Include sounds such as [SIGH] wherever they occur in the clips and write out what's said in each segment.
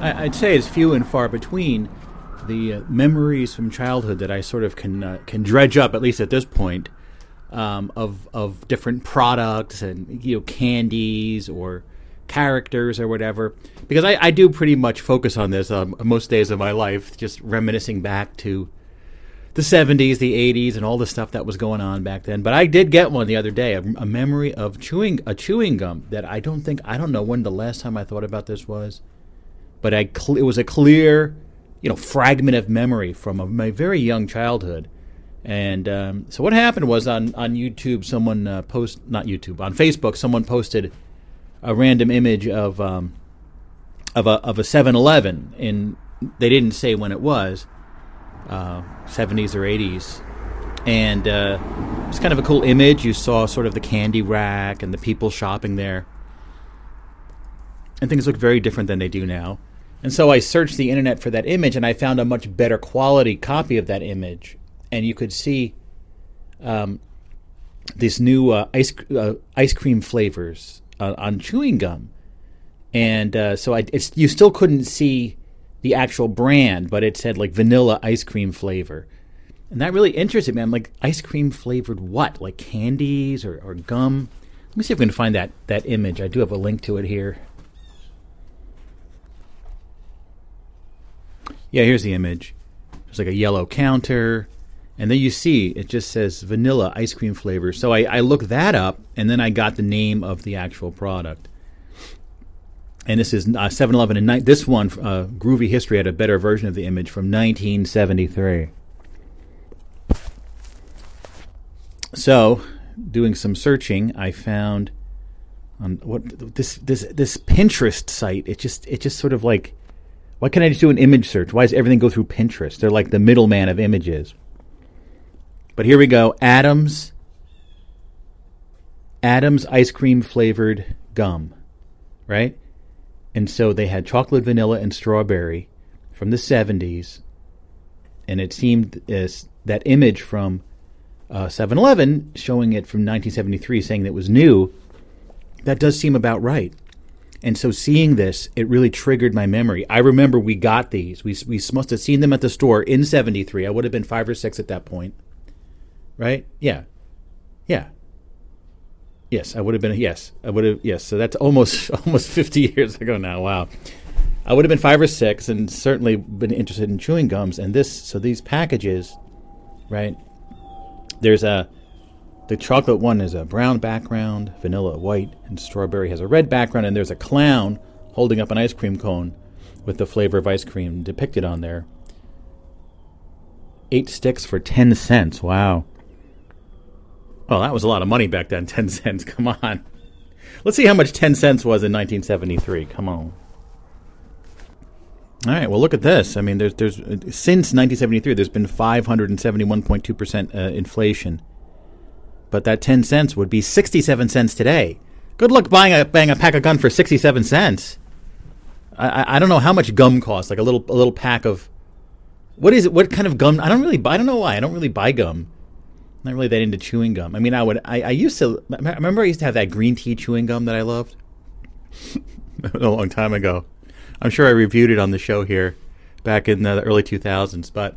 I, would say it's few and far between the uh, memories from childhood that I sort of can uh, can dredge up at least at this point um, of of different products and you know candies or characters or whatever. Because I, I do pretty much focus on this um, most days of my life just reminiscing back to the 70s the 80s and all the stuff that was going on back then. But i did get one the other day a, a memory of chewing a chewing gum that i don't think i don't know when the last time i thought about this was but I cl- it was a clear you know fragment of memory from a, my very young childhood and um, so what happened was on on YouTube, someone uh, post not YouTube on Facebook, someone posted a random image of um, of a of a 7-Eleven, and they didn't say when it was, uh, 70s or 80s, and uh, it's kind of a cool image. You saw sort of the candy rack and the people shopping there, and things look very different than they do now. And so I searched the internet for that image, and I found a much better quality copy of that image and you could see um, this new uh, ice uh, ice cream flavors uh, on chewing gum, and uh, so I, you still couldn't see the actual brand, but it said like vanilla ice cream flavor, and that really interested me. I'm like, ice cream flavored what? Like candies or, or gum? Let me see if we can find that that image. I do have a link to it here. Yeah, here's the image. There's like a yellow counter and then you see it just says vanilla ice cream flavor. So I, I looked that up, and then I got the name of the actual product. And this is uh, 7-Eleven. And ni- this one, uh, Groovy History, had a better version of the image from 1973. So, doing some searching, I found on what this this this Pinterest site. It just it just sort of like, why can't I just do an image search? Why does everything go through Pinterest? They're like the middleman of images. But here we go. Adams Adams ice cream flavored gum, right? And so they had chocolate, vanilla, and strawberry from the 70s. And it seemed that image from uh, 7 uh, Eleven showing it from 1973, saying it was new, that does seem about right. And so seeing this, it really triggered my memory. I remember we got these. We, we must have seen them at the store in 73. I would have been five or six at that point right? Yeah, yeah, yes. I would have been yes. I would have yes. So that's almost [LAUGHS] almost fifty years ago now. Wow. I would have been five or six, and certainly been interested in chewing gums. And this, so these packages, right? There's a the chocolate one is a brown background, vanilla white, and strawberry has a red background, and there's a clown holding up an ice cream cone with the flavor of ice cream depicted on there. Eight sticks for ten cents. Wow. Well, that was a lot of money back then. [LAUGHS] Ten cents. Come on. Let's see how much ten cents was in 1973. Come on. All right. Well, look at this. I mean, there's there's since 1973, there's been 571.2 percent uh, inflation, but that 10 cents would be 67 cents today. Good luck buying a buying a pack of gum for 67 cents. I, I don't know how much gum costs. Like a little a little pack of what is it? What kind of gum? I don't really buy. I don't know why. I don't really buy gum I'm not really that into chewing gum. I mean, I would. I, I used to. Remember I used to have that green tea chewing gum that I loved [LAUGHS] a long time ago. I'm sure I reviewed it on the show here back in the early 2000s. But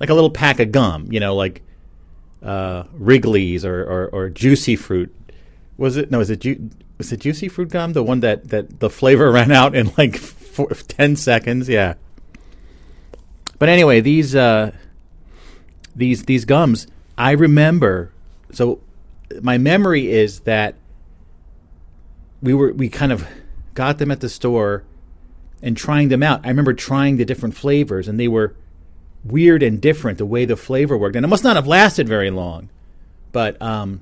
like a little pack of gum, you know, like uh, Wrigley's or, or, or Juicy Fruit. Was it? No, was it? Ju- was it Juicy Fruit gum? The one that that the flavor [LAUGHS] ran out in like ten seconds. Yeah. But anyway, these uh, these these gums I remember. So my memory is that we were we kind of got them at the store and trying them out. I remember trying the different flavors and they were weird and different the way the flavor worked. And it must not have lasted very long. But um,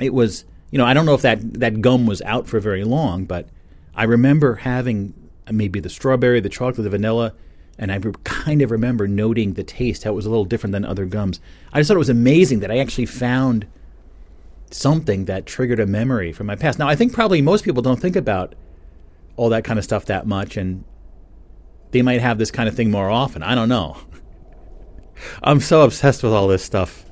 it was, you know, I don't know if that that gum was out for very long, but I remember having maybe the strawberry, the chocolate, the vanilla, and I kind of remember noting the taste, how it was a little different than other gums. I just thought it was amazing that I actually found something that triggered a memory from my past. Now, I think probably most people don't think about all that kind of stuff that much, and they might have this kind of thing more often. I don't know. I'm so obsessed with all this stuff.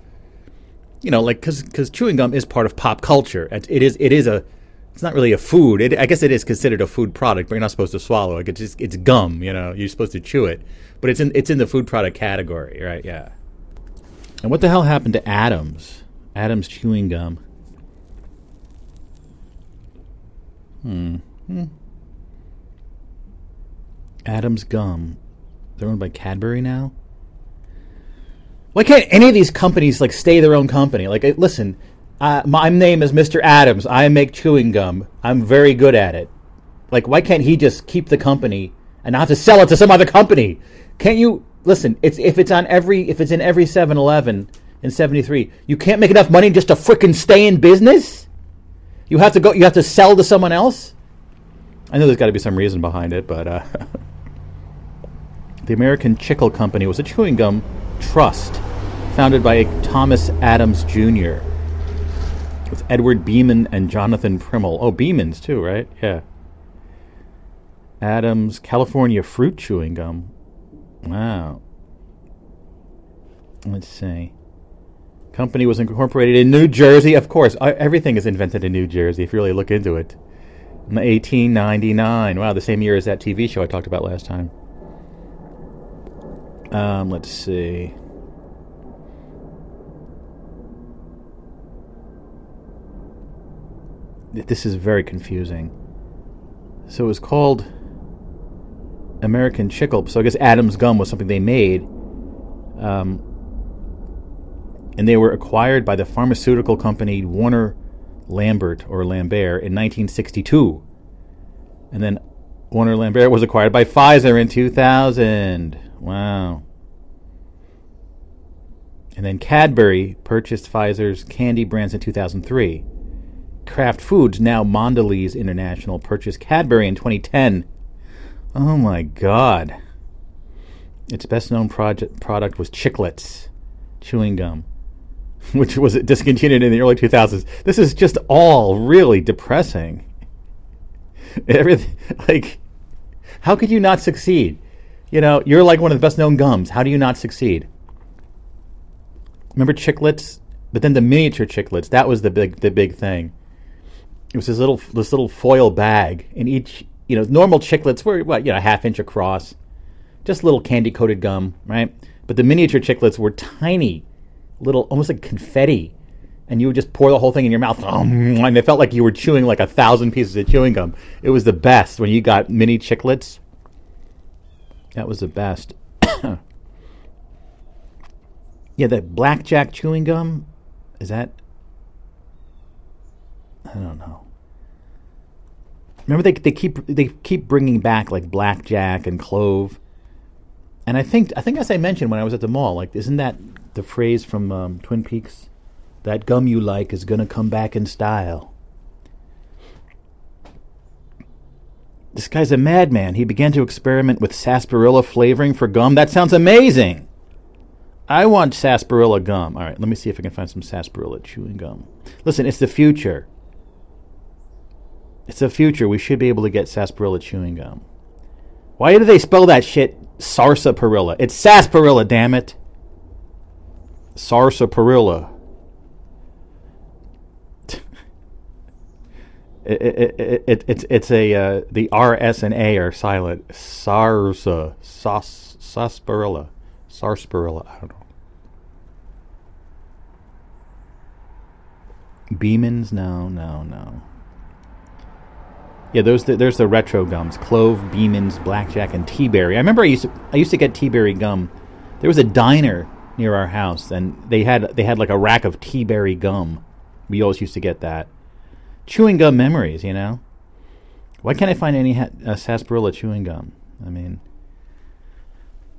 You know, like because because chewing gum is part of pop culture. It, it is it is a it's not really a food. It, I guess it is considered a food product, but you're not supposed to swallow it. It's just it's gum, you know. You're supposed to chew it, but it's in it's in the food product category, right? Yeah. And what the hell happened to Adams? Adams chewing gum. Hmm. hmm. Adams gum. They're owned by Cadbury now. Why can't any of these companies like stay their own company? Like, listen, uh, my name is Mr. Adams. I make chewing gum. I'm very good at it. Like, why can't he just keep the company and not have to sell it to some other company? Can't you listen? It's if it's on every if it's in every 7-Eleven in '73, you can't make enough money just to fricking stay in business. You have to go. You have to sell to someone else. I know there's got to be some reason behind it, but uh, [LAUGHS] the American Chicle Company was a chewing gum trust founded by Thomas Adams Jr with Edward Beeman and Jonathan Primley. Oh, Beeman's too, right? Yeah. Adams California fruit chewing gum. Wow. Let's see. Company was incorporated in New Jersey. Of course, uh, everything is invented in New Jersey if you really look into it. In 1899. Wow, the same year as that TV show I talked about last time. Um, let's see. this is very confusing. So it was called American Chicle. So I guess Adams Gum was something they made. Um, and they were acquired by the pharmaceutical company Warner Lambert or Lambert in 1962. And then Warner Lambert was acquired by Pfizer in 2000. Wow. And then Cadbury purchased Pfizer's candy brands in 2003. Kraft Foods, now Mondelez International, purchased Cadbury in 2010. Oh my God. Its best known project, product was Chiclets, chewing gum, [LAUGHS] which was discontinued in the early 2000s. This is just all really depressing. [LAUGHS] Everything, like, how could you not succeed? You know, you're like one of the best known gums. How do you not succeed? Remember Chiclets? But then the miniature Chiclets, that was the big the big thing it was this little this little foil bag, and each you know normal chiclets were what you know a half inch across, just little candy coated gum, right? But the miniature chiclets were tiny, little almost like confetti, and you would just pour the whole thing in your mouth, and it felt like you were chewing like a thousand pieces of chewing gum. It was the best when you got mini chiclets. That was the best. [COUGHS] yeah, that blackjack chewing gum. Is that I don't know. Remember they they keep they keep bringing back like blackjack and clove, and I think I think as I mentioned when I was at the mall, like isn't that the phrase from um, Twin Peaks? That gum you like is gonna come back in style. This guy's a madman. He began to experiment with sarsaparilla flavoring for gum. That sounds amazing. I want sarsaparilla gum. All right, let me see if I can find some sarsaparilla chewing gum. Listen, it's the future. It's the future. We should be able to get sarsaparilla chewing gum. Why do they spell that shit sarsaparilla? It's sarsaparilla, damn it. Sarsaparilla. It, it, it, it, it's it's a uh, the R S and A are silent. Sarsa sas sarsaparilla sarsaparilla. I don't know. Beeman's? No, no, no. Yeah, those the, there's the retro gums: Clove, Beeman's, Blackjack, and Teaberry. I remember I used to I used to get Teaberry gum. There was a diner near our house, and they had they had like a rack of Teaberry gum. We always used to get that. Chewing gum memories, you know. Why can't I find any ha- uh, sarsaparilla chewing gum? I mean,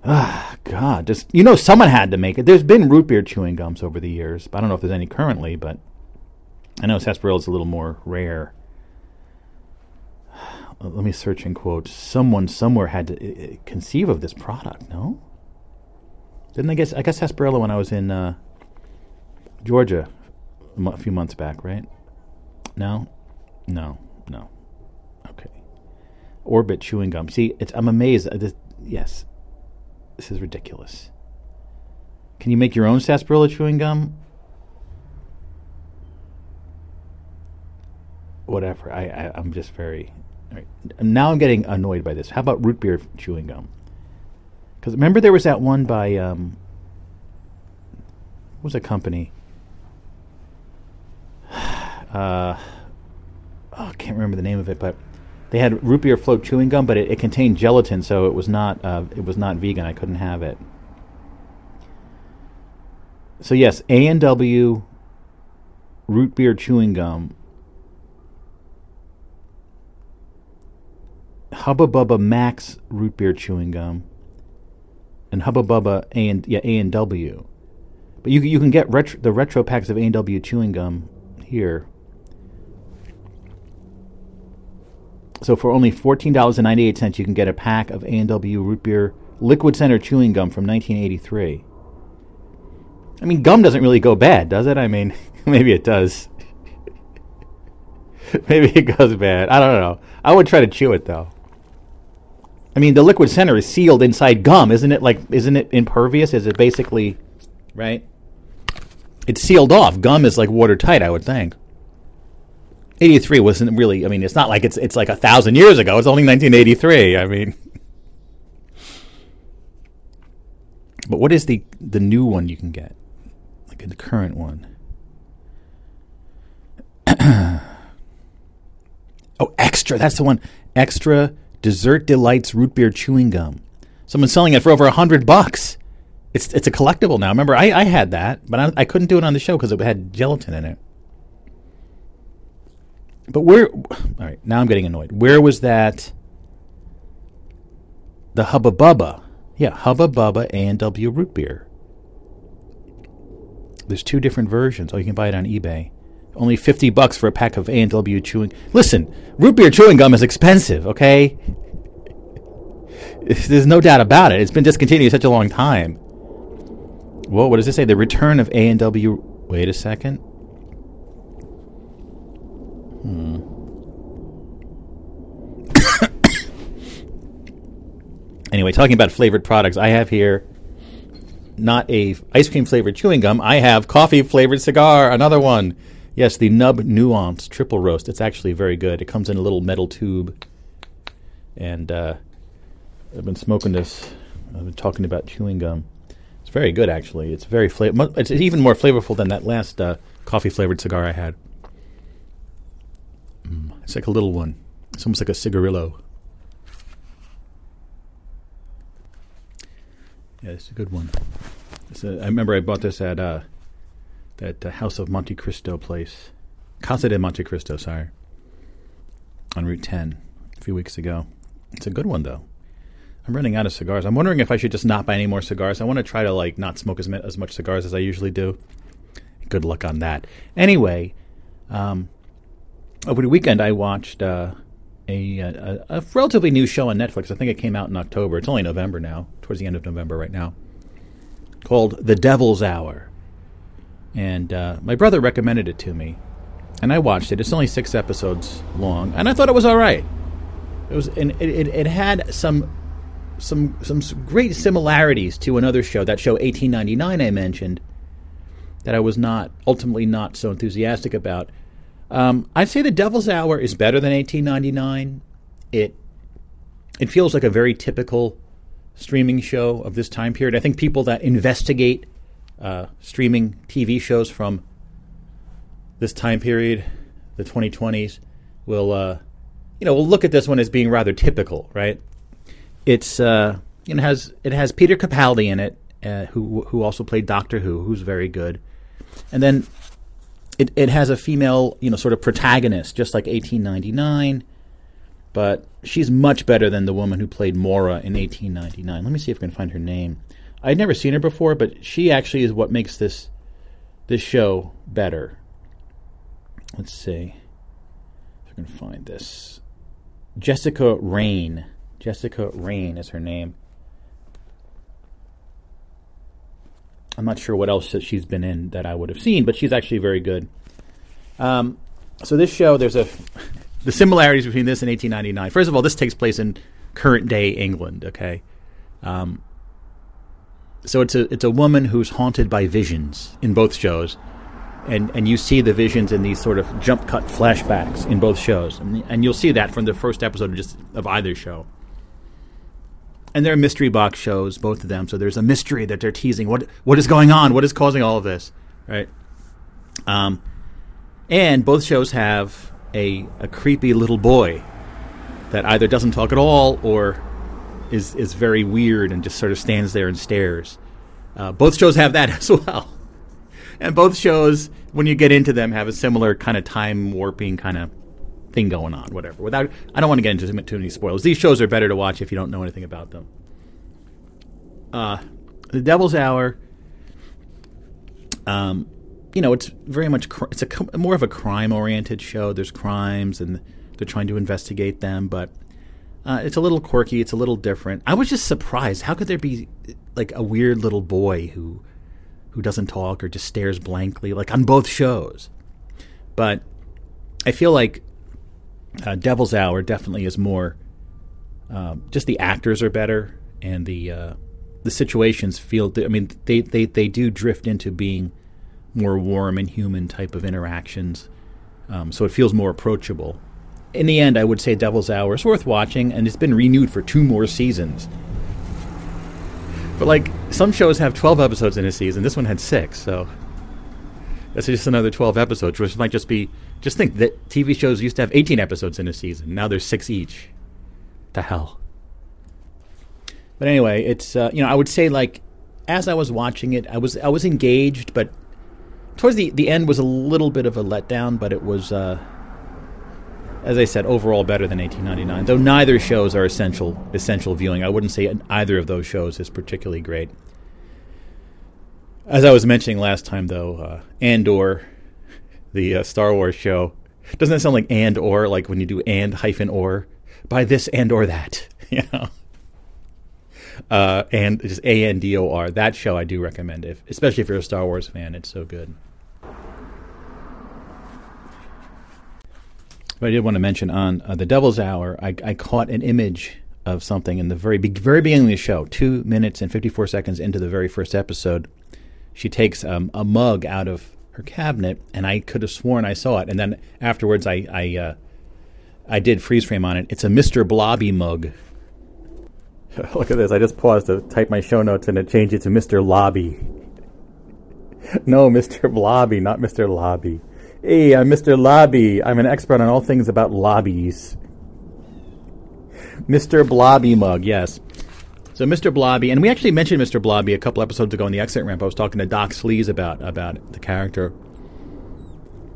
ah, God, just you know, someone had to make it. There's been root beer chewing gums over the years, but I don't know if there's any currently. But I know sarsaparilla is a little more rare [SIGHS] let me search in quotes. Someone somewhere had to uh, conceive of this product. No, didn't I guess? I guess Sarsaparilla when I was in uh, Georgia a few months back, right? No, no, no. Okay. Orbit chewing gum. See, it's, I'm amazed. This, yes, this is ridiculous. Can you make your own sarsaparilla chewing gum? whatever. I, I I'm just very. Right. Now I'm getting annoyed by this. How about root beer chewing gum? Because remember there was that one by um, what was a company? Uh, oh, I can't remember the name of it, but they had root beer float chewing gum, but it, it contained gelatin, so it was not uh, it was not vegan. I couldn't have it. So yes, A and W root beer chewing gum. Hubba Bubba Max root beer chewing gum, and Hubba Bubba A and yeah A and W, but you you can get retro, the retro packs of A and W chewing gum here. So for only fourteen dollars and ninety eight cents, you can get a pack of A and W root beer liquid center chewing gum from nineteen eighty three. I mean, gum doesn't really go bad, does it? I mean, [LAUGHS] maybe it does. [LAUGHS] maybe it goes bad. I don't know. I would try to chew it though. I mean, the liquid center is sealed inside gum, isn't it? Like, isn't it impervious? Is it basically, right? It's sealed off. Gum is like watertight, I would think. 83 wasn't really. I mean, it's not like it's it's like a thousand years ago. It's only 1983. I mean, but what is the the new one you can get? Like the current one. [CLEARS THROAT] oh, extra. That's the one. Extra dessert delights root beer chewing gum. Someone's selling it for over a hundred bucks. It's it's a collectible now. Remember, I, I had that, but I, I couldn't do it on the show because it had gelatin in it. But where? All right, now I'm getting annoyed. Where was that? The Hubba Bubba, yeah, Hubba Bubba A and W root beer. There's two different versions. Oh, you can buy it on eBay. Only fifty bucks for a pack of A and W chewing. Listen, root beer chewing gum is expensive. Okay, [LAUGHS] there's no doubt about it. It's been discontinued such a long time. Whoa, what does it say? The return of A and W. Wait a second. Hmm. [COUGHS] anyway, talking about flavored products, I have here not a ice cream flavored chewing gum. I have coffee flavored cigar, another one. Yes, the Nub Nuance Triple Roast. It's actually very good. It comes in a little metal tube, and uh, I've been smoking this. I've been talking about chewing gum. It's very good, actually. It's very flavor. It's even more flavorful than that last uh, coffee flavored cigar I had. It's like a little one. It's almost like a cigarillo. Yeah, it's a good one. A, I remember I bought this at uh, that uh, House of Monte Cristo place, Casa de Monte Cristo, sorry, on Route 10 a few weeks ago. It's a good one though. I'm running out of cigars. I'm wondering if I should just not buy any more cigars. I want to try to like not smoke as, as much cigars as I usually do. Good luck on that. Anyway, um, over the weekend I watched uh, a, a, a, relatively new show on Netflix. I think it came out in October. It's only November now, towards the end of November right now, called The Devil's Hour. And uh, my brother recommended it to me, and I watched it. It's only six episodes long, and I thought it was all right. It was, and it, it, it had some some some great similarities to another show, that show 1899 I mentioned, that I was not ultimately not so enthusiastic about. Um, I'd say The Devil's Hour is better than 1899. It it feels like a very typical streaming show of this time period. I think people that investigate uh, streaming TV shows from this time period, the 2020s, will uh, you know will look at this one as being rather typical, right? It's uh, it has it has Peter Capaldi in it, uh, who who also played Doctor Who, who's very good, and then it, it has a female, you know, sort of protagonist, just like 1899, but she's much better than the woman who played Maura in 1899. Let me see if I can find her name. I'd never seen her before, but she actually is what makes this this show better. Let's see if I can find this. Jessica Raine. Jessica Raine is her name. I'm not sure what else that she's been in that I would have seen, but she's actually very good. Um, so this show, there's a [LAUGHS] the similarities between this and 1899. First of all, this takes place in current day England. Okay, um, so it's a it's a woman who's haunted by visions in both shows, and and you see the visions in these sort of jump cut flashbacks in both shows, and, and you'll see that from the first episode of just of either show. And they're mystery box shows, both of them. So there's a mystery that they're teasing. What what is going on? What is causing all of this? Right. Um, and both shows have a a creepy little boy that either doesn't talk at all or is is very weird and just sort of stands there and stares. Uh, both shows have that [LAUGHS] as well and both shows, when you get into them, have a similar kind of time warping kind of thing going on. Whatever. Without, I don't want to get into too many spoilers. These shows are better to watch if you don't know anything about them. Uh, the Devil's Hour. Um, you know, it's very much cr- it's a more of a crime oriented show. There's crimes and they're trying to investigate them, but uh, it's a little quirky. It's a little different. I was just surprised. How could there be like a weird little boy who who doesn't talk or just stares blankly, like on both shows. But I feel like uh, Devil's Hour definitely is more. Um, just the actors are better, and the uh, the situations feel. I mean, they, they they do drift into being more warm and human type of interactions, um, so it feels more approachable. In the end, I would say Devil's Hour is worth watching, and it's been renewed for two more seasons. But like some shows have 12 episodes in a season. This one had six, so that's just another 12 episodes, which might just be. Just think that TV shows used to have 18 episodes in a season. Now there's six each. To hell. But anyway, it's uh, you know I would say like as I was watching it, I was I was engaged, but towards the the end was a little bit of a letdown. But it was. Uh, as I said, overall better than 1899. Though neither shows are essential essential viewing. I wouldn't say either of those shows is particularly great. As I was mentioning last time, though, uh, Andor, the uh, Star Wars show, doesn't that sound like and or, like when you do and hyphen or, by this and or that, [LAUGHS] you know? Uh, and just A N D O R. That show I do recommend, if especially if you're a Star Wars fan. It's so good. But I did want to mention on uh, the Devil's Hour, I, I, caught an image of something in the very be- very beginning of the show, two minutes and fifty four seconds into the very first episode. She takes um, a mug out of her cabinet, and I could have sworn I saw it. And then afterwards, I I, uh, I did freeze frame on it. It's a Mister Blobby mug. [LAUGHS] Look at this! I just paused to type my show notes, and it changed it to Mister Lobby. [LAUGHS] no, Mister Blobby, not Mister Lobby. Hey, I'm Mr. Lobby. I'm an expert on all things about lobbies. Mr. Blobby Mug, yes. So Mr. Blobby, and we actually mentioned Mr. Blobby a couple episodes ago in the exit ramp. I was talking to Doc Sleaze about about the character.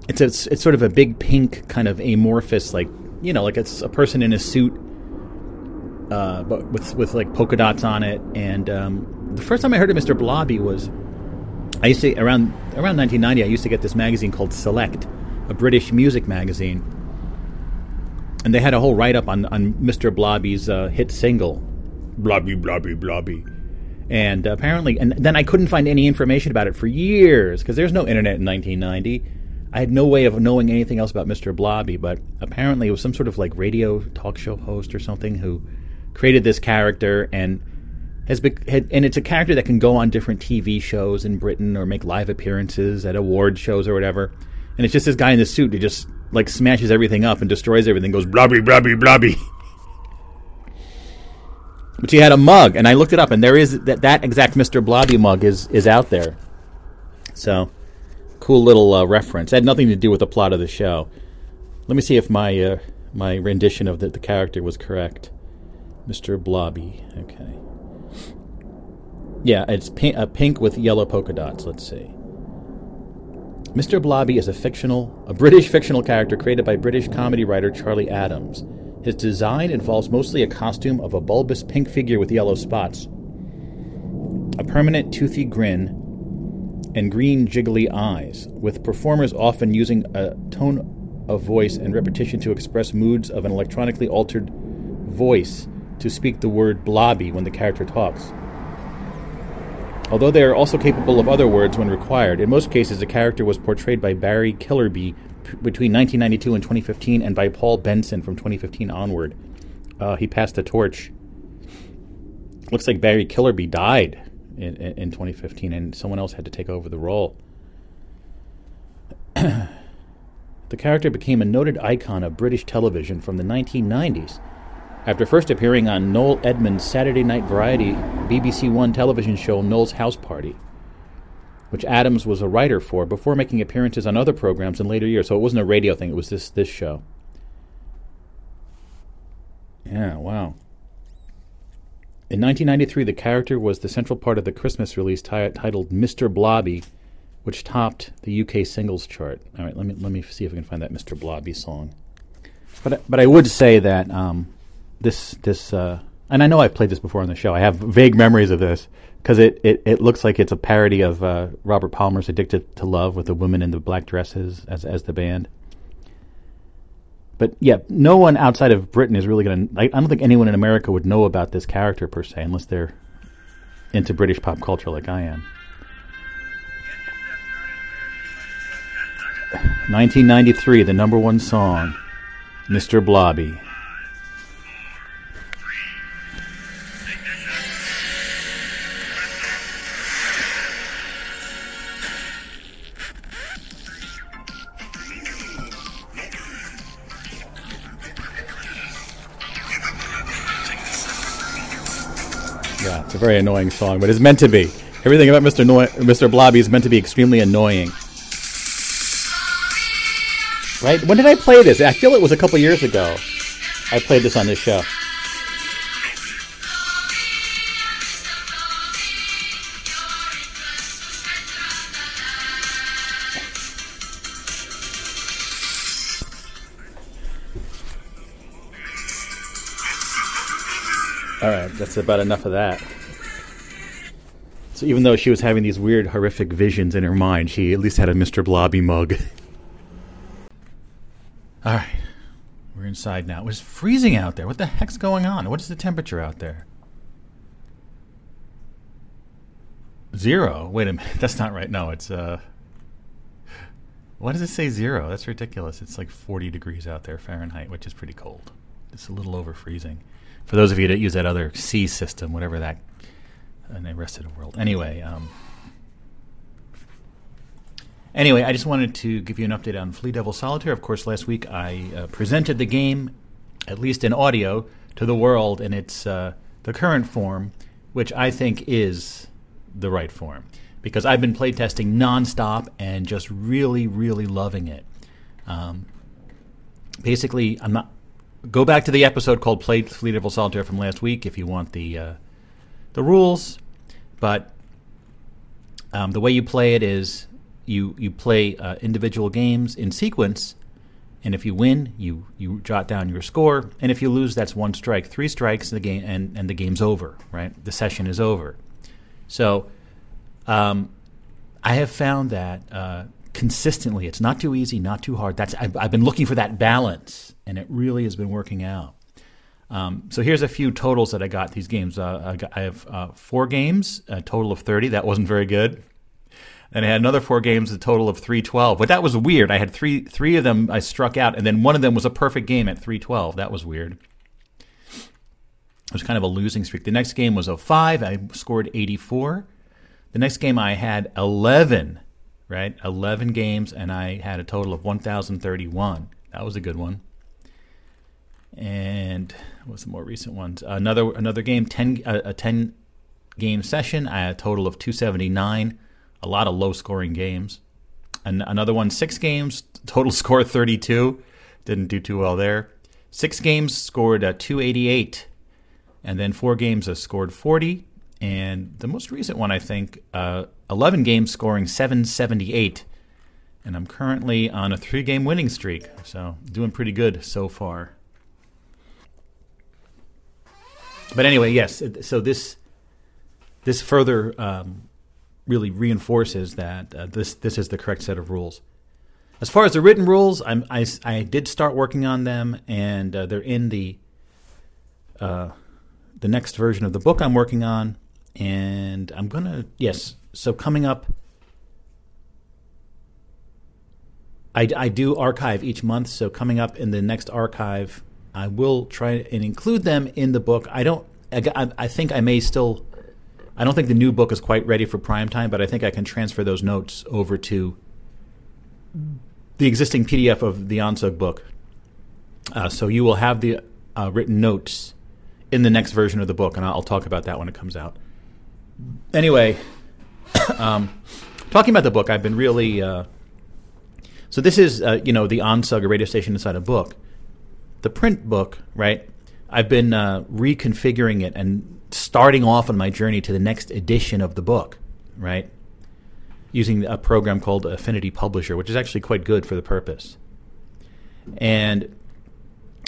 It's a, it's sort of a big pink kind of amorphous, like you know, like it's a person in a suit, uh, but with with like polka dots on it. And um, the first time I heard of Mr. Blobby was I used to around around 1990. I used to get this magazine called Select, a British music magazine, and they had a whole write up on on Mr. Blobby's uh, hit single, Blobby Blobby Blobby, and apparently, and then I couldn't find any information about it for years because there's no internet in 1990. I had no way of knowing anything else about Mr. Blobby, but apparently it was some sort of like radio talk show host or something who created this character and has been, and it's a character that can go on different TV shows in Britain or make live appearances at award shows or whatever. And it's just this guy in the suit who just like smashes everything up and destroys everything. Goes blobby blobby blobby. [LAUGHS] but he had a mug, and I looked it up, and there is that that exact Mister Blobby mug is is out there. So, cool little uh, reference. It had nothing to do with the plot of the show. Let me see if my uh, my rendition of the, the character was correct. Mr. Blobby. Okay. Yeah, it's pink, uh, pink with yellow polka dots. Let's see. Mr. Blobby is a fictional, a British fictional character created by British comedy writer Charlie Adams. His design involves mostly a costume of a bulbous pink figure with yellow spots, a permanent toothy grin, and green jiggly eyes, with performers often using a tone of voice and repetition to express moods of an electronically altered voice to speak the word blobby when the character talks. Although they are also capable of other words when required, in most cases the character was portrayed by Barry Killerby between 1992 and 2015 and by Paul Benson from 2015 onward. Uh, he passed the torch. Looks like Barry Killerby died in, in, in 2015 and someone else had to take over the role. [CLEARS THROAT] the character became a noted icon of British television from the 1990s after first appearing on Noel Edmonds' Saturday night variety BBC One television show Noel's House Party, which Adams was a writer for before making appearances on other programs in later years. So it wasn't a radio thing, it was this, this show. Yeah, wow. In 1993, the character was the central part of the Christmas release t- titled Mr. Blobby, which topped the UK singles chart. All right, let me let me see if I can find that Mr. Blobby song. But but I would say that um, this this uh, and I know I've played this before on the show. I have vague memories of this because it, it, it looks like it's a parody of uh, Robert Palmer's "Addicted to Love" with the women in the black dresses as as the band. But yeah, no one outside of Britain is really going to. I don't think anyone in America would know about this character per se, unless they're into British pop culture like I am. [SIGHS] 1993, the number one song, Mr. Blobby. Very annoying song, but it's meant to be. Everything about Mr. No- Mr. Blobby is meant to be extremely annoying. Right? When did I play this? I feel it was a couple years ago. I played this on this show. All right, that's about enough of that. So even though she was having these weird, horrific visions in her mind, she at least had a Mr. Blobby mug. All right, we're inside now. It was freezing out there. What the heck's going on? What is the temperature out there? Zero. Wait a minute. [LAUGHS] That's not right. No, it's uh. Why does it say zero? That's ridiculous. It's like 40 degrees out there Fahrenheit, which is pretty cold. It's a little over freezing. For those of you that use that other C system, whatever that, in the rest of the world. Anyway, um, anyway, I just wanted to give you an update on Flea Devil Solitaire. Of course, last week I uh, presented the game, at least in audio, to the world in its uh, the current form, which I think is the right form because I've been playtesting nonstop and just really, really loving it. Um, basically, I'm not. Go back to the episode called "Play Flea Devil Solitaire" from last week if you want the uh, the rules. But um, the way you play it is you you play uh, individual games in sequence, and if you win, you you jot down your score, and if you lose, that's one strike. Three strikes, the game and and the game's over. Right, the session is over. So um, I have found that uh, consistently, it's not too easy, not too hard. That's I've, I've, been looking for that balance, and it really has been working out. Um, so here's a few totals that I got these games. Uh, I, have uh, four games, a total of thirty. That wasn't very good. And I had another four games, a total of three twelve. But that was weird. I had three three of them I struck out, and then one of them was a perfect game at three twelve. That was weird. It was kind of a losing streak. The next game was a five. I scored eighty four. The next game I had 11, right? 11 games, and I had a total of 1,031. That was a good one. And what's the more recent ones? Another another game, 10, uh, a 10 game session. A total of 279. A lot of low scoring games. And another one, six games, total [LAUGHS] score 32. Didn't do too well there. Six games scored uh, 288. And then four games I scored 40 and the most recent one, I think, uh, 11 games scoring 778. And I'm currently on a three game winning streak. So doing pretty good so far. But anyway, yes. So this this further um, really reinforces that uh, this this is the correct set of rules. As far as the written rules, I'm, I, I did start working on them, and uh, they're in the uh, the next version of the book I'm working on and I'm gonna yes. So coming up, I, I do archive each month. So coming up in the next archive, I will try and include them in the book. I don't. I, I think I may still. I don't think the new book is quite ready for prime time, but I think I can transfer those notes over to the existing PDF of the Onsug book. Uh, so you will have the uh, written notes in the next version of the book, and I'll talk about that when it comes out. Anyway, [COUGHS] um, talking about the book, I've been really. Uh, so this is, uh, you know, the Onsug, a radio station inside a book. The print book, right? I've been uh, reconfiguring it and starting off on my journey to the next edition of the book, right? Using a program called Affinity Publisher, which is actually quite good for the purpose. And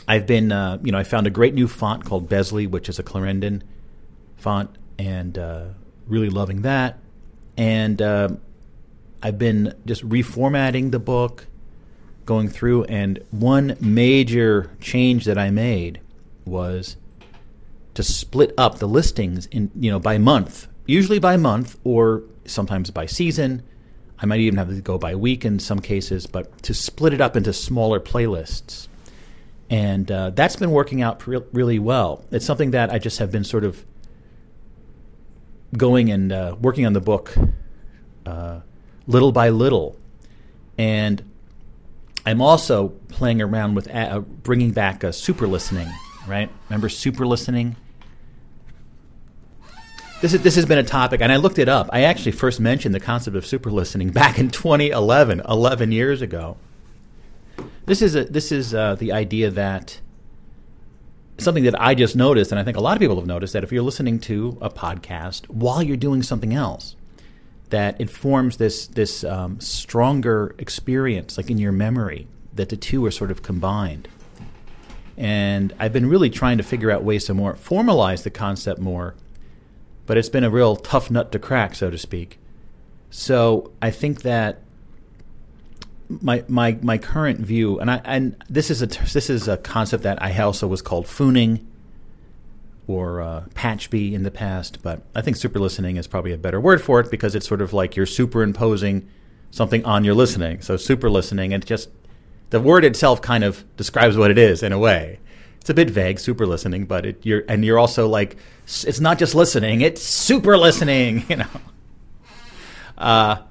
I've been, uh, you know, I found a great new font called Besley, which is a Clarendon font, and uh, really loving that. And uh, I've been just reformatting the book, going through, and one major change that I made was to split up the listings in, you know, by month, usually by month or sometimes by season. I might even have to go by week in some cases, but to split it up into smaller playlists and uh, that's been working out pre- really well. It's something that I just have been sort of going and uh, working on the book uh, little by little, and I'm also playing around with uh, bringing back a super listening. Right? Remember super listening? This, is, this has been a topic, and I looked it up. I actually first mentioned the concept of super listening [LAUGHS] back in 2011, 11 years ago. This is a, this is uh, the idea that something that I just noticed, and I think a lot of people have noticed that if you're listening to a podcast while you're doing something else, that informs this this um, stronger experience, like in your memory, that the two are sort of combined. And I've been really trying to figure out ways to more formalize the concept more, but it's been a real tough nut to crack, so to speak. So I think that my my my current view, and I and this is a this is a concept that I also was called fooning or uh, patchby in the past, but I think super listening is probably a better word for it because it's sort of like you're superimposing something on your listening. So super listening, and just the word itself kind of describes what it is in a way. It's a bit vague, super listening, but it, you're and you're also like it's not just listening; it's super listening. [LAUGHS] You know. Uh,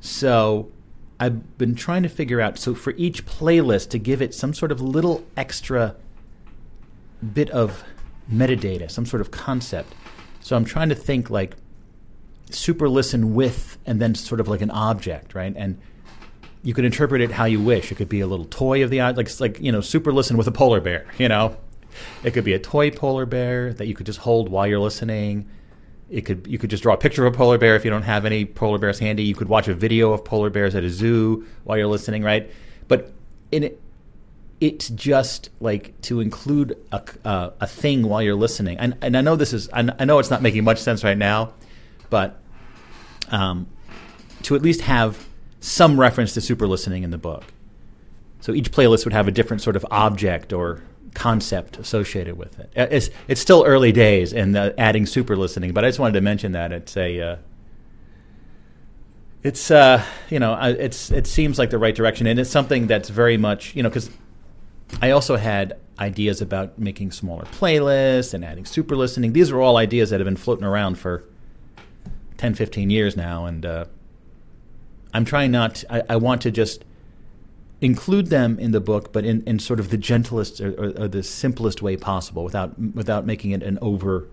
so I've been trying to figure out so for each playlist to give it some sort of little extra bit of metadata, some sort of concept. So I'm trying to think like super listen with and then sort of like an object, right? And you could interpret it how you wish. It could be a little toy of the like like you know super listen with a polar bear, [LAUGHS] you know. It could be a toy polar bear that you could just hold while you're listening. It could you could just draw a picture of a polar bear if you don't have any polar bears handy. You could watch a video of polar bears at a zoo while you're listening, right? But in it's just like to include a, uh, a thing while you're listening. And, and I know this is I, know it's not making much sense right now, but um, to at least have some reference to super listening in the book. So each playlist would have a different sort of object or concept associated with it. Uh, it's it's still early days in the adding super listening, but I just wanted to mention that it's a uh, it's uh, you know it's it seems like the right direction, and it's something that's very much you know because I also had ideas about making smaller playlists and adding super listening. These are all ideas that have been floating around for 10, 15 years now, and uh, I'm trying not. I, I want to just include them in the book, but in, in sort of the gentlest or, or, or, the simplest way possible, without without making it an over,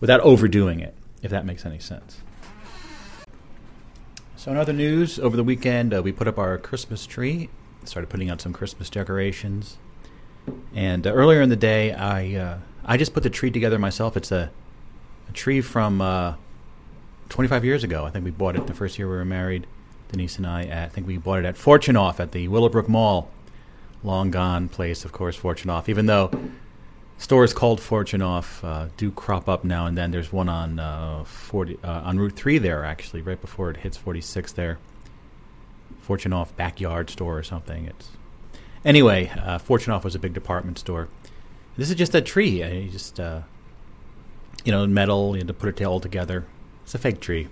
without overdoing it. If that makes any sense. So, in other news, over the weekend uh, we put up our Christmas tree, started putting out some Christmas decorations, and uh, earlier in the day, I uh, I just put the tree together myself. It's a, a tree from uh, 25 years ago. I think we bought it the first year we were married Denise and I, at, I think we bought it at Fortunoff at the Willowbrook Mall. Long gone place, of course, Fortunoff. Even though stores called Fortunoff uh, do crop up now and then. There's one on uh, 40 uh, on Route 3 there, actually, right before it hits 46 there. Fortunoff backyard store or something. It's anyway. Uh, Fortunoff was a big department store. This is just a tree. I just uh, you know metal. You had to put it all together. It's a fake tree.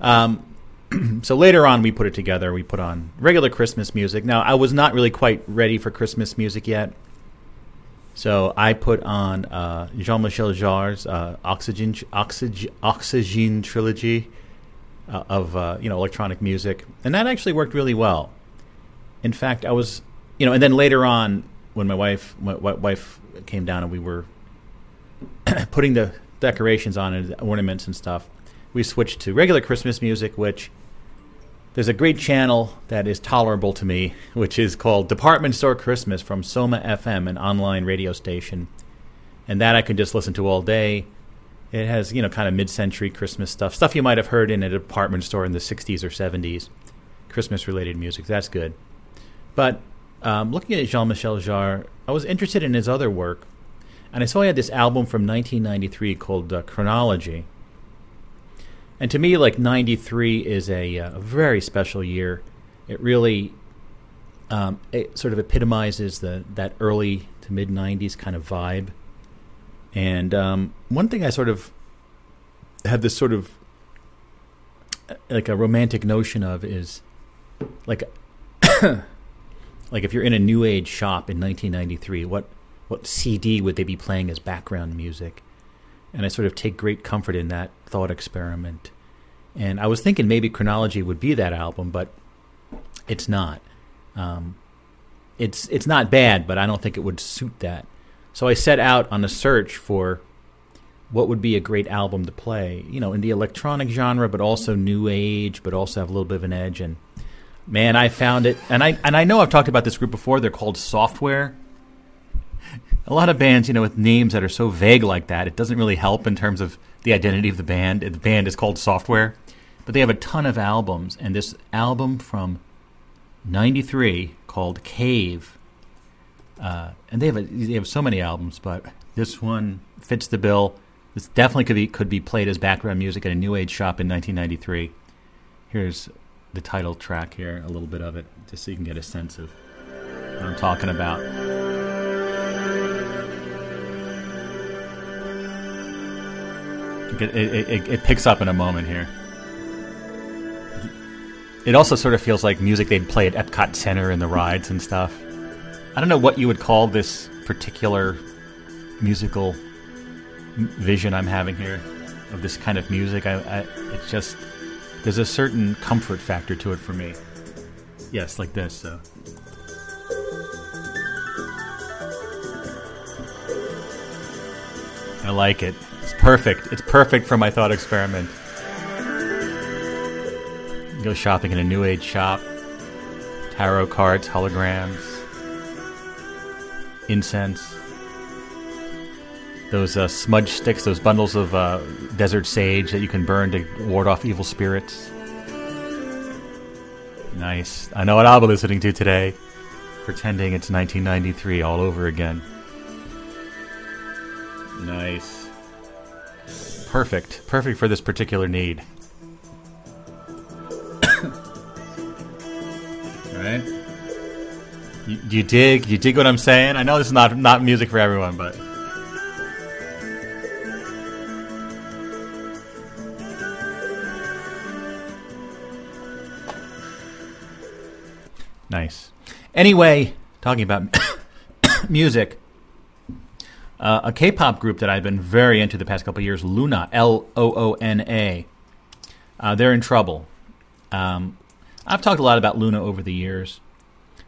Um, [CLEARS THROAT] so later on, we put it together. We put on regular Christmas music. Now, I was not really quite ready for Christmas music yet. So I put on uh, Jean Michel Jarre's uh, Oxygen, Oxygen, Oxygen trilogy uh, of uh, you know electronic music, and that actually worked really well. In fact, I was, you know, and then later on, when my wife, my, wife came down and we were [CLEARS THROAT] putting the decorations on and ornaments and stuff, we switched to regular Christmas music, which there's a great channel that is tolerable to me, [LAUGHS] which is called Department Store Christmas from Soma FM, an online radio station. And that I can just listen to all day. It has, you know, kind of mid century Christmas stuff, stuff you might have heard in a department store in the 60s or 70s, Christmas related music. That's good. But um, looking at Jean Michel Jarre, I was interested in his other work. And I saw he had this album from 1993 called uh, Chronology. And to me, like 93 is a, uh, a very special year. It really um, it sort of epitomizes the that early to mid 90s kind of vibe. And um, one thing I sort of have this sort of like a romantic notion of is like [COUGHS] like if you're in a new age shop in 1993, what what CD would they be playing as background music? And I sort of take great comfort in that thought experiment. And I was thinking maybe Chronology would be that album, but it's not. Um, it's it's not bad, but I don't think it would suit that. So I set out on a search for what would be a great album to play, you know, in the electronic genre, but also new age, but also have a little bit of an edge. And man, I found it, and I and I know I've talked about this group before. They're called Software, a lot of bands, you know, with names that are so vague like that, it doesn't really help in terms of the identity of the band. The band is called Software, but they have a ton of albums, and this album from '93 called Cave, uh, and they have a, they have so many albums, but this one fits the bill. This definitely could be could be played as background music at a new age shop in 1993. Here's the title track here, a little bit of it, just so you can get a sense of what I'm talking about. It, it, it, it, picks up in a moment here. It also sort of feels like music they'd play at Epcot Center in the rides and stuff. I don't know what you would call this particular musical vision I'm having here of this kind of music. I, I it's just there's a certain comfort factor to it for me. Yes, like this. So. I like it It's perfect. It's perfect for my thought experiment. Go shopping in a new age shop. Tarot cards, holograms, incense. Those uh, smudge sticks, those bundles of uh, desert sage that you can burn to ward off evil spirits. Nice. I know what I'll be listening to today. Pretending it's 1993 all over again. Nice. Perfect. Perfect for this particular need. [COUGHS] right? You, you dig? You dig what I'm saying? I know this is not not music for everyone, but nice. Anyway, talking about [COUGHS] music. Uh, a K-pop group that I've been very into the past couple years, LOONA, L O O N A. Uh, they're in trouble. Um, I've talked a lot about LOONA over the years.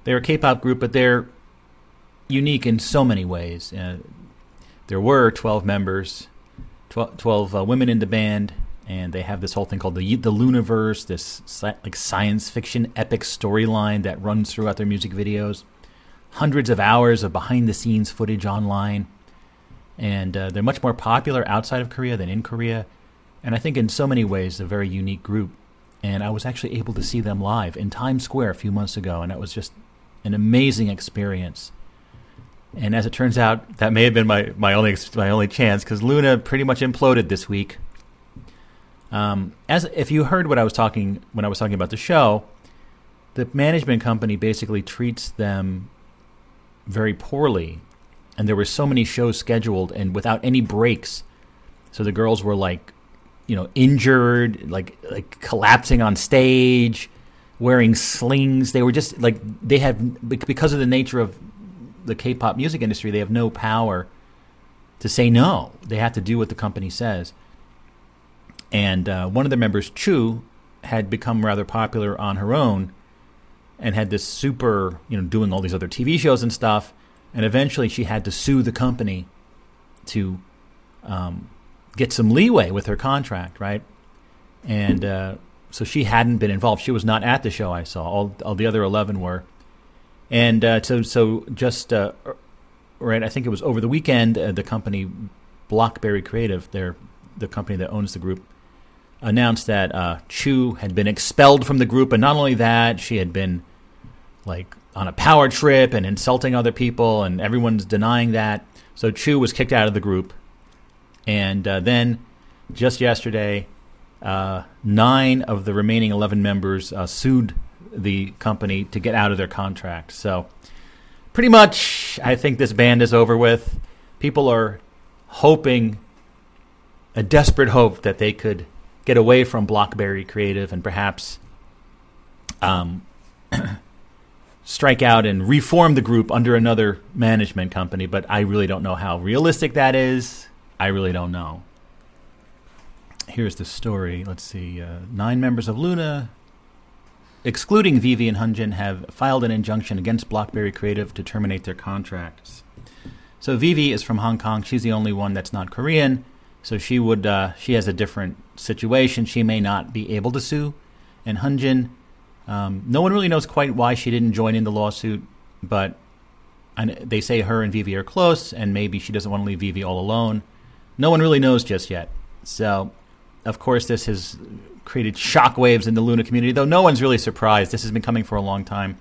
They're a K-pop group, but they're unique in so many ways. Uh, there were 12 members, 12, 12 uh, women in the band, and they have this whole thing called the the Loonaverse, this like science fiction epic storyline that runs throughout their music videos. Hundreds of hours of behind the scenes footage online and uh, they're much more popular outside of Korea than in Korea. And I think in so many ways, a very unique group. And I was actually able to see them live in Times Square a few months ago, and that was just an amazing experience. And as it turns out, that may have been my, my only my only chance because LOONA pretty much imploded this week. Um, as if you heard what I was talking when I was talking about the show, the management company basically treats them very poorly and there were so many shows scheduled and without any breaks. So the girls were like, you know, injured, like like collapsing on stage, wearing slings. They were just like they have because of the nature of the K-pop music industry, they have no power to say no. They have to do what the company says. And uh, one of the members, Chuu, had become rather popular on her own and had this super, you know, doing all these other TV shows and stuff. And eventually she had to sue the company to um, get some leeway with her contract, right? And uh, so she hadn't been involved. She was not at the show I saw. All, all the other 11 were. And uh, so, so just, uh, right, I think it was over the weekend, uh, the company Blockberry Creative, they're the company that owns the group, announced that uh, Chuu had been expelled from the group, and not only that, she had been like on a power trip and insulting other people, and everyone's denying that. So Chuu was kicked out of the group, and uh, then just yesterday, uh, nine of the remaining eleven members uh, sued the company to get out of their contract. So pretty much, I think this band is over with. People are hoping, a desperate hope that they could get away from Blockberry Creative and perhaps um, [CLEARS THROAT] strike out and reform the group under another management company. But I really don't know how realistic that is. I really don't know. Here's the story. Let's see. Uh, nine members of LOONA, excluding Vivi and HyunJin, have filed an injunction against Blockberry Creative to terminate their contracts. So Vivi is from Hong Kong. She's the only one that's not Korean. So she would uh, she has a different situation. She may not be able to sue. And HyunJin, um, no one really knows quite why she didn't join in the lawsuit, but they say her and Vivi are close, and maybe she doesn't want to leave Vivi all alone. No one really knows just yet. So, of course, this has created shockwaves in the LOONA community, though no one's really surprised. This has been coming for a long time.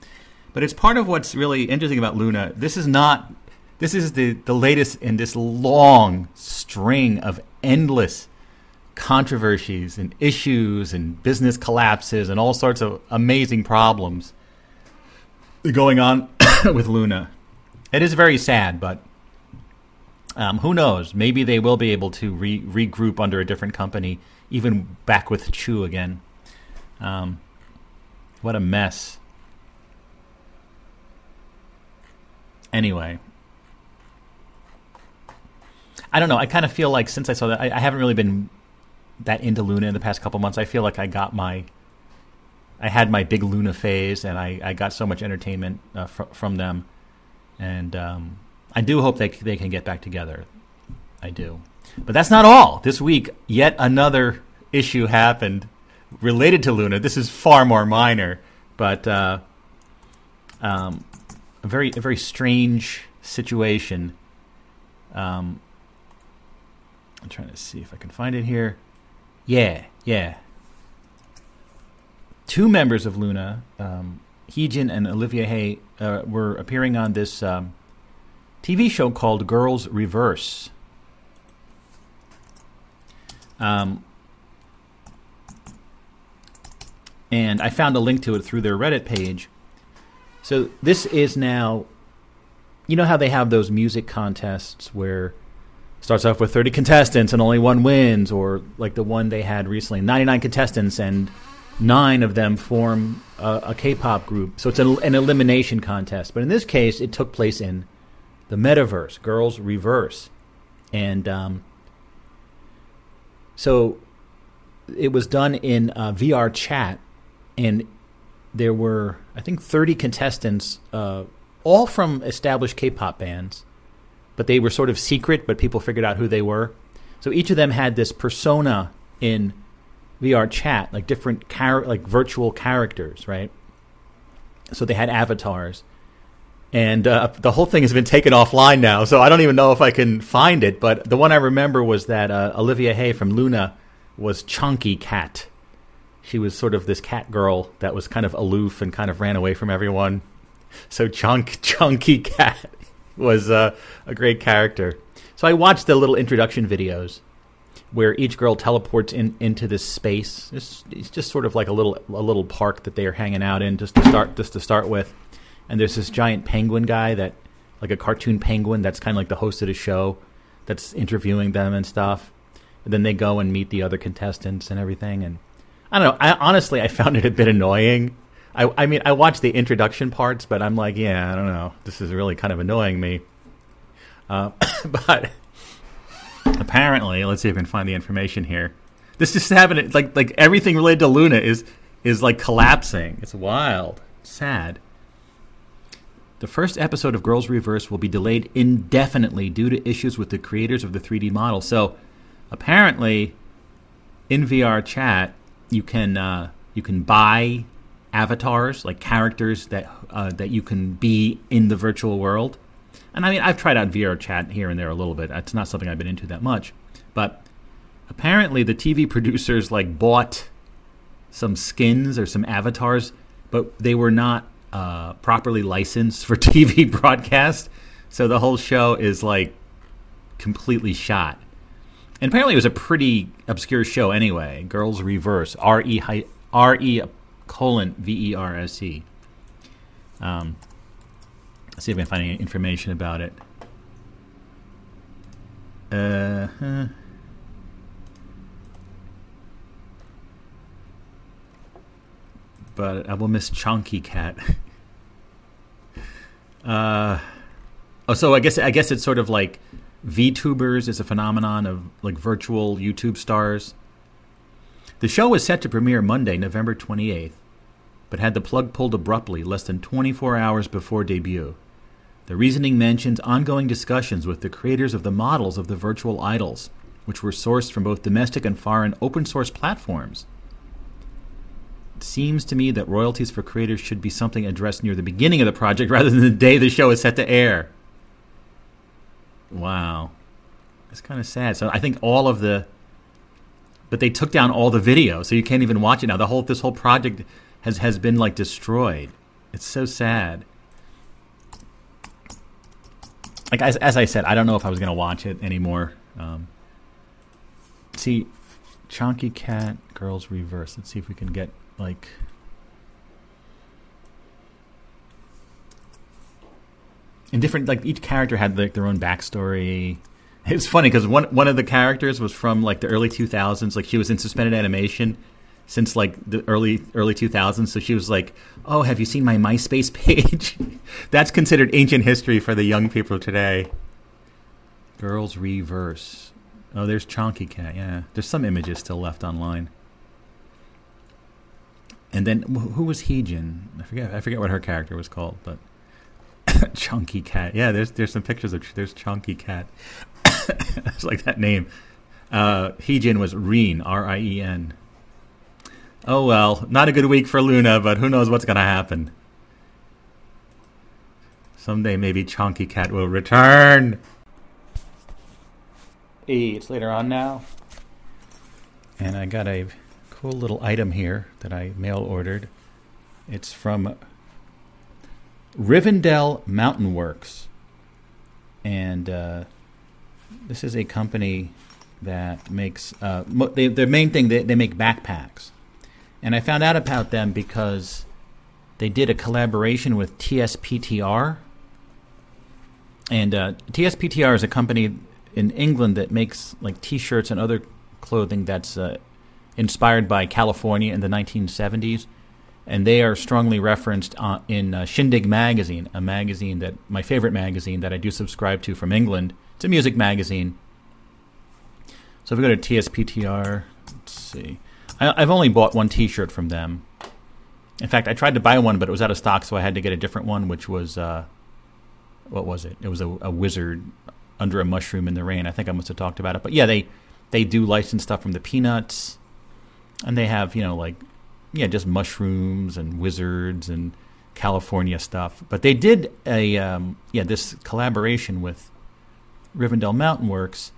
But it's part of what's really interesting about LOONA. This is not this is the, the latest in this long string of endless controversies and issues and business collapses and all sorts of amazing problems going on [COUGHS] with LOONA. It is very sad, but um, who knows? Maybe they will be able to re- regroup under a different company, even back with Chuu again. Um, what a mess. Anyway, I don't know. I kind of feel like since I saw that, I, I, haven't really been that into LOONA in the past couple months. I feel like I got my, I had my big LOONA phase, and I, I got so much entertainment uh, fr- from them, and um, I do hope they they can get back together. I do, but that's not all. This week, yet another issue happened related to LOONA. This is far more minor, but uh, um, a very a very strange situation. Um, I'm trying to see if I can find it here. Yeah, yeah. Two members of LOONA, um, Heejin and Olivia Hye, uh, were appearing on this um, TV show called Girls Reverse. Um, and I found a link to it through their Reddit page. So this is now, you know how they have those music contests where starts off with 30 contestants and only one wins, or like the one they had recently 99 contestants and nine of them form a a K-pop group. So it's an, an, elimination contest. But in this case, it took place in the metaverse, Girls Reverse, and um, so it was done in uh, VRChat, and there were I think 30 contestants, uh, all from established K-pop bands but they were sort of secret, but people figured out who they were. So each of them had this persona in VRChat, like different char- like virtual characters, right? So they had avatars, and uh, the whole thing has been taken offline now. So I don't even know if I can find it. But the one I remember was that uh, Olivia Hye from LOONA was Chunky Cat. She was sort of this cat girl that was kind of aloof and kind of ran away from everyone. So chunk chunky cat was uh, a great character. So I watched the little introduction videos where each girl teleports in into this space. It's, it's, just sort of like a little a little park that they are hanging out in just to start just to start with. And there's this giant penguin guy that like a cartoon penguin that's kind of like the host of the show that's interviewing them and stuff. And then they go and meet the other contestants and everything. And I don't know. I, honestly, I found it a bit annoying I, I mean, I watched the introduction parts, but I'm like, yeah, I don't know. This is really kind of annoying me. Uh, [COUGHS] but apparently, let's see if I can find the information here. This just happened. Like like everything related to LOONA is is like collapsing. It's wild. sad. The first episode of Girls Reverse will be delayed indefinitely due to issues with the creators of the 3D model. So, apparently, in VRChat, you can uh, you can buy avatars like characters that uh, that you can be in the virtual world. And I mean, I've tried out VRChat here and there a little bit. It's not something I've been into that much, but apparently the TV [LAUGHS] producers like bought some skins or some avatars, but they were not uh, properly licensed for [LAUGHS] TV broadcast. So the whole show is like completely shot. And apparently it was a pretty obscure show anyway. Girls Reverse, R E R E colon V E R S E. Um, see if I can find any information about it. Uh huh. But I will miss Chunky Cat. [LAUGHS] uh, oh, so I guess I guess it's sort of like VTubers is a phenomenon of like virtual YouTube stars. The show was set to premiere Monday, November 28th, but had the plug pulled abruptly less than 24 hours before debut. The reasoning mentions ongoing discussions with the creators of the models of the virtual idols, which were sourced from both domestic and foreign open source platforms. It seems to me that royalties for creators should be something addressed near the beginning of the project [LAUGHS] rather than the day the show is set to air. Wow. It's kind of sad. So I think all of the but they took down all the video, so you can't even watch it now. The whole this whole project has has been like destroyed. It's so sad. Like as, as I said, I don't know if I was to watch it anymore. Um, see, Chonky Cat Girls Reverse. Let's see if we can get like in different like each character had like their own backstory. It's funny because one one of the characters was from like the early 2000s. Like she was in suspended animation since like the early early 2000s. So she was like, "Oh, have you seen my MySpace page?" [LAUGHS] That's considered ancient history for the young people today. Girls Reverse. Oh, there's Chonky Cat. Yeah, there's some images still left online. And then who was Heejin? I forget. I forget what her character was called, but [COUGHS] Chunky Cat. Yeah, there's there's some pictures of there's Chunky Cat. [LAUGHS] it's like that name. Uh, Heejin was Rien, R I E N. Oh well, not a good week for LOONA, but who knows what's gonna happen. Someday maybe Chunky Cat will return. Hey, it's later on now. And I got a cool little item here that I mail ordered. It's from Rivendell Mountain Works. And uh, this is a company that makes, uh, they, their main thing, they, they make backpacks. And I found out about them because they did a collaboration with TSPTR. And uh, TSPTR is a company in England that makes like T-shirts and other clothing that's uh, inspired by California in the 1970s, and they are strongly referenced uh, in uh, Shindig magazine, a magazine that my favorite magazine that I do subscribe to from England. It's a music magazine. So if we go to TSPTR, let's see. I, have only bought one T-shirt from them. In fact, I tried to buy one, but it was out of stock, so I had to get a different one, which was uh, what was it? It was a, a wizard under a mushroom in the rain. I think I must have talked about it, but yeah, they they do license stuff from the Peanuts, and they have you know like yeah just mushrooms and wizards and California stuff. But they did a um, yeah this collaboration with Rivendell Mountain Works,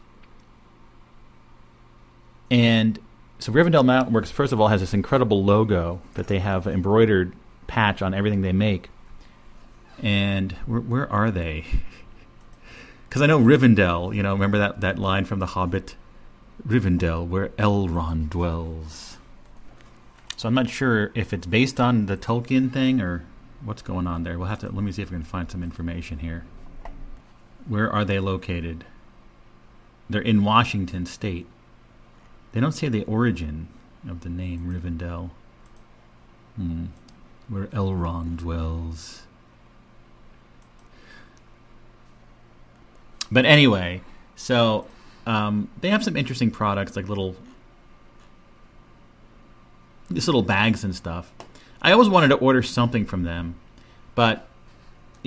and so Rivendell Mountain Works first of all has this incredible logo that they have embroidered patch on everything they make. And where, where are they? [LAUGHS] Because I know Rivendell, you know, remember that, that line from The Hobbit? Rivendell, where Elrond dwells. So I'm not sure if it's based on the Tolkien thing or what's going on there. We'll have to let me see if we can find some information here. Where are they located? They're in Washington State. They don't say the origin of the name Rivendell. Hmm. Where Elrond dwells. But anyway, so um, they have some interesting products like little, just little bags and stuff. I always wanted to order something from them, but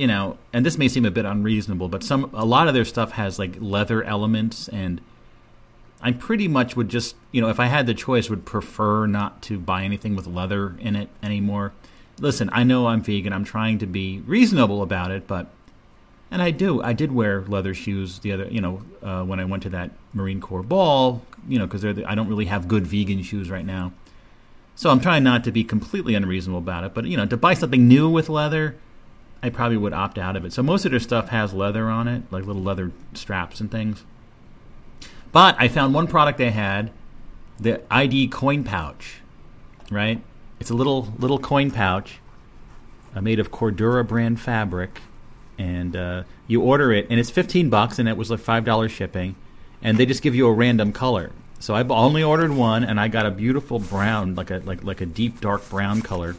you know, and this may seem a bit unreasonable, but some a lot of their stuff has like leather elements, and I pretty much would just you know, if I had the choice, would prefer not to buy anything with leather in it anymore. Listen, I know I'm vegan. I'm trying to be reasonable about it, but and I do. I did wear leather shoes the other, you know, uh, when I went to that Marine Corps ball, you know, because I don't really have good vegan shoes right now. So I'm trying not to be completely unreasonable about it, but you know, to buy something new with leather, I probably would opt out of it. So most of their stuff has leather on it, like little leather straps and things. But I found one product they had, the ID coin pouch, right? It's a little little coin pouch uh, made of Cordura brand fabric and uh, you order it, and it's fifteen bucks, and it was like five dollars shipping, and they just give you a random color. So I only ordered one, and I got a beautiful brown, like a like like a deep dark brown color,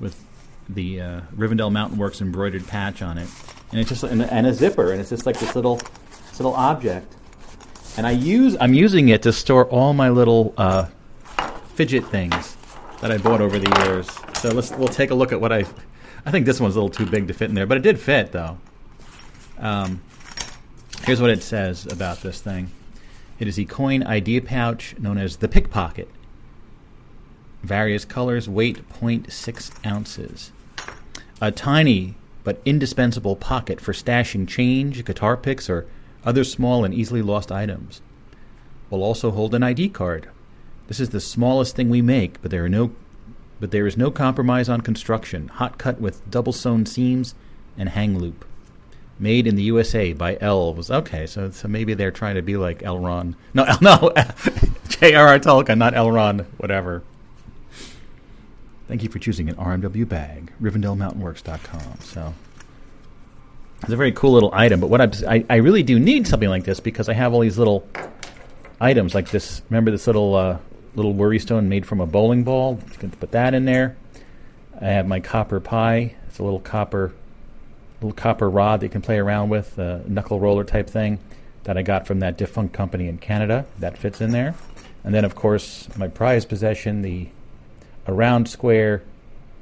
with the uh, Rivendell Mountain Works embroidered patch on it, and it's just and, and a zipper, and it's just like this little this little object. And I use I'm using it to store all my little uh, fidget things that I bought over the years. So let's we'll take a look at what I I think this one's a little too big to fit in there, but it did fit though. Um, here's what it says about this thing. It is a coin idea pouch known as the pickpocket. Various colors, weight 0.6 ounces. A tiny but indispensable pocket for stashing change, guitar picks, or other small and easily lost items. Will also hold an ID card. This is the smallest thing we make, but there are no but there is no compromise on construction. Hot cut with double sewn seams and hang loop. Made in the USA by Elves. Okay, so so maybe they're trying to be like Elron. No, [LAUGHS] no, [LAUGHS] J.R.R. Tolkien, not Elron. Whatever. Thank you for choosing an RMW bag. RivendellMountainWorks.com. So it's a very cool little item. But what I, I really do need something like this because I have all these little items like this. Remember this little uh, little worry stone made from a bowling ball. Can put that in there. I have my copper pie. It's a little copper, little copper rod that you can play around with, a knuckle roller type thing that I got from that defunct company in Canada. That fits in there. And then, of course, my prized possession, the a round square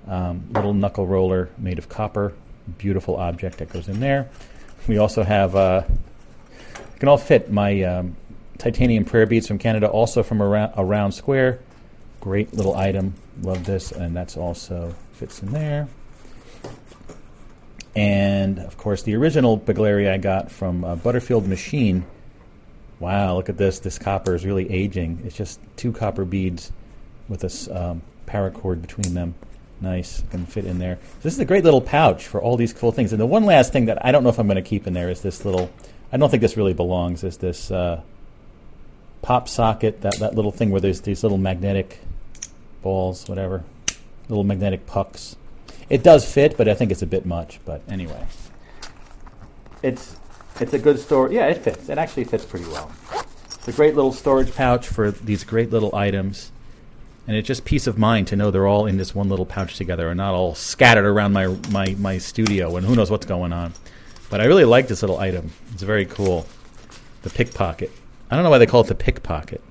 um, little knuckle roller made of copper. Beautiful object that goes in there. We also have, uh, can all fit my um, titanium prayer beads from Canada, also from a round, a round square. Great little item. Love this, and that's also fits in there. And of course, the original Begleria I got from uh, Butterfield Machine. Wow, look at this. This copper is really aging. It's just two copper beads with a um, paracord between them. Nice, can fit in there. So this is a great little pouch for all these cool things. And the one last thing that I don't know if I'm going to keep in there is this little. I don't think this really belongs. Is this uh, pop socket, that, that little thing where there's these little magnetic balls, whatever, little magnetic pucks. It does fit, but I think it's a bit much. But anyway, it's it's a good store. Yeah, it fits. It actually fits pretty well. It's a great little storage pouch for these great little items. And it's just peace of mind to know they're all in this one little pouch together and not all scattered around my, my, my studio and who knows what's going on. But I really like this little item. It's very cool. The pickpocket. I don't know why they call it the pickpocket.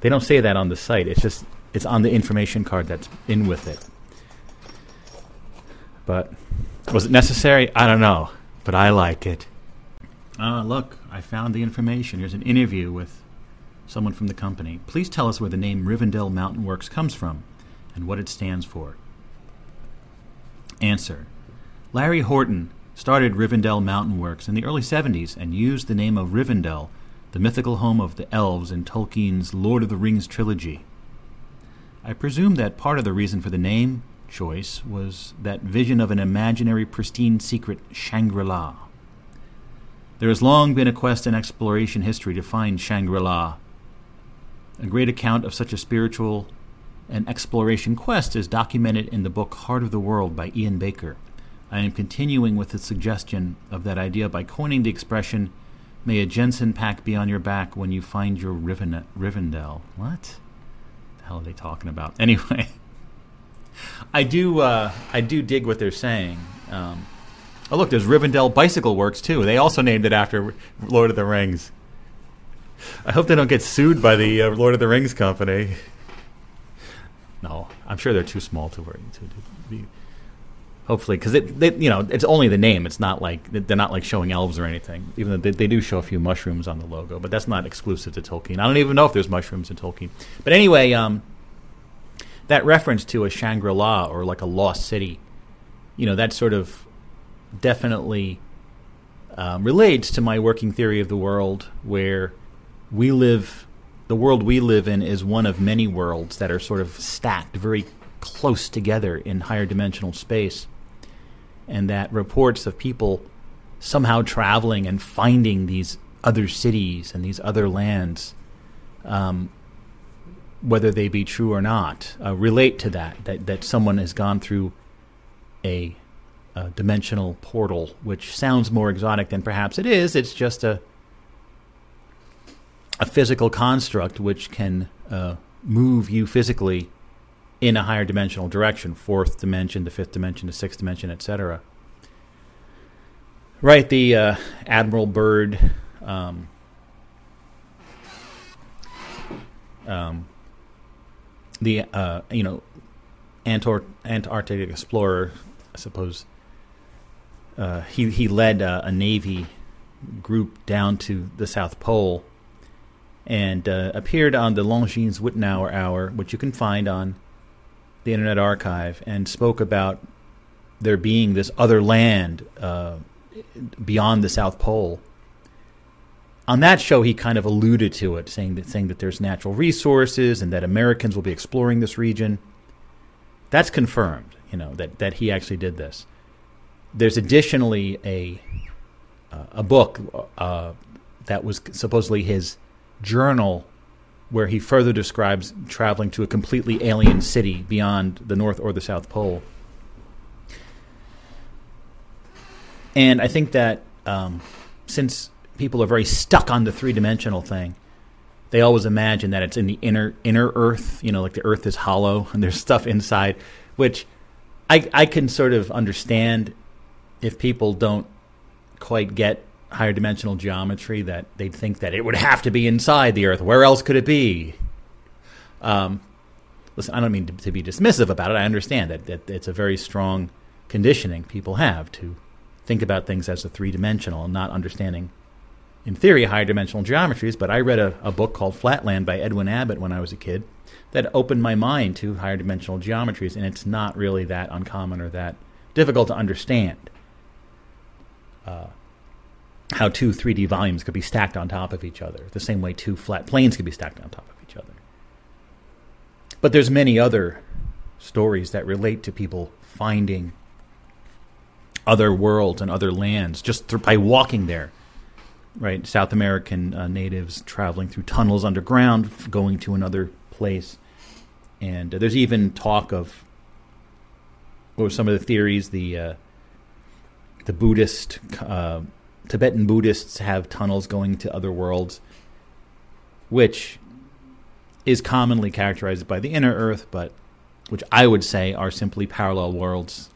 They don't say that on the site. It's just it's on the information card that's in with it. But was it necessary? I don't know, but I like it. Uh, look, I found the information. Here's an interview with someone from the company. Please tell us where the name Rivendell Mountain Works comes from and what it stands for. Answer Larry Horton started Rivendell Mountain Works in the early 70s and used the name of Rivendell the mythical home of the elves in Tolkien's Lord of the Rings trilogy. I presume that part of the reason for the name choice was that vision of an imaginary, pristine, secret Shangri La. There has long been a quest in exploration history to find Shangri La. A great account of such a spiritual and exploration quest is documented in the book Heart of the World by Ian Baker. I am continuing with the suggestion of that idea by coining the expression May a Jensen pack be on your back when you find your Riven- Rivendell. What? The hell are they talking about? [LAUGHS] Anyway, I do uh, I do dig what they're saying. Um, oh look, there's Rivendell Bicycle Works too. They also named it after Lord of the Rings. I hope they don't get sued by the uh, Lord of the Rings company. no, I'm sure they're too small to worry to, to be. Hopefully, because it, they, you know, it's only the name. It's not like they're not like showing elves or anything. Even though they, they do show a few mushrooms on the logo, but that's not exclusive to Tolkien. I don't even know if there's mushrooms in Tolkien. But anyway, um, that reference to a Shangri La or like a lost city, you know, that sort of definitely um, relates to my working theory of the world, where we live, the world we live in is one of many worlds that are sort of stacked very close together in higher dimensional space, and that reports of people somehow traveling and finding these other cities and these other lands. Um, whether they be true or not, uh, relate to that, that, that someone has gone through a a dimensional portal, which sounds more exotic than perhaps it is. It's just a a physical construct which can uh, move you physically in a higher dimensional direction, fourth dimension, the fifth dimension, the sixth dimension, etc. Right, the uh, Admiral Byrd. Um, um, the uh, you know Antar- Antarctic explorer, I suppose uh, he he led a, a, navy group down to the South Pole and uh, appeared on the Longines Wittnauer Hour, which you can find on the Internet Archive, and spoke about there being this other land uh, beyond the South Pole. On that show, he kind of alluded to it, saying that saying that there's natural resources and that Americans will be exploring this region. That's confirmed, you know, that, that he actually did this there's additionally a uh, a book uh, that was supposedly his journal, where he further describes traveling to a completely alien city beyond the North or the South Pole. And I think that um, since people are very stuck on the three dimensional thing, they always imagine that it's in the inner inner Earth. You know, like the Earth is hollow [LAUGHS] and there's stuff inside, which I I can sort of understand if people don't quite get higher dimensional geometry, that they'd think that it would have to be inside the Earth. Where else could it be? Um, listen, I don't mean to, to, be dismissive about it. I understand that, that it's a very strong conditioning people have to think about things as a three dimensional and not understanding, in theory, higher dimensional geometries. But I read a, a book called Flatland by Edwin Abbott when I was a kid that opened my mind to higher dimensional geometries, and it's not really that uncommon or that difficult to understand uh, how two 3D volumes could be stacked on top of each other, the same way two flat planes could be stacked on top of each other. But there's many other stories that relate to people finding other worlds and other lands just th- by walking there. Right, South American uh, natives traveling through tunnels underground, going to another place, and uh, there's even talk of, or some of the theories, the uh, the Buddhist uh, Tibetan Buddhists have tunnels going to other worlds, which is commonly characterized by the inner earth, but which I would say are simply parallel worlds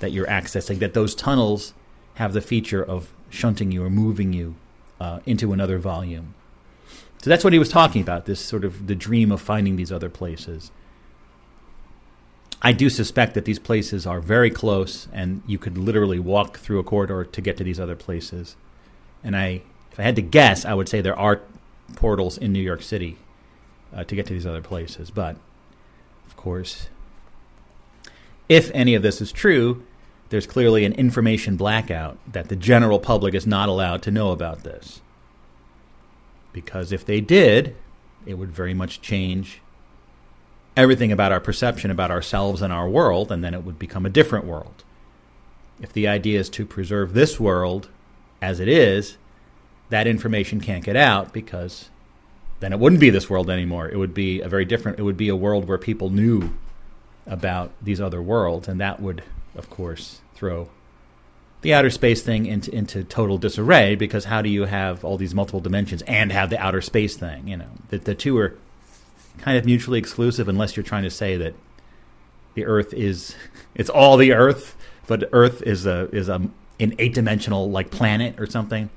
that you're accessing. That those tunnels have the feature of shunting you or moving you uh, into another volume. So that's what he was talking about. This sort of the dream of finding these other places. I do suspect that these places are very close, and you could literally walk through a corridor to get to these other places. And I, if I had to guess, I would say there are portals in New York City uh, to get to these other places. But, of course, if any of this is true, there's clearly an information blackout that the general public is not allowed to know about this. Because if they did, it would very much change everything about our perception about ourselves and our world, and then it would become a different world. If the idea is to preserve this world as it is, that information can't get out because then it wouldn't be this world anymore. It would be a very different, it would be a world where people knew about these other worlds, and that would, of course, throw the outer space thing into, into total disarray because how do you have all these multiple dimensions and have the outer space thing? You know, the, the two are kind of mutually exclusive unless you're trying to say that the Earth is [LAUGHS] it's all the Earth, but Earth is a is a an eight dimensional like planet or something.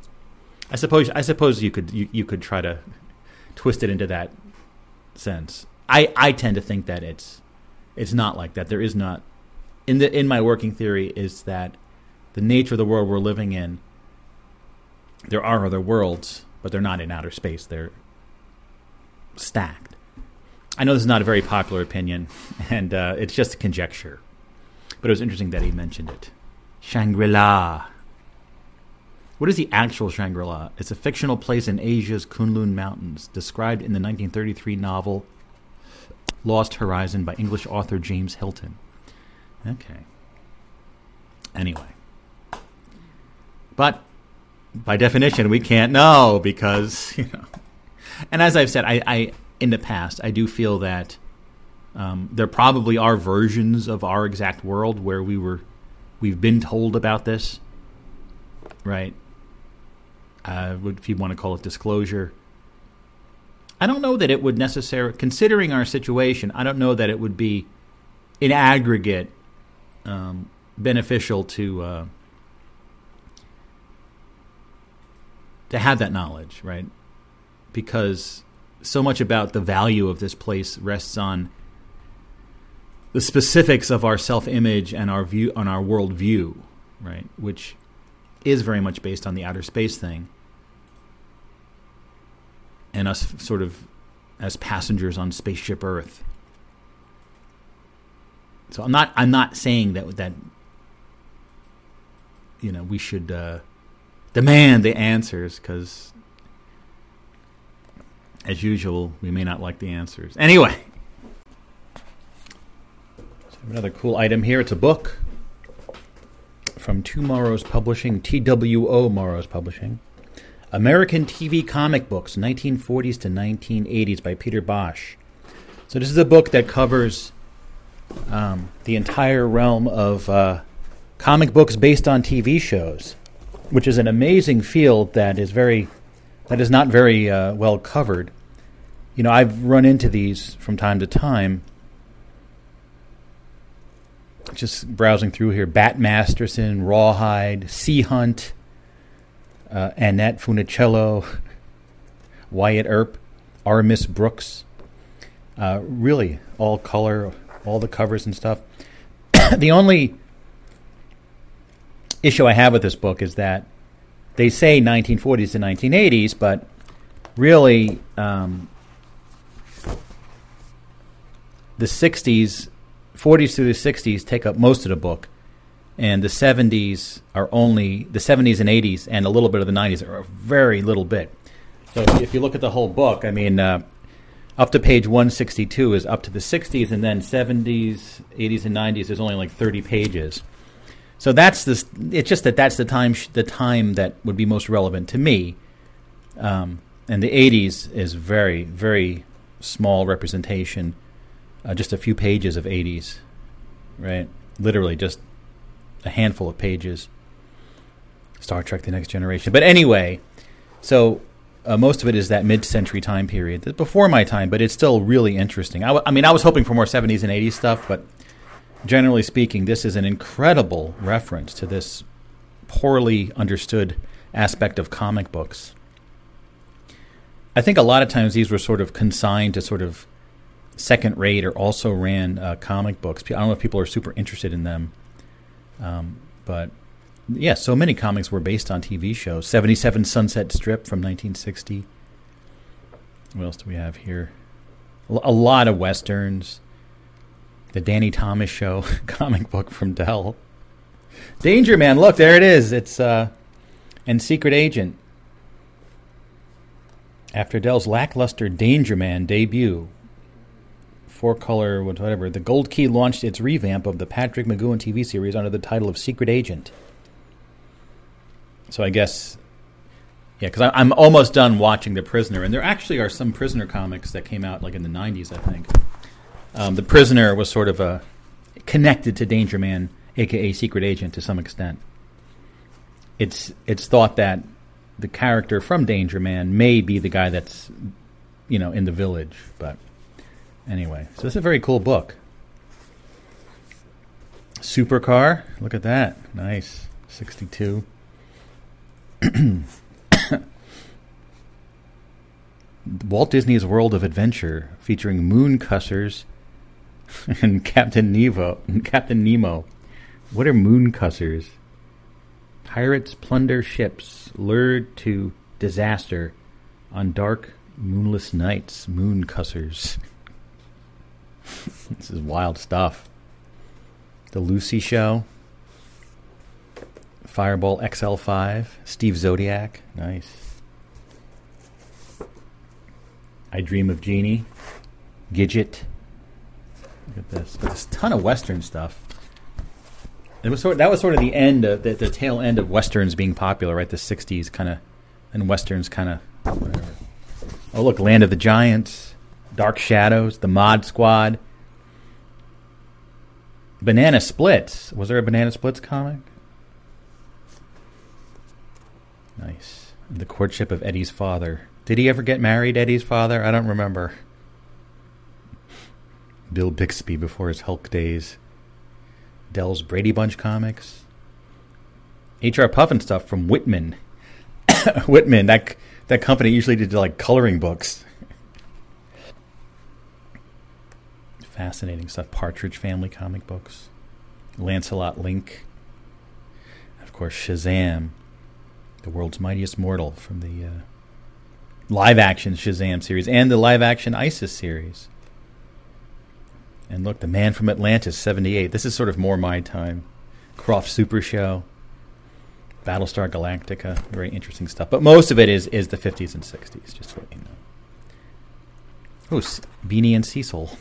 I suppose I suppose you could you, you could try to twist it into that sense. I, I tend to think that it's It's not like that. There is not in the in my working theory is that the nature of the world we're living in. There are other worlds, but they're not in outer space. They're stacked. I know this is not a very popular opinion, [LAUGHS] and uh, it's just a conjecture. But it was interesting that he mentioned it. Shangri La. What is the actual Shangri La? It's a fictional place in Asia's Kunlun Mountains, described in the 1933 novel Lost Horizon by English author James Hilton. Okay. Anyway. But by definition, we can't know because, [LAUGHS] you know. And as I've said, I, I in the past, I do feel that um, there probably are versions of our exact world where we were, we've been told about this, right? Uh, if you want to call it disclosure. I don't know that it would necessarily, considering our situation, I don't know that it would be, in aggregate, um, beneficial to uh, to have that knowledge, right? Because so much about the value of this place rests on the specifics of our self-image and our view on our world view, right? Which is very much based on the outer space thing, and us sort of as passengers on spaceship Earth. So I'm not I'm not saying that that you know we should uh, demand the answers because as usual we may not like the answers. Anyway, another cool item here. It's a book from TwoMorrows Publishing, TwoMorrows Publishing. American TV Comic Books, 1940s to 1980s by Peter Bosch. So this is a book that covers um, the entire realm of uh, comic books based on TV shows, which is an amazing field that is very that is not very uh, well covered. You know, I've run into these from time to time. Just browsing through here, Bat Masterson, Rawhide, Sea Hunt, uh, Annette Funicello, [LAUGHS] Wyatt Earp, Our Miss Brooks. Uh, really, all color, all the covers and stuff. [COUGHS] the only issue I have with this book is that they say 1940s to 1980s, but really um, the 60s, 40s through the 60s take up most of the book, and the 70s are only the 70s and 80s, and a little bit of the 90s are a very little bit. So if you look at the whole book, I mean, uh, up to page 162 is up to the 60s, and then 70s, 80s, and 90s. There's only like 30 pages. So that's the. It's just that that's the time sh- the time that would be most relevant to me. Um, and the 80s is very very small representation, uh, just a few pages of 80s, right? Literally just a handful of pages. Star Trek: The Next Generation. But anyway, so uh, most of it is that mid-century time period, before my time, but it's still really interesting. I, w- I mean, I was hoping for more 70s and 80s stuff, but generally speaking, this is an incredible reference to this poorly understood aspect of comic books. I think a lot of times these were sort of consigned to sort of second rate or also ran uh, comic books. I don't know if people are super interested in them, um, but yeah, so many comics were based on TV shows. 77 Sunset Strip from 1960. What else do we have here? A lot of westerns the Danny Thomas Show [LAUGHS] comic book from Dell. Danger Man, look, there it is. It's uh, and Secret Agent. After Dell's lackluster Danger Man debut, four color whatever, the Gold Key launched its revamp of the Patrick McGoohan TV series under the title of Secret Agent. So I guess, yeah, because I'm almost done watching The Prisoner, and there actually are some Prisoner comics that came out like in the '90s, I think. Um, the prisoner was sort of a connected to Danger Man, aka Secret Agent, to some extent. It's it's thought that the character from Danger Man may be the guy that's, you know, in the village. But anyway, so it's a very cool book. Supercar, look at that, nice, sixty-two. [COUGHS] Walt Disney's World of Adventure, featuring Moon Cussers [LAUGHS] and Captain Nemo. [LAUGHS] Captain Nemo. What are mooncussers? Pirates plunder ships, lured to disaster on dark, moonless nights. Mooncussers. [LAUGHS] [LAUGHS] this is wild stuff. The Lucy Show. Fireball XL5. Steve Zodiac. Nice. I Dream of Jeannie. Gidget. Look at this. There's a ton of Western stuff. It was sort. That was sort of the end of the, the tail end of westerns being popular, right? The '60s kind of, and westerns kind of. Oh look, Land of the Giants, Dark Shadows, The Mod Squad, Banana Splits. Was there a Banana Splits comic? Nice. The courtship of Eddie's father. Did he ever get married, Eddie's father? I don't remember. Bill Bixby before his Hulk days. Dell's Brady Bunch comics. H.R. Pufnstuf from Whitman. [COUGHS] Whitman, that that company usually did like coloring books. Fascinating stuff. Partridge Family comic books. Lancelot Link. Of course, Shazam, the world's mightiest mortal from the uh, live action Shazam series and the live action ISIS series. And look, The Man from Atlantis, 78. This is sort of more my time. Krofft Super Show, Battlestar Galactica, very interesting stuff. But most of it is, is the 50s and 60s, just so you know. Oh, Beany and Cecil.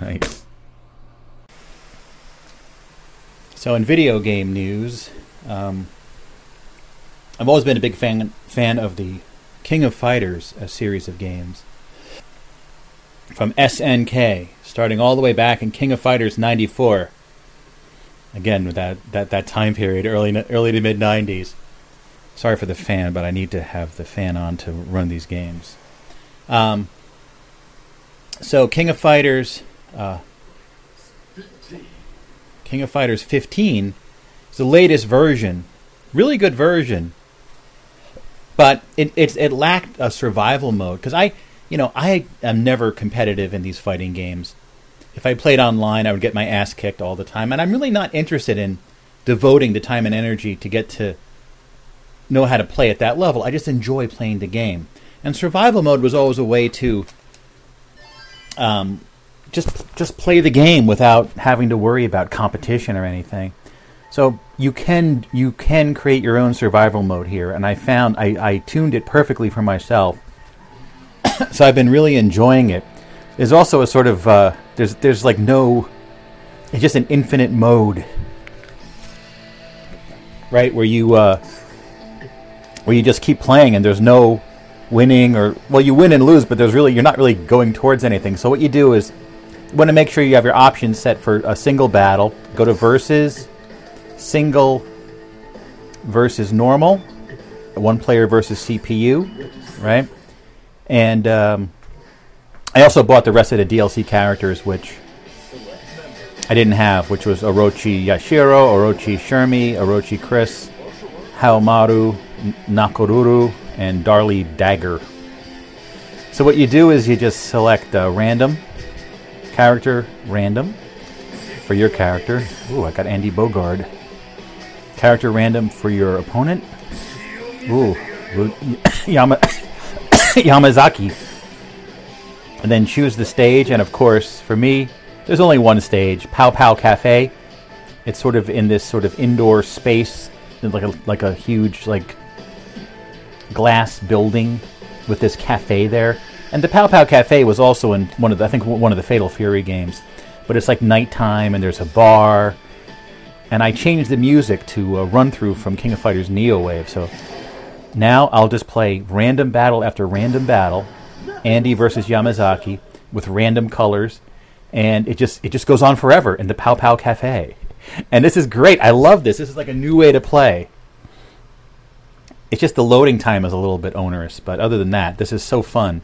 Nice. So, in video game news, um, I've always been a big fan fan of the King of Fighters, a series of games from SNK, starting all the way back in King of Fighters '94. Again, with that, that, that time period, early early to mid '90s. Sorry for the fan, but I need to have the fan on to run these games. Um, so, King of Fighters, uh, King of Fighters 15 is the latest version, really good version, but it it, it lacked a survival mode because I you know, I am never competitive in these fighting games. If I played online, I would get my ass kicked all the time, and I'm really not interested in devoting the time and energy to get to know how to play at that level. I just enjoy playing the game. And survival mode was always a way to um, just just play the game without having to worry about competition or anything. So you can you can create your own survival mode here, and I found I, I tuned it perfectly for myself [COUGHS] so I've been really enjoying it. There's also a sort of uh, there's there's like no, it's just an infinite mode, right? Where you uh, where you just keep playing and there's no winning or well you win and lose, but there's really you're not really going towards anything. So what you do is want to make sure you have your options set for a single battle. Go to versus, single versus normal, one player versus CPU, right? And um, I also bought the rest of the DLC characters, which I didn't have, which was Orochi Yashiro, Orochi Shermie, Orochi Chris, Haomaru, Nakoruru, and Darli Dagger. So what you do is you just select a random character, random for your character. Ooh, I got Andy Bogard. Character random for your opponent. Ooh, [COUGHS] Yama. [COUGHS] Yamazaki. And then choose the stage, and of course, for me, there's only one stage Pao Pao Cafe. It's sort of in this sort of indoor space, like a, like a huge, like, glass building with this cafe there. And the Pao Pao Cafe was also in one of the, I think, one of the Fatal Fury games. But it's like nighttime, and there's a bar. And I changed the music to a run through from King of Fighters Neo Wave. so now I'll just play random battle after random battle, Andy versus Yamazaki with random colors, and it just it just goes on forever in the Pao Pao Cafe. And this is great. I love this. This is like a new way to play. It's just the loading time is a little bit onerous, but other than that, this is so fun.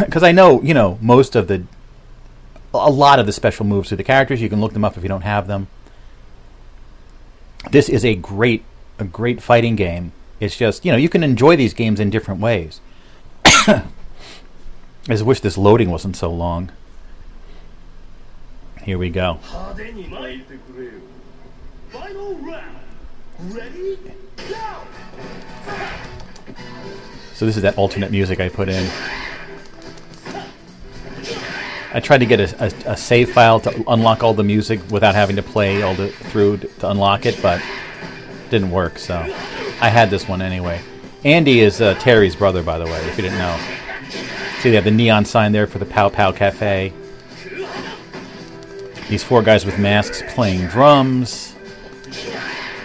[COUGHS] Because I know, you know, most of the, a lot of the special moves to the characters. You can look them up if you don't have them. This is a great, a great fighting game it's just, you know, you can enjoy these games in different ways. [COUGHS] I just wish this loading wasn't so long. Here we go. So this is that alternate music I put in. I tried to get a, a, a, save file to unlock all the music without having to play all the through to, unlock it, but didn't work. So I had this one anyway. Andy is uh, Terry's brother, by the way, if you didn't know. See, they have the neon sign there for the Pao Pao Cafe. These four guys with masks playing drums.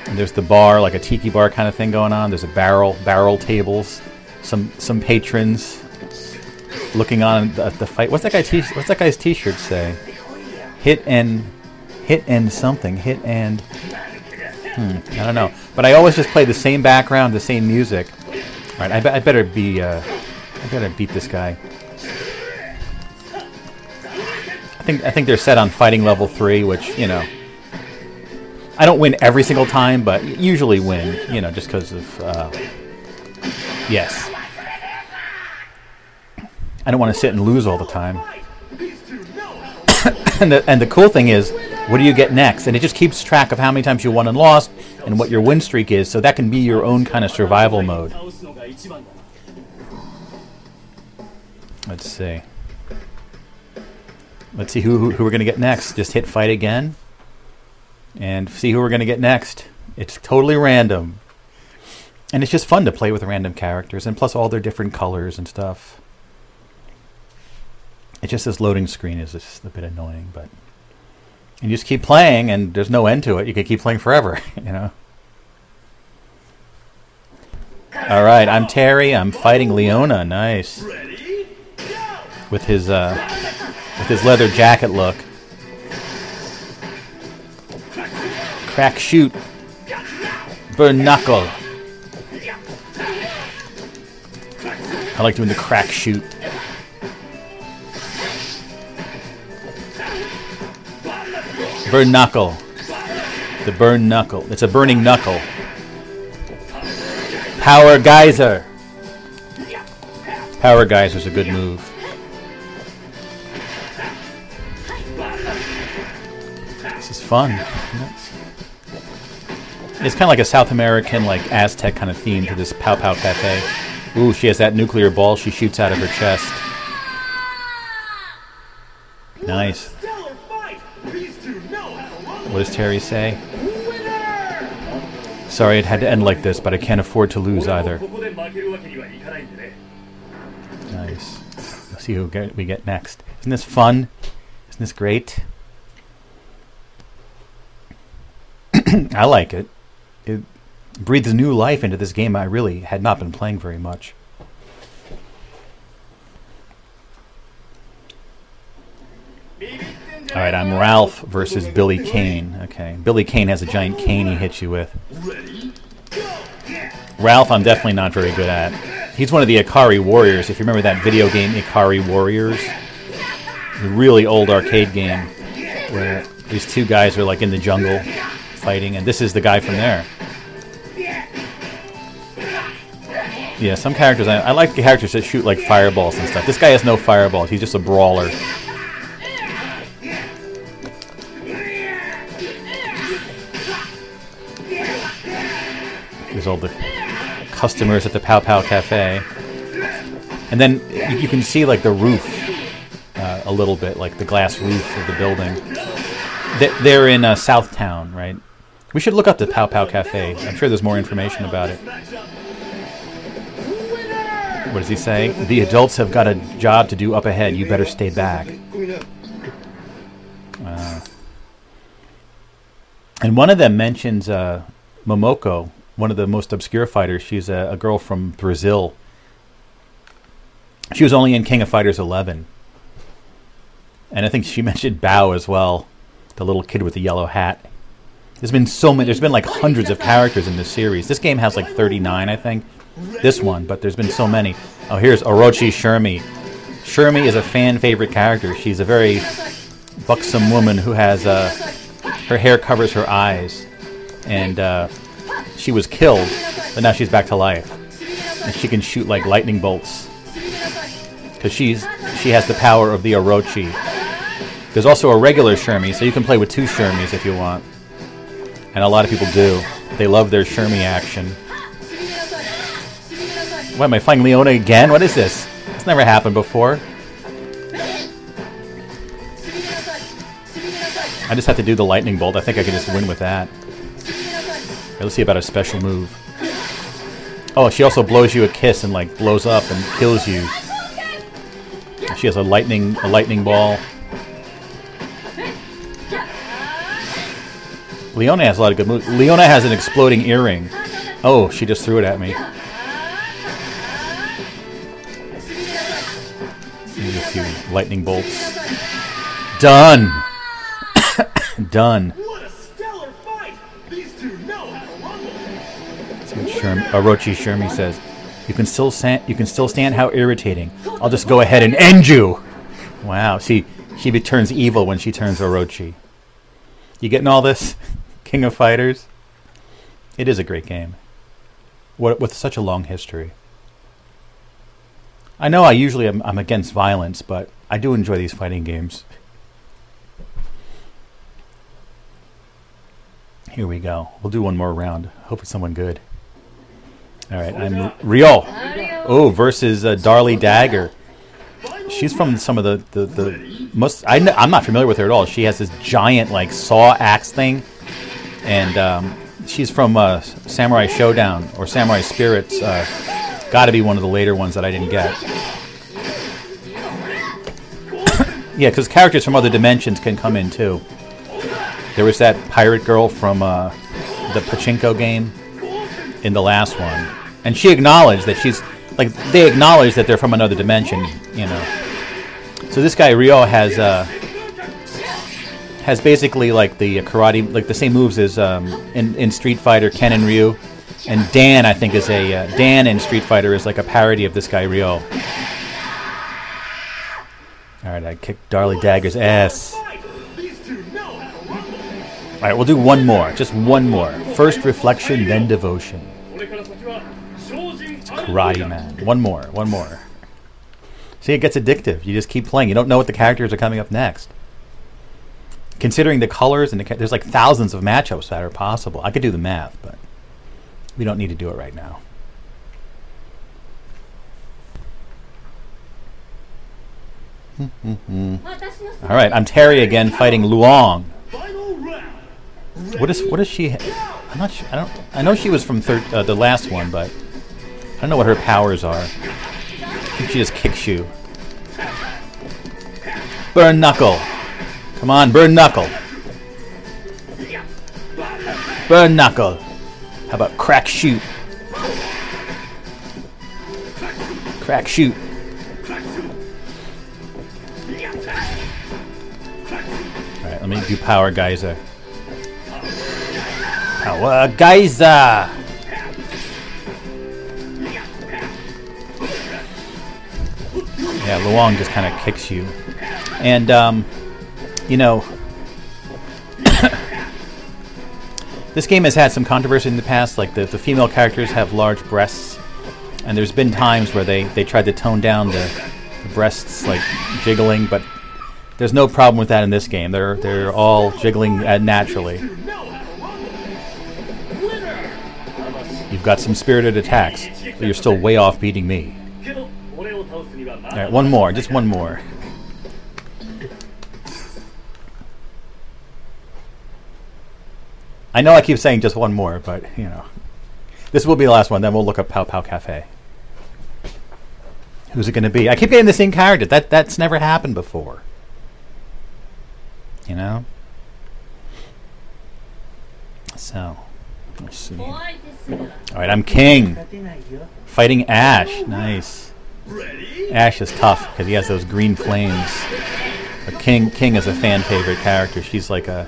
And there's the bar, like a tiki bar kind of thing going on. There's a barrel, barrel tables, some some patrons looking on at the fight. What's that guy? T- what's that guy's T-shirt say? Hit and hit and something. Hit and hmm, I don't know. But I always just play the same background, the same music. All right, I, be- I better be. Uh, I better beat this guy. I think I think they're set on fighting level three, which you know. I don't win every single time, but usually win. You know, just because of. Uh, yes. I don't want to sit and lose all the time. [COUGHS] and, the, and the cool thing is, what do you get next? And it just keeps track of how many times you won and lost and what your win streak is, so that can be your own kind of survival mode. Let's see. Let's see who, who, who we're going to get next. Just hit fight again and see who we're going to get next. It's totally random. And it's just fun to play with random characters, and plus all their different colors and stuff. It just this loading screen is just a bit annoying, but and you just keep playing, and there's no end to it. You can keep playing forever, [LAUGHS] you know. All right, I'm Terry. I'm fighting Leona. Nice. With his uh, with his leather jacket look. Crack shoot. Burn knuckle. I like doing the crack shoot. Burn knuckle. The burn knuckle. It's a burning knuckle. Power geyser. Power geyser's a good move. This is fun. It's kind of like a South American, like Aztec kind of theme to this Pao Pao Cafe. Ooh, she has that nuclear ball she shoots out of her chest. Nice. What does Terry say? Sorry it had to end like this, but I can't afford to lose either. Nice. Let's see who we get next. Isn't this fun? Isn't this great? [CLEARS THROAT] I like it. It breathes new life into this game I really had not been playing very much. All right, I'm Ralph versus Billy Kane. Okay, Billy Kane has a giant cane he hits you with. Ralph, I'm definitely not very good at. He's one of the Ikari Warriors. If you remember that video game, Ikari Warriors, the really old arcade game where these two guys are like in the jungle fighting, and this is the guy from there. Yeah, some characters I, I like characters that shoot like fireballs and stuff. This guy has no fireballs. He's just a brawler. All the customers at the Pao Pao Cafe. And then you can see like the roof uh, a little bit, like the glass roof of the building. They're in uh, Southtown, right? We should look up the Pao Pao Cafe. I'm sure there's more information about it. What does he say? The adults have got a job to do up ahead. You better stay back. Uh, and one of them mentions uh, Momoko, one of the most obscure fighters. She's a, a girl from Brazil. She was only in King of Fighters 11. And I think she [LAUGHS] mentioned Bao as well, the little kid with the yellow hat. There's been so many. There's been like hundreds of characters in this series. This game has like 39, I think. This one, but there's been so many. Oh, here's Orochi Shermie. Shermie is a fan favorite character. She's a very buxom woman who has uh, her hair covers her eyes, and uh, she was killed, but now she's back to life, and she can shoot like lightning bolts because she's she has the power of the Orochi, There's also a regular Shermie, so you can play with two Shermies if you want. And a lot of people do. They love their Shermie action. What, am I fighting Leona again? What is this? It's never happened before. I just have to do the lightning bolt. I think I can just win with that. Let's see about a special move. Oh, she also blows you a kiss and like blows up and kills you. She has a lightning a lightning ball. Leona has a lot of good moves. Leona has an exploding earring. Oh, she just threw it at me. Maybe a few lightning bolts. Done. [COUGHS] Done. Sherm, Orochi uh, Shermie says. You can still stand. You can still stand how irritating. I'll just go ahead and end you. Wow. See, she turns evil when she turns Orochi. You getting all this, [LAUGHS] King of Fighters? It is a great game. What with such a long history. I know I usually am I'm against violence, but I do enjoy these fighting games. Here we go. We'll do one more round. Hope it's someone good. All right, I'm Ryo. Oh, versus uh, Dagger. She's from some of the the, the most. I I'm not familiar with her at all. She has this giant like saw axe thing, and um, she's from uh, Samurai Shodown or Samurai Spirits. Uh, Got to be one of the later ones that I didn't get. [COUGHS] yeah, because characters from other dimensions can come in too. There was that pirate girl from uh, the Pachinko game in the last one, and she acknowledged that she's like they acknowledge that they're from another dimension, you know. So this guy Ryo has uh, has basically like the karate, like the same moves as um, in in Street Fighter, Ken and Ryu, and Dan I think is a uh, Dan in Street Fighter is like a parody of this guy Ryo. All right, I kicked Darli Dagger's ass. All right, we'll do one more, just one more. First reflection, then devotion. It's Karate Man. One more, one more. See, it gets addictive. You just keep playing. You don't know what the characters are coming up next. Considering the colors and the ca- there's like thousands of matchups that are possible. I could do the math, but we don't need to do it right now. [LAUGHS] All right, I'm Terry again fighting Luong. What is what is she? I'm not sure. I don't. I know she was from third, uh, the last one, but I don't know what her powers are. She just kicks you. Burn knuckle. Come on, burn knuckle. Burn knuckle. How about crack shoot? Crack shoot. All right, let me do power geyser. Power geyser. Yeah, Luong just kind of kicks you, and um, you know, [COUGHS] this game has had some controversy in the past. Like the, the female characters have large breasts, and there's been times where they, they tried to tone down the, the breasts, like jiggling, but there's no problem with that in this game. They're they're all jiggling uh, naturally. You've got some spirited attacks, but you're still way off beating me. Alright, one more, just one more. I know I keep saying just one more, but you know. This will be the last one, then we'll look up Pao Pao Cafe. Who's it gonna be? I keep getting the same character. That that's never happened before. You know? So let's see. All right, I'm King, fighting Ash. Nice. Ash is tough because he has those green flames. But King King is a fan favorite character. She's like a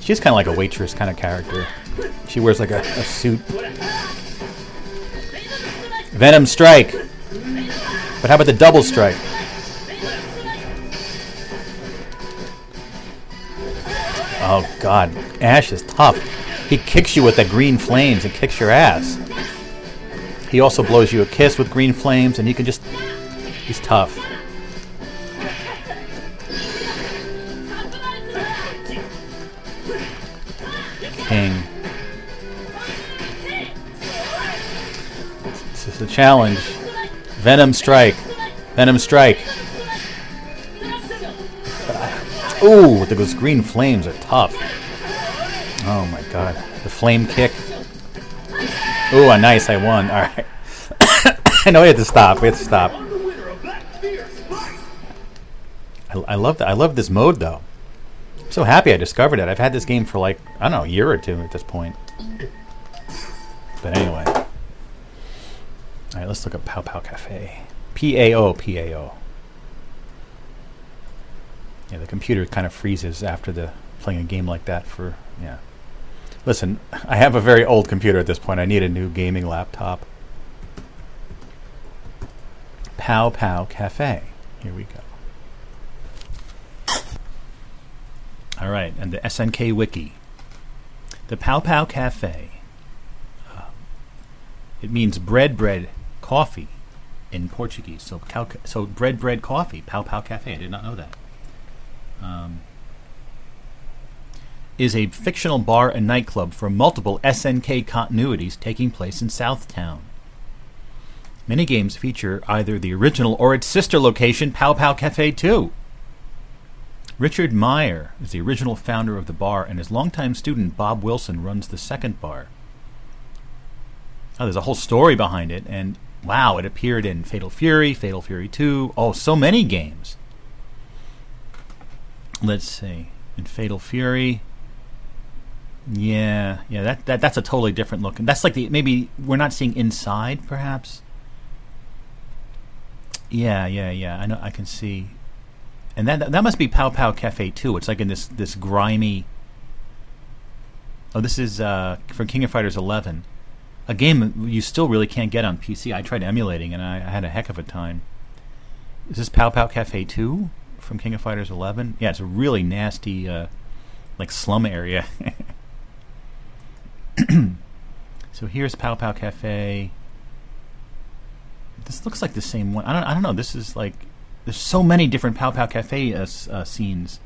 she's kind of like a waitress kind of character. She wears like a, a suit. Venom strike. But how about the double strike? Oh god, Ash is tough. He kicks you with the green flames and kicks your ass. He also blows you a kiss with green flames, and he can just. He's tough. King. This is a challenge. Venom Strike. Venom Strike. Ooh, those green flames are tough. Oh my god. The flame kick. Ooh, a nice, I won. Alright. I [COUGHS] know we have to stop. We have to stop. I, I love that. I love this mode though. I'm so happy I discovered it. I've had this game for like I don't know a year or two at this point. But anyway, all right. Let's look up Pao Pao Cafe. P A O P A O. Yeah, the computer kind of freezes after the playing a game like that. For yeah. Listen, I have a very old computer at this point. I need a new gaming laptop. Pao Pao Cafe. Here we go. All right, and the SNK Wiki. The Pao Pao Cafe. Um, it means bread, bread, coffee in Portuguese. So, so bread, bread, coffee. Pao Pao Cafe. I did not know that. Um, is a fictional bar and nightclub for multiple SNK continuities taking place in Southtown. Many games feature either the original or its sister location, Pao Pao Cafe 2. Richard Meyer is the original founder of the bar, and his longtime student Bob Wilson runs the second bar. Oh, there's a whole story behind it, and wow, it appeared in Fatal Fury, Fatal Fury 2. Oh, so many games. Let's see. In Fatal Fury. Yeah, yeah, that, that that's a totally different look. And that's like the maybe we're not seeing inside, perhaps. Yeah, yeah, yeah. I know. I can see, and that that must be Pao Pao Cafe too. It's like in this this grimy. Oh, this is uh, from King of Fighters 11, a game you still really can't get on PC. I tried emulating, and I, I had a heck of a time. Is this Pao Pao Cafe 2 from King of Fighters 11? Yeah, it's a really nasty, uh, like slum area. [LAUGHS] [CLEARS THROAT] so here's Pao Pao Cafe. This looks like the same one. I don't. I don't know. This is like there's so many different Pao Pao Cafe uh, uh, scenes.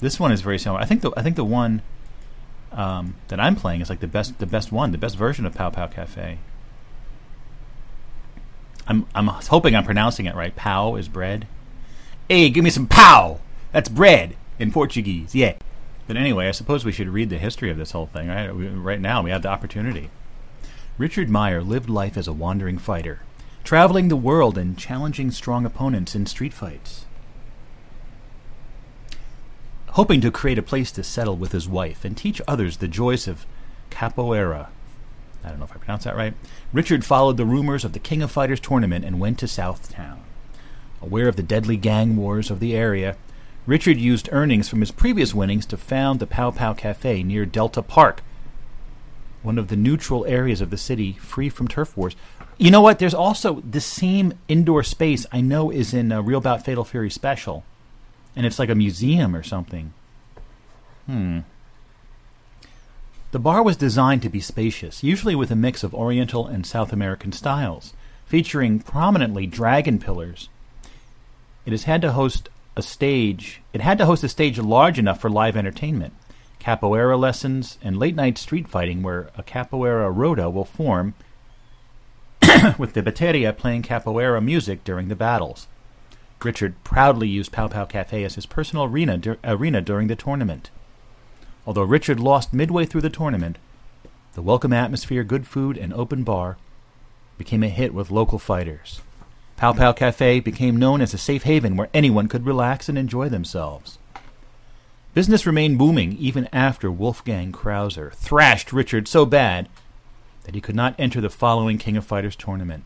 This one is very similar. I think the I think the one um, that I'm playing is like the best the best one, the best version of Pao Pao Cafe. I'm I'm hoping I'm pronouncing it right. Pow is bread. Hey, give me some pow. That's bread in Portuguese. Yeah. But anyway, I suppose we should read the history of this whole thing. Right, right now, we have the opportunity. Richard Meyer lived life as a wandering fighter, traveling the world and challenging strong opponents in street fights. Hoping to create a place to settle with his wife and teach others the joys of capoeira. I don't know if I pronounced that right. Richard followed the rumors of the King of Fighters tournament and went to Southtown. Aware of the deadly gang wars of the area, Richard used earnings from his previous winnings to found the Pao Pao Cafe near Delta Park, one of the neutral areas of the city free from turf wars. You know what? There's also the same indoor space I know is in a Real Bout Fatal Fury special, and it's like a museum or something. Hmm. The bar was designed to be spacious, usually with a mix of Oriental and South American styles, featuring prominently dragon pillars. It has had to host a stage. It had to host a stage large enough for live entertainment, capoeira lessons, and late night street fighting, where a capoeira roda will form, [COUGHS] with the bateria playing capoeira music during the battles. Richard proudly used Pao Pao Cafe as his personal arena, arena during the tournament. Although Richard lost midway through the tournament, the welcome atmosphere, good food, and open bar became a hit with local fighters. Pao Pao Cafe became known as a safe haven where anyone could relax and enjoy themselves. Business remained booming even after Wolfgang Krauser thrashed Richard so bad that he could not enter the following King of Fighters tournament.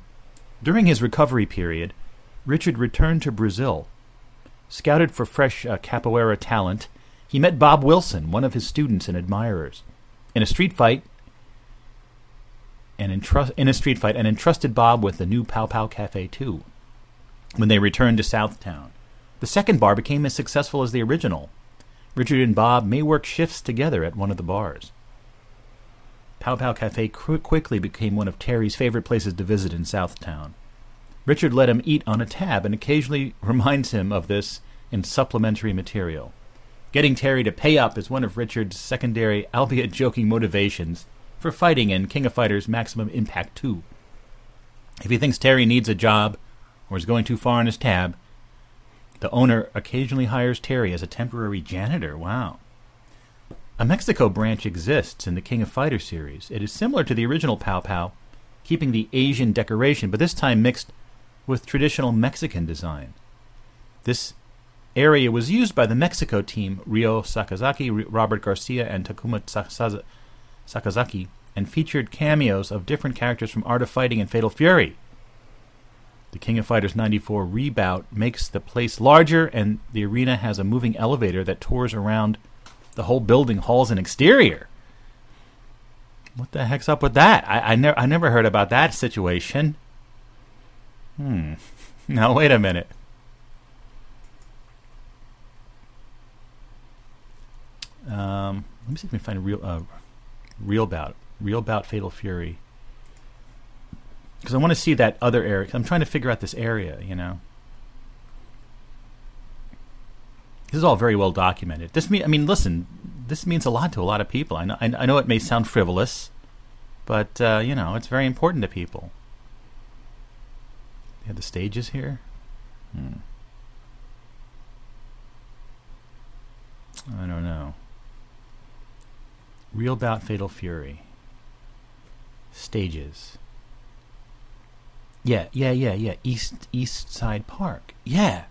During his recovery period, Richard returned to Brazil. Scouted for fresh uh, capoeira talent, he met Bob Wilson, one of his students and admirers. In a street fight, and entrust, in a street fight, and entrusted Bob with the new Pao Pao Cafe too. When they returned to Southtown, the second bar became as successful as the original. Richard and Bob may work shifts together at one of the bars. Pao Pao Cafe qu- quickly became one of Terry's favorite places to visit in Southtown. Richard let him eat on a tab and occasionally [LAUGHS] reminds him of this in supplementary material. Getting Terry to pay up is one of Richard's secondary, albeit joking, motivations for fighting in King of Fighters Maximum Impact 2. If he thinks Terry needs a job or is going too far on his tab, the owner occasionally hires Terry as a temporary janitor. Wow. A Mexico branch exists in the King of Fighters series. It is similar to the original Pao Pao, keeping the Asian decoration, but this time mixed with traditional Mexican design. This area was used by the Mexico team Ryo Sakazaki, Robert Garcia, and Takuma Sakazaki, and featured cameos of different characters from Art of Fighting and Fatal Fury. The King of Fighters 94 reboot makes the place larger, and the arena has a moving elevator that tours around the whole building, halls, and exterior. What the heck's up with that? I, I never I never heard about that situation. Hmm. [LAUGHS] Now wait a minute. Um, let me see if I can find a real uh, real bout real bout Fatal Fury because I want to see that other area. I'm trying to figure out this area. You know, this is all very well documented. This mean I mean, listen, this means a lot to a lot of people. I know I, know it may sound frivolous, but uh, you know, it's very important to people. They have the stages here. Hmm. I don't know. Real Bout Fatal Fury. Stages. Yeah, yeah, yeah, yeah. East East Side Park. Yeah.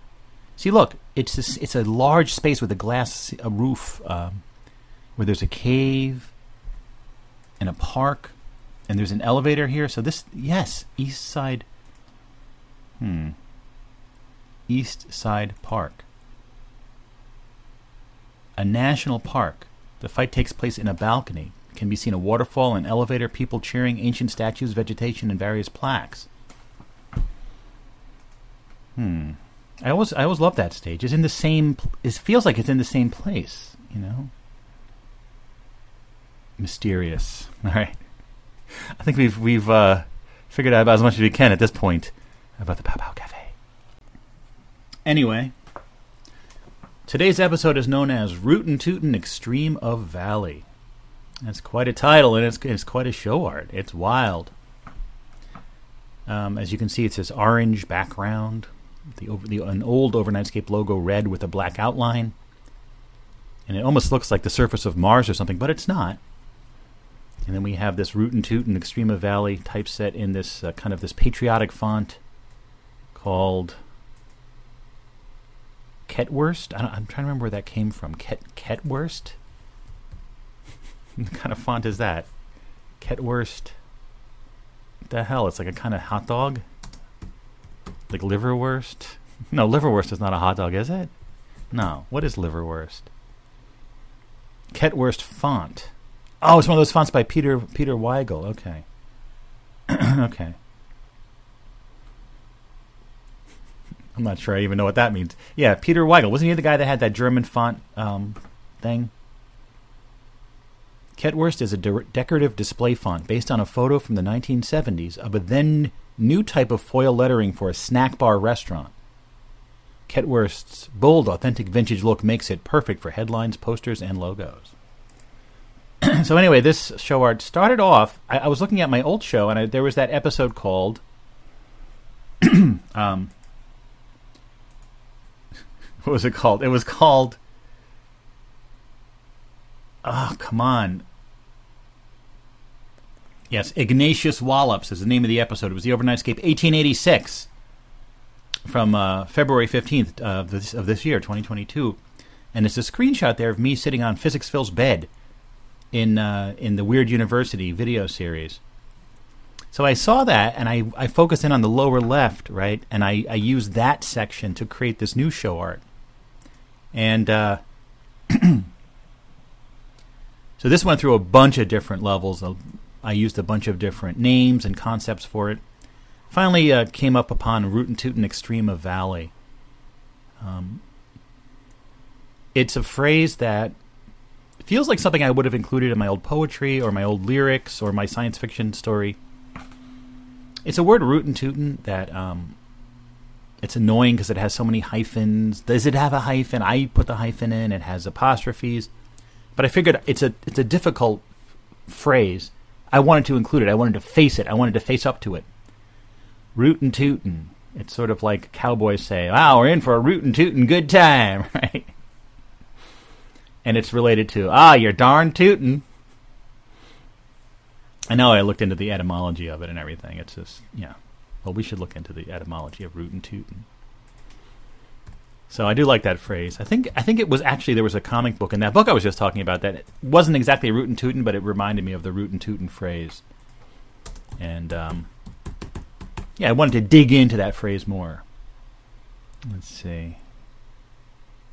See, look, it's a, it's a large space with a glass a roof, um, where there's a cave and a park, and there's an elevator here. So this, yes, East Side. Hmm. East Side Park. A national park. The fight takes place in a balcony. Can be seen a waterfall, an elevator, people cheering, ancient statues, vegetation, and various plaques. Hmm. I always I always love that stage. It's in the same. It feels like it's in the same place. You know. Mysterious. [LAUGHS] All right. I think we've we've uh, figured out about as much as we can at this point about the Pao Pao Cafe. Anyway, today's episode is known as Rootin' Tootin' Extreme of Valley. That's quite a title, and it's, it's quite a show art. It's wild. Um, as you can see, it's this orange background, the, the an old Overnightscape logo red with a black outline, and it almost looks like the surface of Mars or something, but it's not. And then we have this Rootin' Tootin' Extrema Valley typeset in this uh, kind of this patriotic font called Ketwurst. I am trying to remember where that came from. Ket Ketwurst. [LAUGHS] what kind of font is that? Ketwurst. What the hell? It's like a kind of hot dog. Like liverwurst. [LAUGHS] No, liverwurst is not a hot dog, is it? No. What is liverwurst? Ketwurst font. Oh, it's one of those fonts by Peter Peter Wiegel. Okay. [CLEARS THROAT] okay. I'm not sure I even know what that means. Yeah, Peter Wiegel. Wasn't he the guy that had that German font um, thing? Ketwurst is a de- decorative display font based on a photo from the 1970s of a then new type of foil lettering for a snack bar restaurant. Ketwurst's bold, authentic vintage look makes it perfect for headlines, posters, and logos. [CLEARS THROAT] so anyway, this show art started off. I, I was looking at my old show, and I, there was that episode called [CLEARS THROAT] um, what was it called? It was called. Oh, come on. Yes, Ignatius Wallops is the name of the episode. It was the Overnightscape, 1886 from uh, February 15th of this, of this year, 2022. And it's a screenshot there of me sitting on Physics Phil's bed in uh, in the Weird University video series. So I saw that and I, I focused in on the lower left, right? And I, I used that section to create this new show art. And uh, [CLEARS THROAT] so this went through a bunch of different levels. I used a bunch of different names and concepts for it. Finally, uh, came up upon Rootin' Tootin' Extrema Valley. Um, it's a phrase that feels like something I would have included in my old poetry or my old lyrics or my science fiction story. It's a word rootin' tootin' that um, it's annoying because it has so many hyphens. Does it have a hyphen? I put the hyphen in. It has apostrophes, but I figured it's a it's a difficult phrase. I wanted to include it. I wanted to face it. I wanted to face up to it. rootin' tootin'. It's sort of like cowboys say, "Wow, we're in for a rootin' tootin' good time," [LAUGHS] right? And it's related to, "Ah, you're darn tootin'." I know I looked into the etymology of it and everything. It's just, yeah. Well, we should look into the etymology of root and tootin'. So I do like that phrase. I think I think it was actually there was a comic book in that book I was just talking about that wasn't exactly root and tootin', but it reminded me of the rootin' tootin' phrase. And um, yeah, I wanted to dig into that phrase more. Let's see.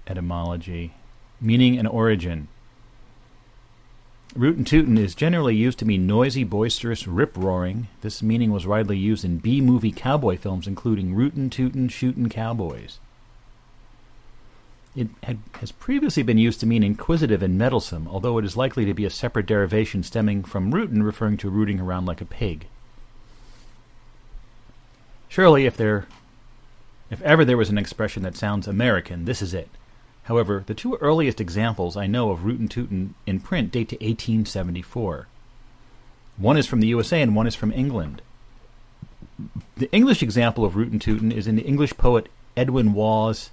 Etymology, meaning and origin. Rootin' tootin' is generally used to mean noisy, boisterous, rip roaring. This meaning was widely used in B movie cowboy films, including Rootin' Tootin' Shootin' Cowboys. It had, has previously been used to mean inquisitive and meddlesome, although it is likely to be a separate derivation stemming from rootin', referring to rooting around like a pig. Surely, if there, if ever there was an expression that sounds American, this is it. However, the two earliest examples I know of rootin' tootin' in print date to 1874. One is from the USA and one is from England. The English example of rootin' tootin' is in the English poet Edwin Waugh's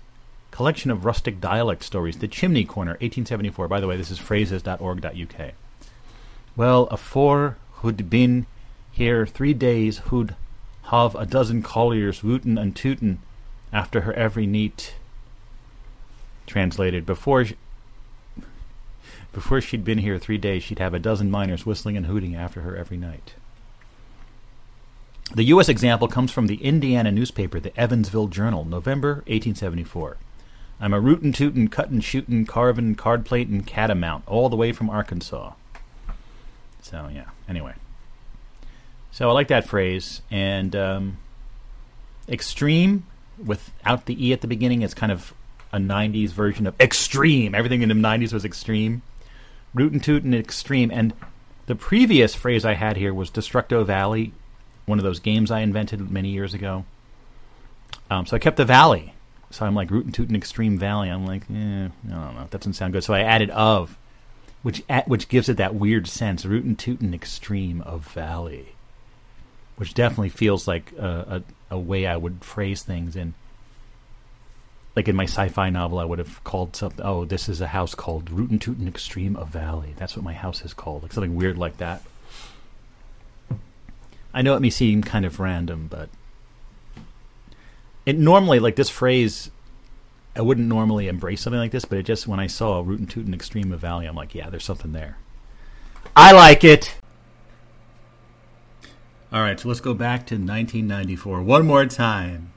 collection of rustic dialect stories, The Chimney Corner, 1874. By the way, this is phrases.org.uk. Well, afore who'd been here three days, who'd have a dozen colliers wootin' and tootin' after her every neat. Translated, before sh- before she'd been here three days, she'd have a dozen miners whistling and hooting after her every night. The U.S. example comes from the Indiana newspaper, the Evansville Journal, November 1874. I'm a rootin' tootin', cuttin', shootin', carvin', card platin', catamount, all the way from Arkansas. So, yeah, anyway. So I like that phrase. And um, extreme, without the E at the beginning, is kind of a 90s version of extreme. Everything in the 90s was extreme. Rootin' tootin' extreme. And the previous phrase I had here was Destructo Valley, one of those games I invented many years ago. Um, so I kept the valley. So I'm like rootin' tootin' extreme valley. I'm like, eh, I don't know, that doesn't sound good. So I added of, which at, which gives it that weird sense, rootin' tootin' extreme of valley, which definitely feels like a, a, a way I would phrase things in. Like in my sci-fi novel, I would have called something. Oh, this is a house called Rootin' Tootin' Extreme of Valley. That's what my house is called, like something weird like that. I know it may seem kind of random, but it normally like this phrase I wouldn't normally embrace something like this, but it just when I saw Rootin' Tootin' Extreme of Valley, I'm like, yeah, there's something there. I like it. All right, so let's go back to 1994 one more time.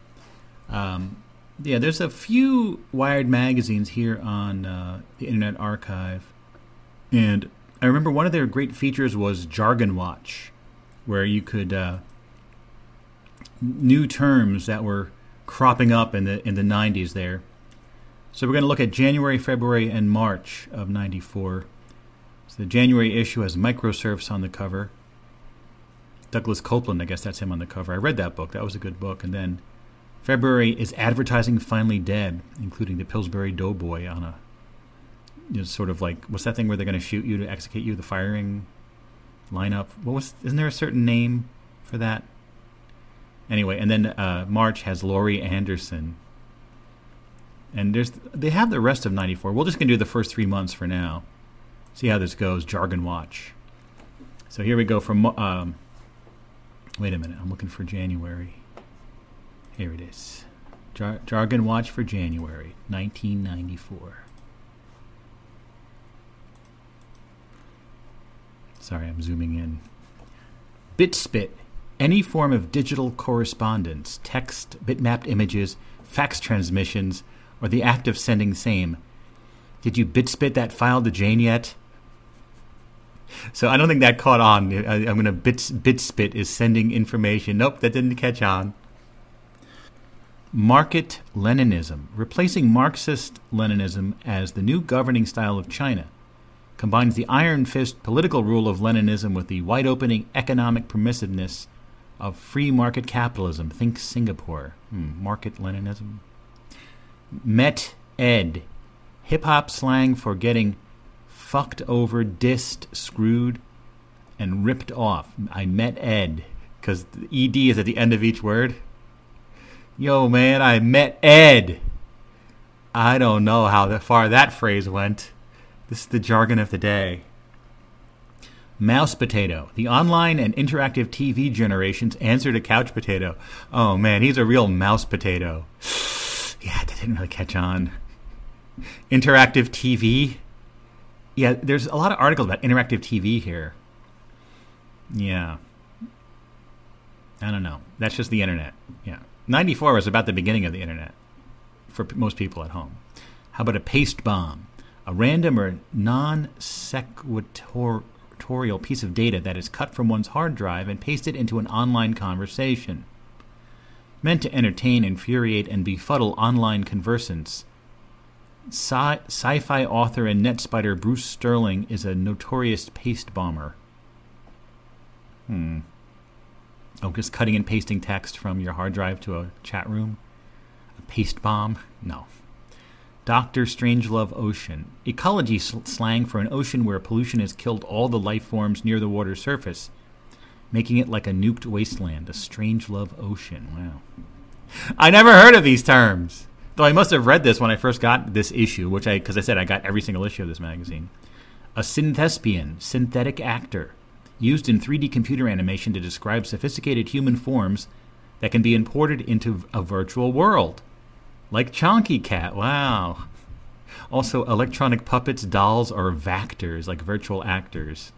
Um, yeah, there's a few Wired magazines here on uh, the Internet Archive, and I remember one of their great features was Jargon Watch, where you could uh, new terms that were cropping up in the in the 90s there. So we're going to look at January, February, and March of '94. So the January issue has microserfs on the cover. Douglas Coupland, I guess that's him on the cover. I read that book; that was a good book. And then February is advertising finally dead, including the Pillsbury Doughboy on a you know, sort of like what's that thing where they're going to shoot you to execute you? The firing lineup. What was? Isn't there a certain name for that? Anyway, and then uh, March has Laurie Anderson. And there's they have the rest of '94. We're just gonna do the first three months for now. See how this goes. Jargon Watch. So here we go from. Um, wait a minute. I'm looking for January. Here it is. Jar- Jargon Watch for January 1994. Sorry, I'm zooming in. BitSpit any form of digital correspondence, text, bitmapped images, fax transmissions, or the act of sending same. Did you bitspit that file to Jane yet? So I don't think that caught on. I, am going to bit bitspit is sending information. Nope, that didn't catch on. Market Leninism, replacing Marxist Leninism as the new governing style of China, combines the iron fist political rule of Leninism with the wide opening economic permissiveness of free market capitalism. Think Singapore. Hmm, market Leninism. Met Ed. Hip hop slang for getting fucked over, dissed, screwed, and ripped off. I met Ed. because ed is at the end of each word. Yo, man, I met Ed. I don't know how far that phrase went. This is the jargon of the day. Mouse Potato, the online and interactive TV generation's answer to Couch Potato. Oh man, he's a real mouse potato. [SIGHS] yeah, that didn't really catch on. Interactive TV. Yeah, there's a lot of articles about interactive TV here. Yeah. I don't know. That's just the internet. Yeah. 94 was about the beginning of the internet for p- most people at home. How about a paste bomb? A random or non sequitur vectorial piece of data that is cut from one's hard drive and pasted into an online conversation. Meant to entertain, infuriate, and befuddle online conversants, sci fi author and NetSpider Bruce Sterling is a notorious paste bomber. Hmm. Oh, just cutting and pasting text from your hard drive to a chat room? A paste bomb? No. Dr. Strangelove Ocean. Ecology slang for an ocean where pollution has killed all the life forms near the water's surface, making it like a nuked wasteland. A Strangelove Ocean. Wow. I never heard of these terms. Though I must have read this when I first got this issue, which I, because I said I got every single issue of this magazine. A synthespian, synthetic actor, used in 3D computer animation to describe sophisticated human forms that can be imported into a virtual world. Like Chonky Cat, wow. Also, electronic puppets, dolls, or vactors, like virtual actors.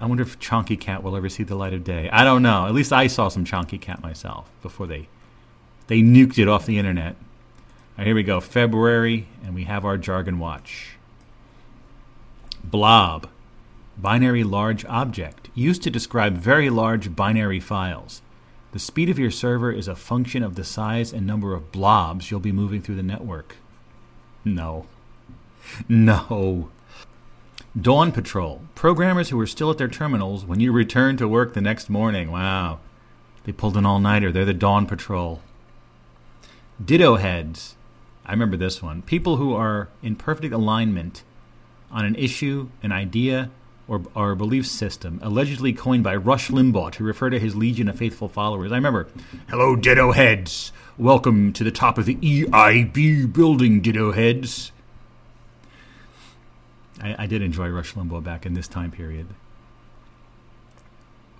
I wonder if Chonky Cat will ever see the light of day. I don't know. At least I saw some Chonky Cat myself before they they nuked it off the internet. Here we go. February, and we have our jargon watch. Blob, binary large object, used to describe very large binary files. The speed of your server is a function of the size and number of blobs you'll be moving through the network. No. [LAUGHS] No. Dawn Patrol. Programmers who are still at their terminals when you return to work the next morning. Wow. They pulled an all nighter. They're the Dawn Patrol. Ditto Heads. I remember this one. People who are in perfect alignment on an issue, an idea, or, our belief system, allegedly coined by Rush Limbaugh to refer to his legion of faithful followers. I remember, hello, ditto heads. Welcome to the top of the EIB building, ditto heads. I, I did enjoy Rush Limbaugh back in this time period.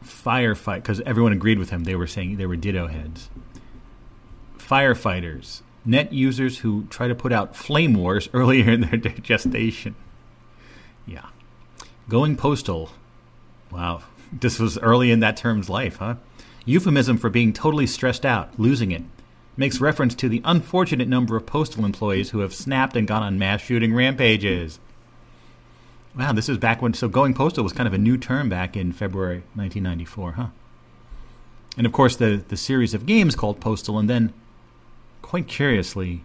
Firefight, because everyone agreed with him. They were saying they were ditto heads. Firefighters, net users who try to put out flame wars [LAUGHS] earlier in their gestation. Going postal. Wow. This was early in that term's life, huh? Euphemism for being totally stressed out, losing it. Makes reference to the unfortunate number of postal employees who have snapped and gone on mass shooting rampages. Wow, this is back when. So going postal was kind of a new term back in February 1994, huh? And of course, the, the series of games called Postal, and then, quite curiously,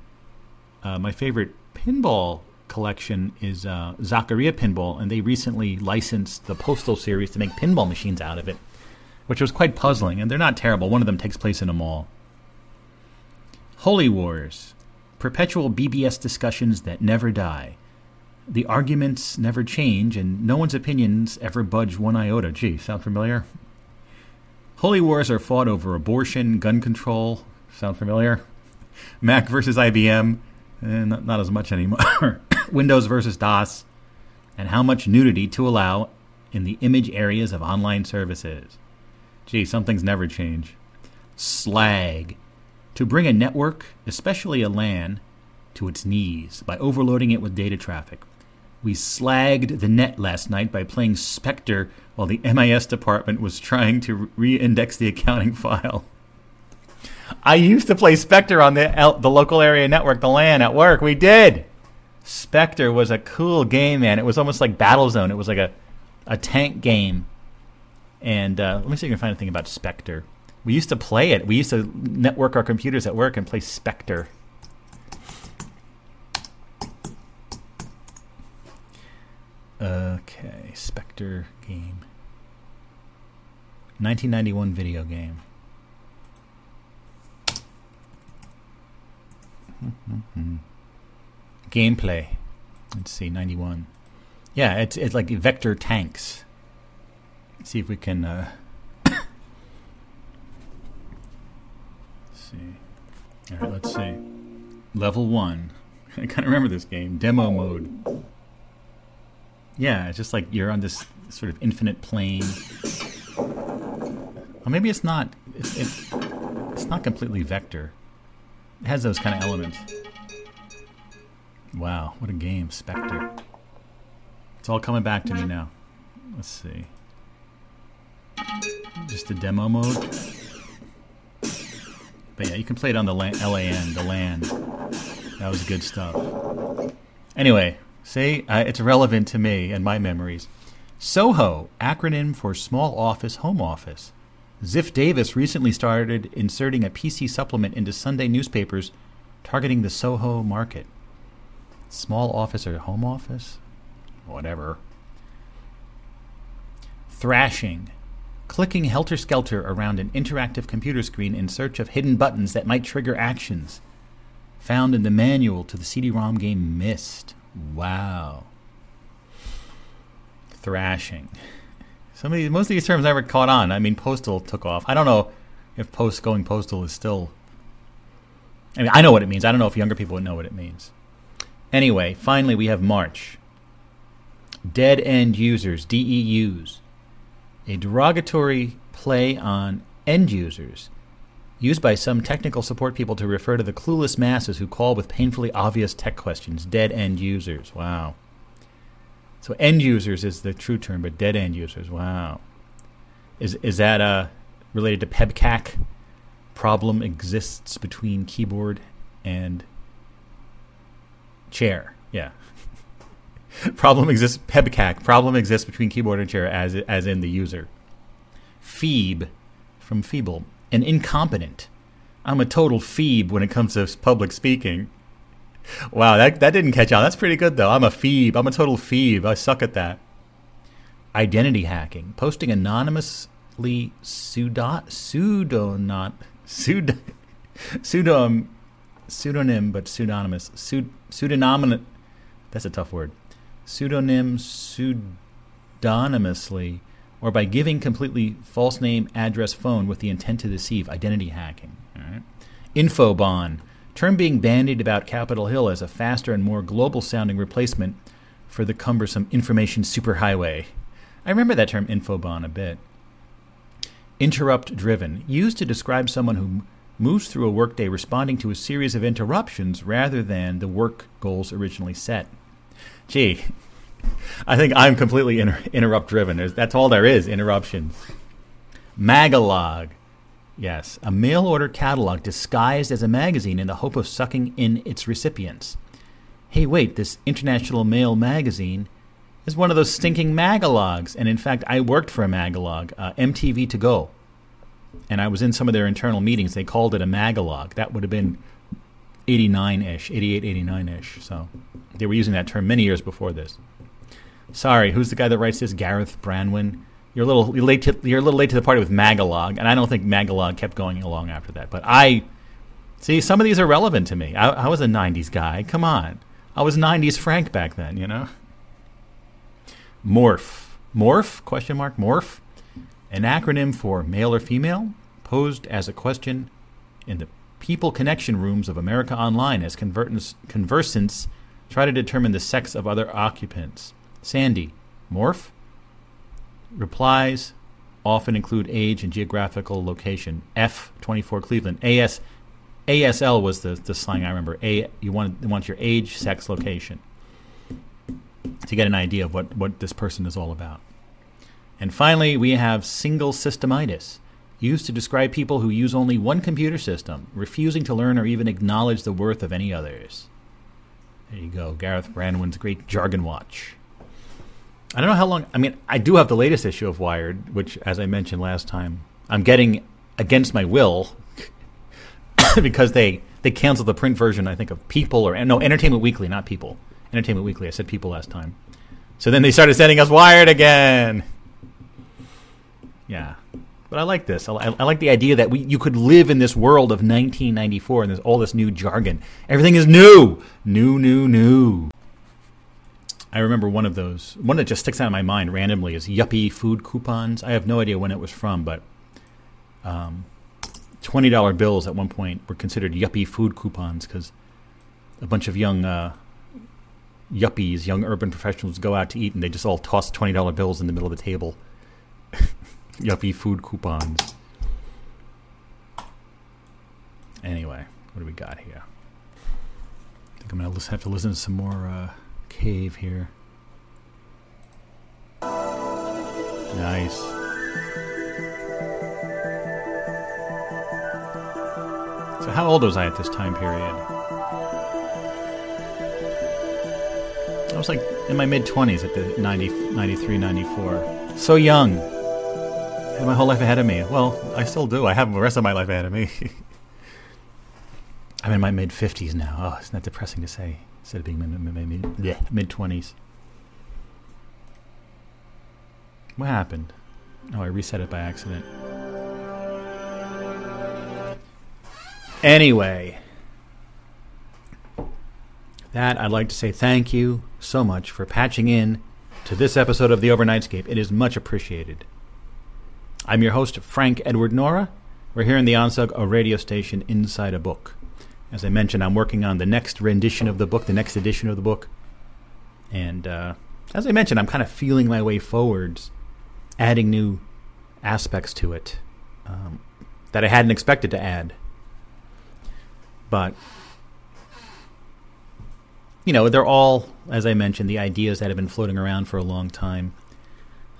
uh, my favorite pinball collection is uh, Pinball, and they recently licensed the Postal series to make pinball machines out of it, which was quite puzzling. And they're not terrible. One of them takes place in a mall. Holy Wars, perpetual BBS discussions that never die. The arguments never change, and no one's opinions ever budge one iota. Gee, sound familiar? Holy wars are fought over abortion, gun control. Sound familiar? [LAUGHS] Mac versus IBM. Eh, not, not as much anymore. [LAUGHS] Windows versus DOS, and how much nudity to allow in the image areas of online services. Gee, some things never change. Slag. To bring a network, especially a LAN, to its knees by overloading it with data traffic. We slagged the net last night by playing Spectre while the MIS department was trying to re index the accounting [LAUGHS] file. I used to play Spectre on the, the local area network, the LAN, at work. We did. Spectre was a cool game, man. It was almost like Battlezone. It was like a, a tank game. And uh, let me see if I can find anything about Spectre. We used to play it. We used to network our computers at work and play Spectre. Okay, Spectre game. 1991 video game. Mm-hmm gameplay. Let's see, 91. Yeah, it's it's like vector tanks. Let's see if we can. Uh, [COUGHS] see. All right, let's see. Level one. [LAUGHS] I kind of remember this game. Demo mode. Yeah, it's just like you're on this sort of infinite plane. Or maybe it's not. It's, it's not completely vector. It has those kind of elements. Wow, what a game, Spectre. It's all coming back to me now. Let's see. Just a demo mode. But yeah, you can play it on the LAN, the LAN. That was good stuff. Anyway, say uh, it's relevant to me and my memories. SOHO, acronym for Small Office Home Office. Ziff Davis recently started inserting a PC supplement into Sunday newspapers targeting the Soho market. Small office or home office? Whatever. Thrashing. Clicking helter skelter around an interactive computer screen in search of hidden buttons that might trigger actions. Found in the manual to the CD ROM game Myst. Wow. Thrashing. Some of these, most of these terms never caught on. I mean, postal took off. I don't know if post going postal is still. I mean, I know what it means. I don't know if younger people would know what it means. Anyway, finally, we have March. Dead end users, DEUs. A derogatory play on end users, used by some technical support people to refer to the clueless masses who call with painfully obvious tech questions. Dead end users. Wow. So end users is the true term, but dead end users. Wow. Is is that uh, related to PEBKAC? Problem exists between keyboard and chair. Yeah. [LAUGHS] problem exists. PEBKAC. Problem exists between keyboard and chair, as as in the user. Phoebe, from feeble, an incompetent. I'm a total phoebe when it comes to public speaking. Wow, that that didn't catch on. That's pretty good though. I'm a phoebe. I'm a total phoebe. I suck at that. Identity hacking, posting anonymously pseudo pseudonot pseudo [LAUGHS] pseudo um, pseudonym but pseudonymous pseud, pseudonym. That's a tough word. Pseudonym pseudonymously or by giving completely false name, address, phone with the intent to deceive. Identity hacking. Right. Infobahn term being bandied about Capitol Hill as a faster and more global sounding replacement for the cumbersome information superhighway. I remember that term infobahn a bit. Interrupt driven, used to describe someone who moves through a workday responding to a series of interruptions rather than the work goals originally set. Gee, I think I'm completely inter- interrupt driven. That's all there is interruptions. Magalog, Yes, a mail order catalog disguised as a magazine in the hope of sucking in its recipients. Hey, wait, this International Mail magazine is one of those stinking magalogs. And in fact, I worked for a magalog, uh, MTV To Go. And I was in some of their internal meetings. They called it a magalog. That would have been 89 ish, 88, 89 ish. So they were using that term many years before this. Sorry, who's the guy that writes this? Gareth Branwyn. You're a little you're late to you're a little late to the party with Magalog, and I don't think Magalog kept going along after that. But I see some of these are relevant to me. I, I was a '90s guy. Come on, I was '90s Frank back then. You know. Morph, morph? Question mark. Morph, an acronym for male or female, posed as a question in the people connection rooms of America Online as conversants try to determine the sex of other occupants. Sandy, morph. Replies often include age and geographical location. F24 Cleveland. AS ASL was the, the slang I remember. A you want you want your age, sex, location to get an idea of what, what this person is all about. And finally, we have single systemitis, used to describe people who use only one computer system, refusing to learn or even acknowledge the worth of any others. There you go, Gareth Branwyn's great jargon watch. I don't know how long. I mean, I do have the latest issue of Wired, which, as I mentioned last time, I'm getting against my will [COUGHS] because they they canceled the print version. I think of People or no Entertainment Weekly, not People. Entertainment Weekly. I said People last time. So then they started sending us Wired again. Yeah, but I like this. I, I, like the idea that we you could live in this world of 1994 and there's all this new jargon. Everything is new, new, new, new. I remember one of those. One that just sticks out in my mind randomly is Yuppie food coupons. I have no idea when it was from, but um, twenty dollar bills at one point were considered yuppie food coupons because a bunch of young uh, yuppies, young urban professionals, go out to eat and they just all toss twenty dollar bills in the middle of the table. Yuppie food coupons. Anyway, what do we got here? I think I'm gonna have to listen to some more uh, Cave here. Nice. So, how old was I at this time period? I was like in my mid 20s at the 90, 93, 94. So young. Had my whole life ahead of me. Well, I still do. I have the rest of my life ahead of me. [LAUGHS] I'm in my mid 50s now. Oh, isn't that depressing to say? Instead of being mid mid 20s. What happened? Oh, I reset it by accident. Anyway, that I'd like to say thank you so much for patching in to this episode of the Overnightscape. It is much appreciated. I'm your host, Frank Edward Nora. We're here in the Onsug, a radio station inside a book. As I mentioned, I'm working on the next rendition of the book, the next edition of the book. And uh, as I mentioned, I'm kind of feeling my way forwards, adding new aspects to it um, that I hadn't expected to add. But, you know, they're all, as I mentioned, the ideas that have been floating around for a long time.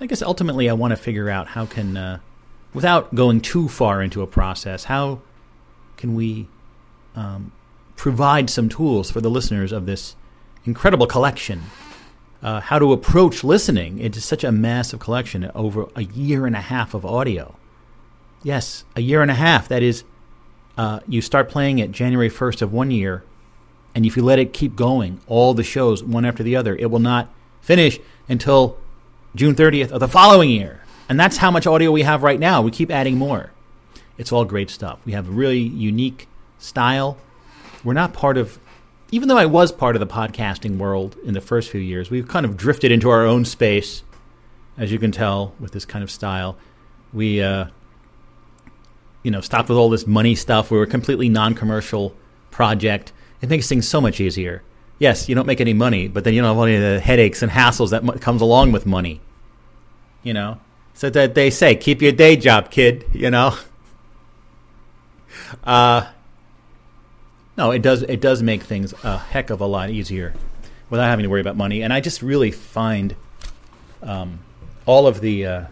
I guess ultimately I want to figure out how can, uh, without going too far into a process, how can we um, provide some tools for the listeners of this incredible collection. Uh, how to approach listening. Is such a massive collection over a year and a half of audio. Yes, a year and a half. That is, uh, you start playing it January 1st of one year, and if you let it keep going, all the shows, one after the other, it will not finish until June 30th of the following year. And that's how much audio we have right now. We keep adding more. It's all great stuff. We have a really unique style. We're not part of, even though I was part of the podcasting world in the first few years, we've kind of drifted into our own space, as you can tell with this kind of style. We, uh, you know, stopped with all this money stuff. We were a completely non commercial project. It makes things so much easier. Yes, you don't make any money, but then you don't have any of the headaches and hassles that m- comes along with money. You know, so that they say, keep your day job, kid. [LAUGHS] You know. Uh, no, it does. It does make things a heck of a lot easier without having to worry about money. And I just really find um, all of the uh,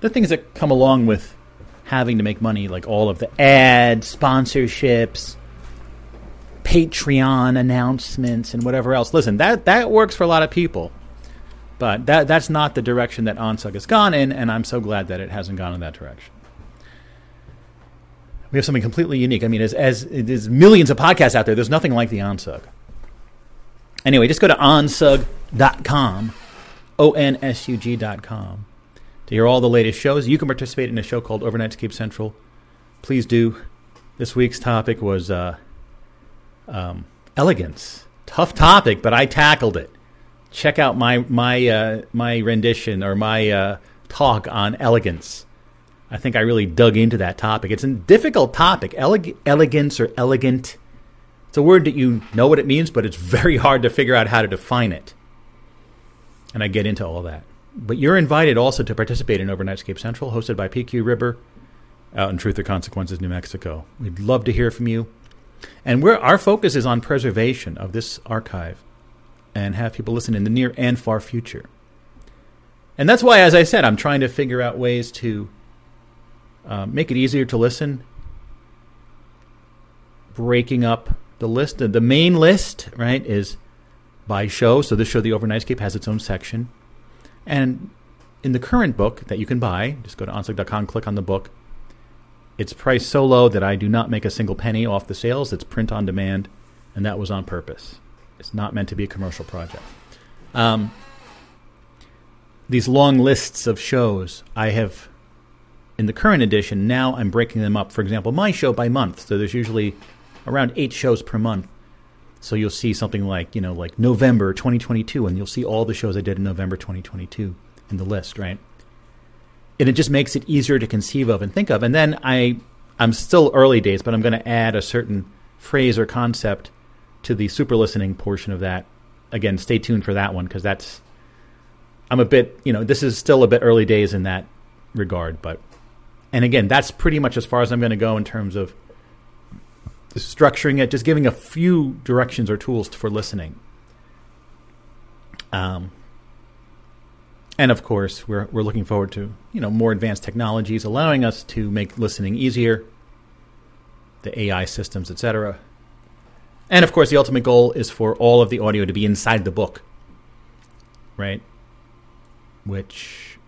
the things that come along with having to make money, like all of the ads, sponsorships, Patreon announcements, and whatever else. Listen, that that works for a lot of people, but that that's not the direction that OnSug has gone in, and I'm so glad that it hasn't gone in that direction we have something completely unique. I mean, as, as there's millions of podcasts out there, there's nothing like the OnSug. Anyway, just go to onsug.com, O N S U G.com, to hear all the latest shows. You can participate in a show called Overnightscape Central. Please do. This week's topic was uh, um, elegance. Tough topic, but I tackled it. Check out my my uh, my rendition or my uh, talk on elegance. I think I really dug into that topic. It's a difficult topic. Eleg- elegance or elegant. It's a word that you know what it means, but it's very hard to figure out how to define it. And I get into all that. But you're invited also to participate in Overnightscape Central, hosted by PQ Ribber out in Truth or Consequences, New Mexico. We'd love to hear from you. And we're, our focus is on preservation of this archive and have people listen in the near and far future. And that's why, as I said, I'm trying to figure out ways to uh, make it easier to listen. Breaking up the list. The, main list, right, is by show. So this show, The Overnightscape, has its own section. And in the current book that you can buy, just go to onsug.com, click on the book. It's priced so low that I do not make a single penny off the sales. It's print on demand, and that was on purpose. It's not meant to be a commercial project. Um, these long lists of shows, I have in the current edition, now I'm breaking them up. For example, my show by month. So there's usually around eight shows per month. So you'll see something like, you know, like November 2022, and you'll see all the shows I did in November 2022 in the list, right? And it just makes it easier to conceive of and think of. And then I, I'm still early days, but I'm going to add a certain phrase or concept to the super listening portion of that. Again, stay tuned for that one because that's I'm a bit, you know, this is still a bit early days in that regard, but and again, that's pretty much as far as I'm going to go in terms of structuring it, just giving a few directions or tools for listening. Um, and of course, we're we're looking forward to you know more advanced technologies allowing us to make listening easier, the AI systems, etc. And of course, the ultimate goal is for all of the audio to be inside the book, right? Which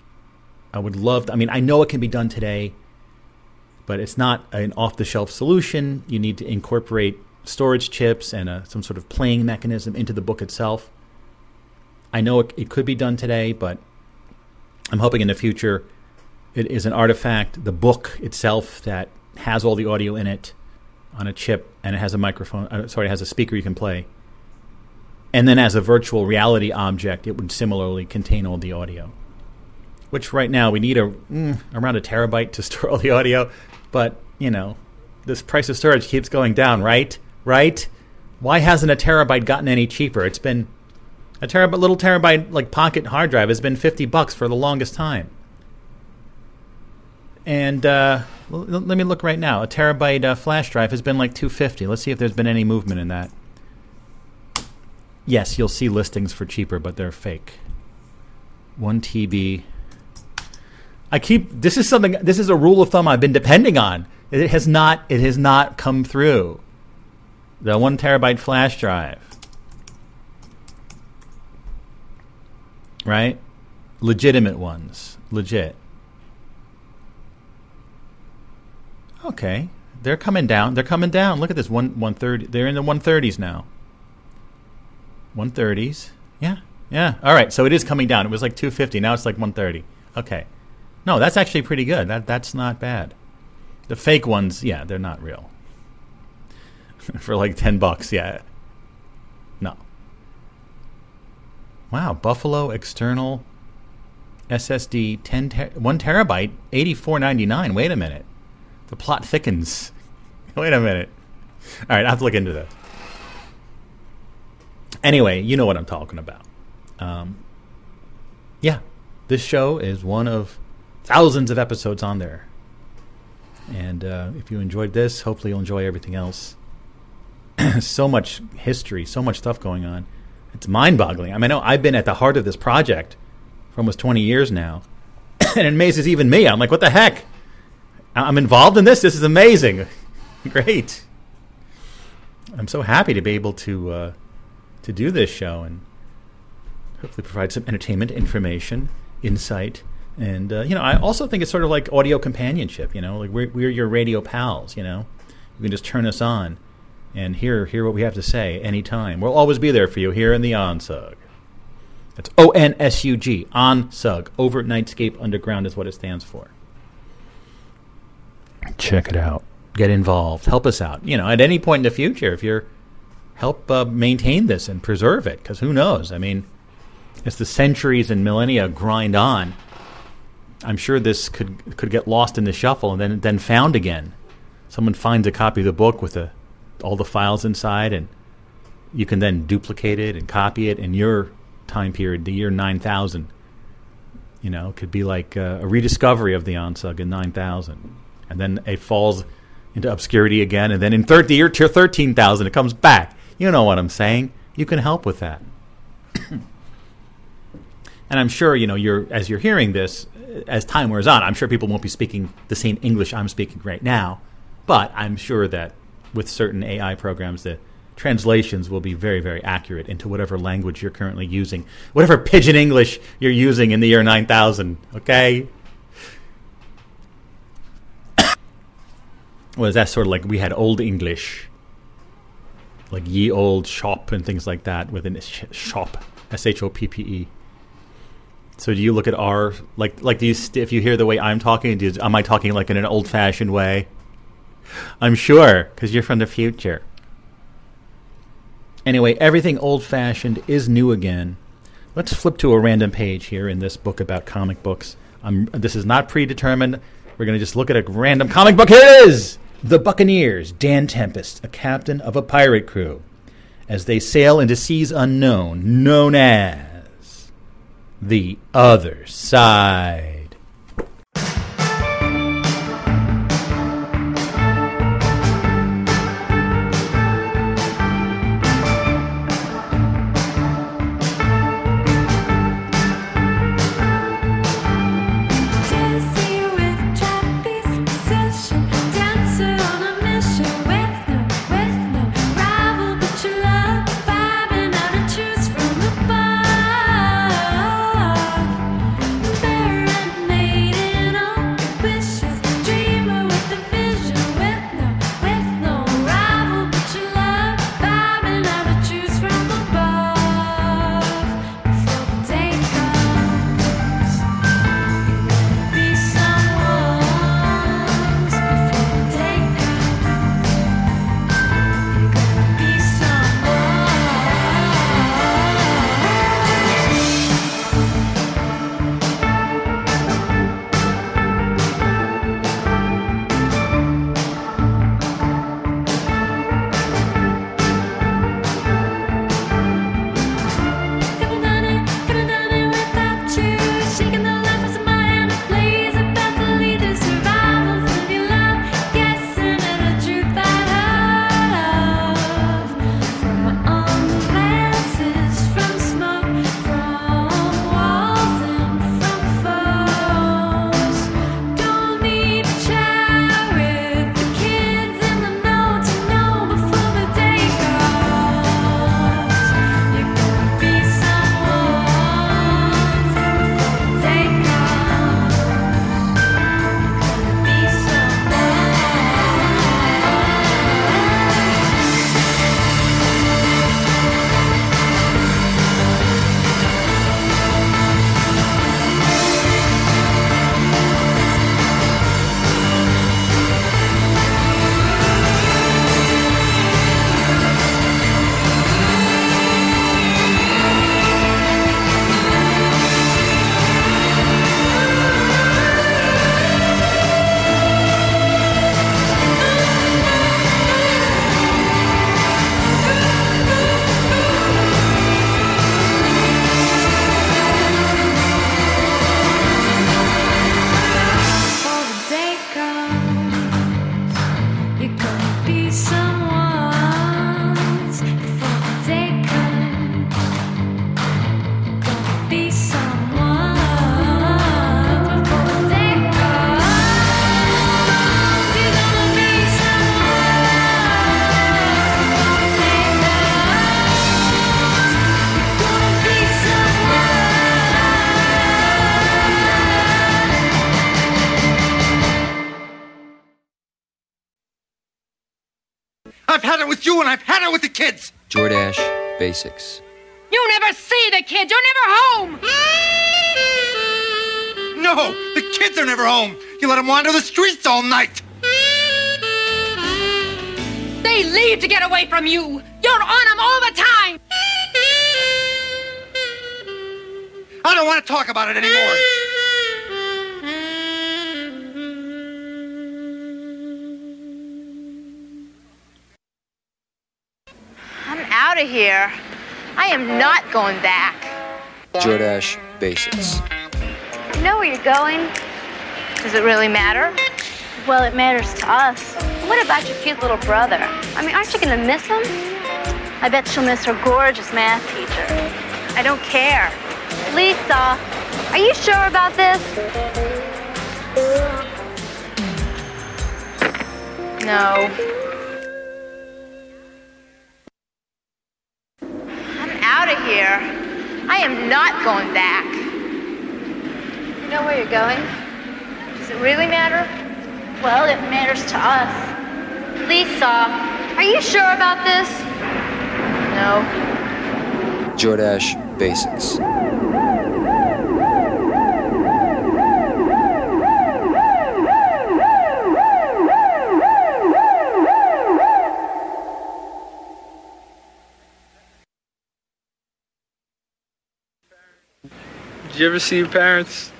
I would love. To, I mean, I know it can be done today, but it's not an off-the-shelf solution. You need to incorporate storage chips and a, some sort of playing mechanism into the book itself. I know it, it could be done today, but I'm hoping in the future it is an artifact, the book itself that has all the audio in it on a chip and it has a microphone, uh, sorry, it has a speaker you can play. And then as a virtual reality object, it would similarly contain all the audio. Which right now we need a mm, around a terabyte to [LAUGHS] store all the audio, but you know, this price of storage keeps going down, right? Right? Why hasn't a terabyte gotten any cheaper? It's been a terabyte, little terabyte like pocket hard drive has been fifty bucks for the longest time. And uh, l- let me look right now. A terabyte uh, flash drive has been like two fifty. Let's see if there's been any movement in that. Yes, you'll see listings for cheaper, but they're fake. One TB. I keep this is something. This is a rule of thumb I've been depending on. It has not. It has not come through. The one terabyte flash drive. Right? Legitimate ones, legit. Okay, they're coming down. They're coming down. Look at this one one thirty. They're in the one thirties now. One thirties. Yeah, yeah. All right, so it is coming down. It was like two fifty. Now it's like one thirty. Okay, no, that's actually pretty good. That that's not bad. The fake ones, yeah, they're not real. [LAUGHS] For like ten bucks, yeah. No, Wow, Buffalo external SSD 10 ter- 1 terabyte 84.99. Wait a minute. The plot thickens. [LAUGHS] Wait a minute. All right, I have to look into this. Anyway, you know what I'm talking about. Um, yeah, this show is one of thousands of episodes on there. And uh, if you enjoyed this, hopefully you'll enjoy everything else. [CLEARS THROAT] so much history, so much stuff going on. It's mind boggling. I mean, I know I've been at the heart of this project for almost 20 years now, [COUGHS] and it amazes even me. I'm like, what the heck? I'm involved in this? This is amazing. [LAUGHS] Great. I'm so happy to be able to uh, to do this show and hopefully provide some entertainment, information, insight, and uh, you know, I also think it's sort of like audio companionship. You know, like we're we're your radio pals. You know, you can just turn us on and hear hear what we have to say anytime. We'll always be there for you here in the ONSUG. That's O N S U G, ONSUG. Overnightscape Underground is what it stands for. Check it out. Get involved. Help us out. You know, at any point in the future, if you're help uh, maintain this and preserve it, because who knows? I mean, as the centuries and millennia grind on, I'm sure this could could get lost in the shuffle and then then found again. Someone finds a copy of the book with a all the files inside, and you can then duplicate it and copy it in your time period, the year 9000. You know, could be like uh, a rediscovery of the ONSUG in 9000. And then it falls into obscurity again, and then in the year 13,000, it comes back. You know what I'm saying? You can help with that. [COUGHS] and I'm sure, you know, you're as you're hearing this, as time wears on, I'm sure people won't be speaking the same English I'm speaking right now, but I'm sure that with certain AI programs, the translations will be very, very accurate into whatever language you're currently using, whatever pidgin English you're using in the year 9000. Okay? [COUGHS] Was that sort of like we had Old English, like ye old shop and things like that within sh- shop, S H O P P E. So do you look at our like like do you st- if you hear the way I'm talking, do you, am I talking like in an old fashioned way? I'm sure, because you're from the future. Anyway, everything old fashioned is new again. Let's flip to a random page here in this book about comic books. Um, this is not predetermined. We're going to just look at a random comic book. Here it is! The Buccaneers, Dan Tempest, a captain of a pirate crew, as they sail into seas unknown, known as the other side. You and I've had it with the kids. Jordache Basics. You never see the kids. You're never home. No, the kids are never home. You let them wander the streets all night. They leave to get away from you. You're on them all the time. I don't want to talk about it anymore. Out of here. I am not going back. Jordache Basics. You know where you're going? Does it really matter? Well, it matters to us. What about your cute little brother? I mean, aren't you going to miss him? I bet she'll miss her gorgeous math teacher. I don't care. Lisa, are you sure about this? No. Out of here. I am not going back. You know where you're going? Does it really matter? Well, it matters to us. Lisa, are you sure about this? No. Jordache Basics. Did you ever see your parents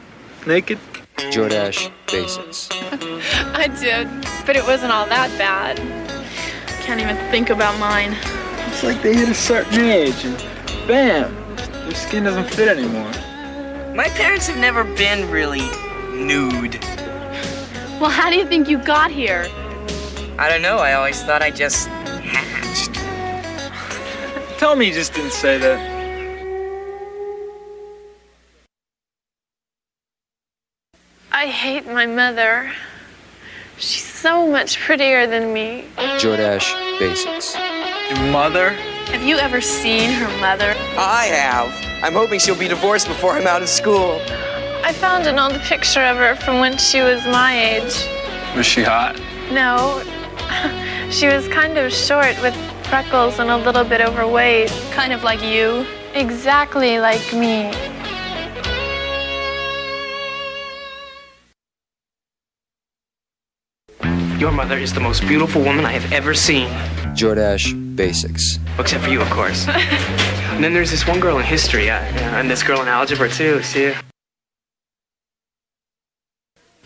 naked? Jordache Basics. [LAUGHS] I did, but it wasn't all that bad. Can't even think about mine. It's like they hit a certain age and bam, their skin doesn't fit anymore. My parents have never been really nude. Well, how do you think you got here? I don't know, I always thought I just hatched. Tell me you just didn't say that. I hate my mother. She's so much prettier than me. Jordache Basics. Your mother? Have you ever seen her mother? I have. I'm hoping she'll be divorced before I'm out of school. I found an old picture of her from when she was my age. Was she hot? No, [LAUGHS] she was kind of short with freckles and a little bit overweight. Kind of like you. Exactly like me. Your mother is the most beautiful woman I have ever seen. Jordache Basics. Except for you, of course. [LAUGHS] and then there's this one girl in history, uh, and this girl in algebra, too, see?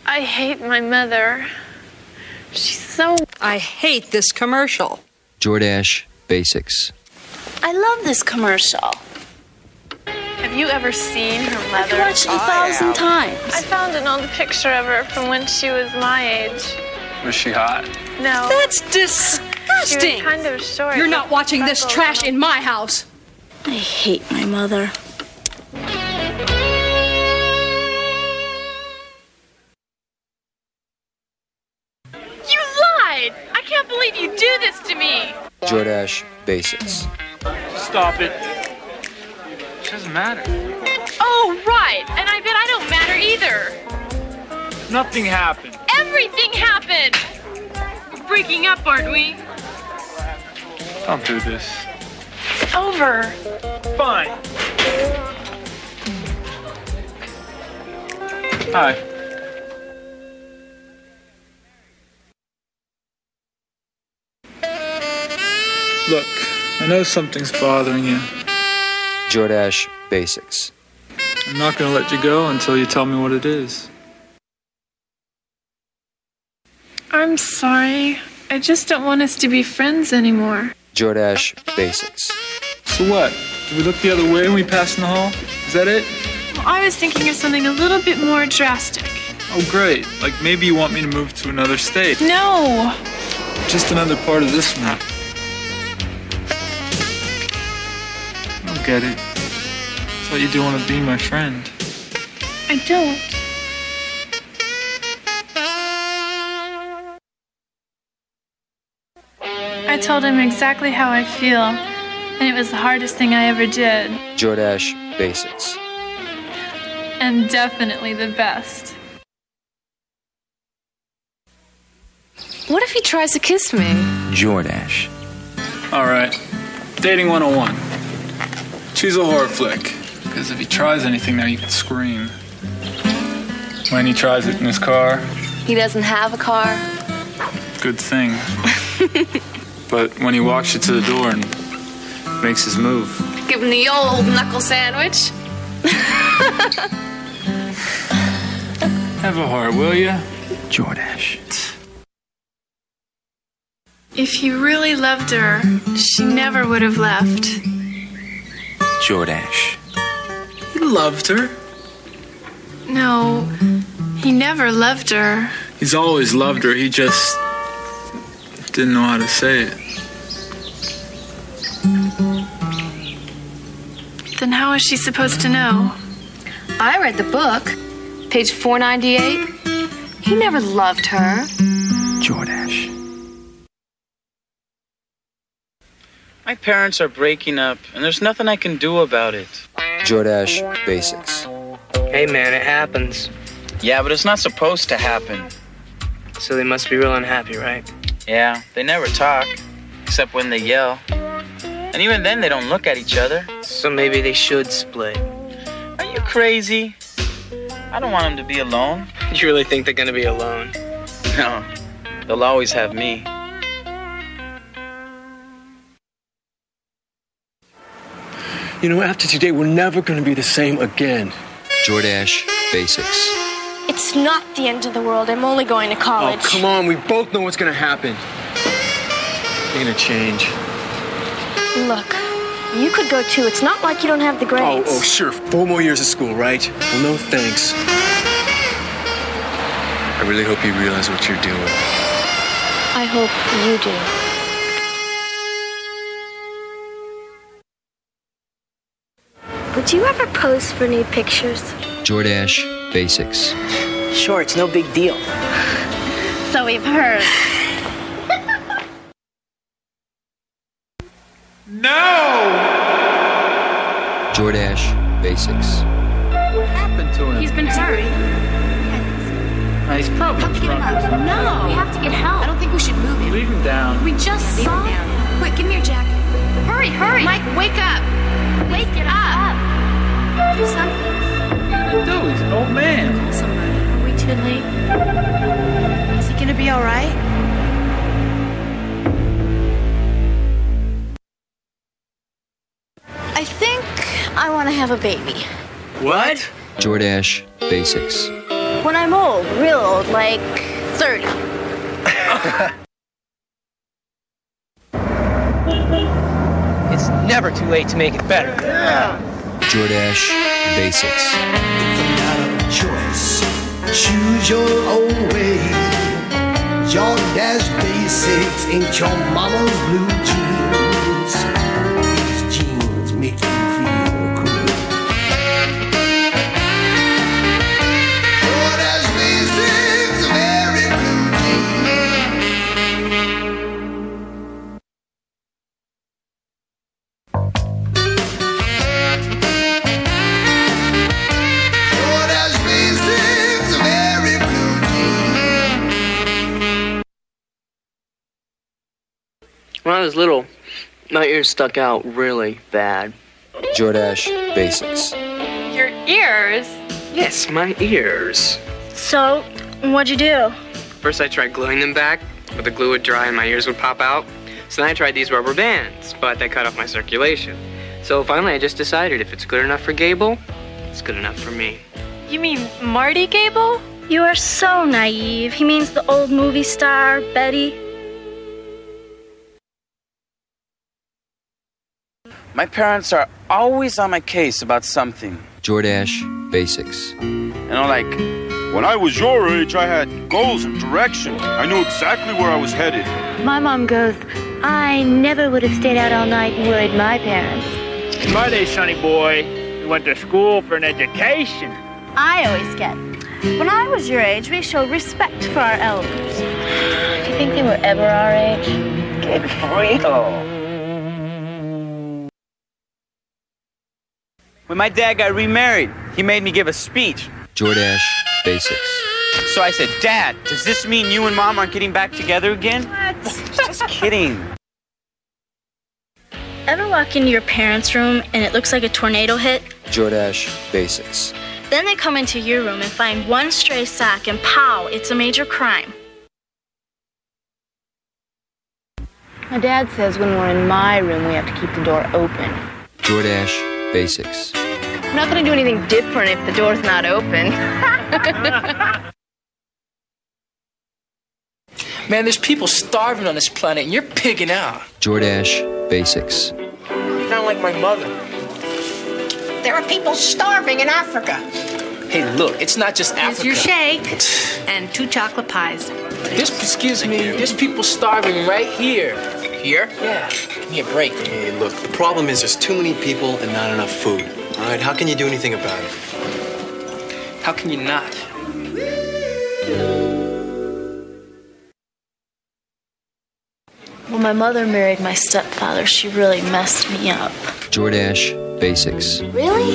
I hate my mother. She's so. I hate this commercial. Jordache Basics. I love this commercial. Have you ever seen her I've watched it a thousand times. I found an old picture of her from when she was my age. Was she hot? No. That's she was disgusting. kind of short. You're not watching this trash in my house. I hate my mother. You lied! I can't believe you do this to me! Jordache Basics. Stop it. It doesn't matter. Oh, right! And I bet I don't matter either! Nothing happened. Everything happened! We're breaking up, aren't we? Don't do this. It's over. Fine. Hi. Look, I know something's bothering you. Jordache Basics. I'm not gonna let you go until you tell me what it is. I'm sorry. I just don't want us to be friends anymore. Jordache Basics. So what? Do we look the other way when we pass in the hall? Is that it? Well, I was thinking of something a little bit more drastic. Oh, great. Like maybe you want me to move to another state. No! Just another part of this map. I don't get it. I thought you do want to be my friend. I don't. I told him exactly how I feel, and it was the hardest thing I ever did, Jordache Basics. and definitely the best. What if he tries to kiss me? Jordache. Alright. Dating 101. Choose a horror flick. Because if he tries anything now, you can scream. When he tries it in his car, He doesn't have a car. good thing. [LAUGHS] but when he walks you to the door and makes his move, Give him the old knuckle sandwich. have a heart, will you? Jordache. If he really loved her, she never would have left. Jordache. He loved her. No, he never loved her. He's always loved her. He just didn't know how to say it. Then how is she supposed to know? I read the book. Page 498. He never loved her. Jordache. My parents are breaking up, and there's nothing I can do about it. Jordache Basics. Hey, man, it happens. Yeah, but it's not supposed to happen. So they must be real unhappy, right? Yeah, they never talk, except when they yell. And even then, they don't look at each other. So maybe they should split. Are you crazy? I don't want them to be alone. [LAUGHS] You really think they're gonna be alone? No, they'll always have me. You know, after today, we're never going to be the same again. Jordache Basics. It's not the end of the world. I'm only going to college. Oh, college. come on. We both know what's gonna happen. You're gonna change. Look, you could go too. It's not like you don't have the Oh, grades. oh, sure. Four more years of school, right? Well, no thanks. I really hope you realize what you're doing. I hope you do. Would you ever pose for nude pictures? Jordache Basics. Sure, it's no big deal. So we've heard. No! Jordache Basics. What happened to him? He's been hurt. He's probably drunk. or something. No, we have to get help. I don't think we should move him. Leave him down. We just saw him. Down. Quick, give me your jacket. Hurry, hurry. Mike, wake up. Wake it up. Do something. Do he's an old man. Somebody. Are we too late? Is he gonna be all right? I think I want to have a baby. What? Jordache Basics. When I'm old, real old, like 30. [LAUGHS] It's never too late to make it better. Yeah. Jordache Basics. It's not a choice. Choose your own way. Your dash basics ain't your mama's blue jeans. I was little, my ears stuck out really bad. Jordache Basics. Your ears? Yes, my ears. So, what'd you do? First, I tried gluing them back, but the glue would dry and my ears would pop out. So then I tried these rubber bands, but they cut off my circulation. So finally, I just decided if it's good enough for Gable, it's good enough for me. You mean Marty Gable? You are so naive. He means the old movie star, Betty. My parents are always on my case about something. Jordache Basics. You know, like, when I was your age, I had goals and direction. I knew exactly where I was headed. My mom goes, I never would have stayed out all night and worried my parents. In my day, sonny boy, we went to school for an education. I always get. When I was your age, we showed respect for our elders. Do you think they were ever our age? Get real. When my dad got remarried, he made me give a speech. Jordache Basics. So I said, Dad, does this mean you and Mom aren't getting back together again? What? Just kidding. Ever walk into your parents' room and it looks like a tornado hit? Jordache Basics. Then they come into your room and find one stray sock and pow, it's a major crime. My dad says when we're in my room, we have to keep the door open. Jordash Basics. I'm not going to do anything different if the door's not open. [LAUGHS] Man, there's people starving on this planet, and you're pigging out. Jordache Basics. You sound like my mother. There are people starving in Africa. Hey, look, it's not just Africa. Here's Africa. your shake and two chocolate pies. There's, excuse me, there's people starving right here. Here? Yeah. Give me a break. Hey, look, the problem is there's too many people and not enough food. All right, how can you do anything about it? How can you not? When my mother married my stepfather, she really messed me up. Jordache Basics. Really?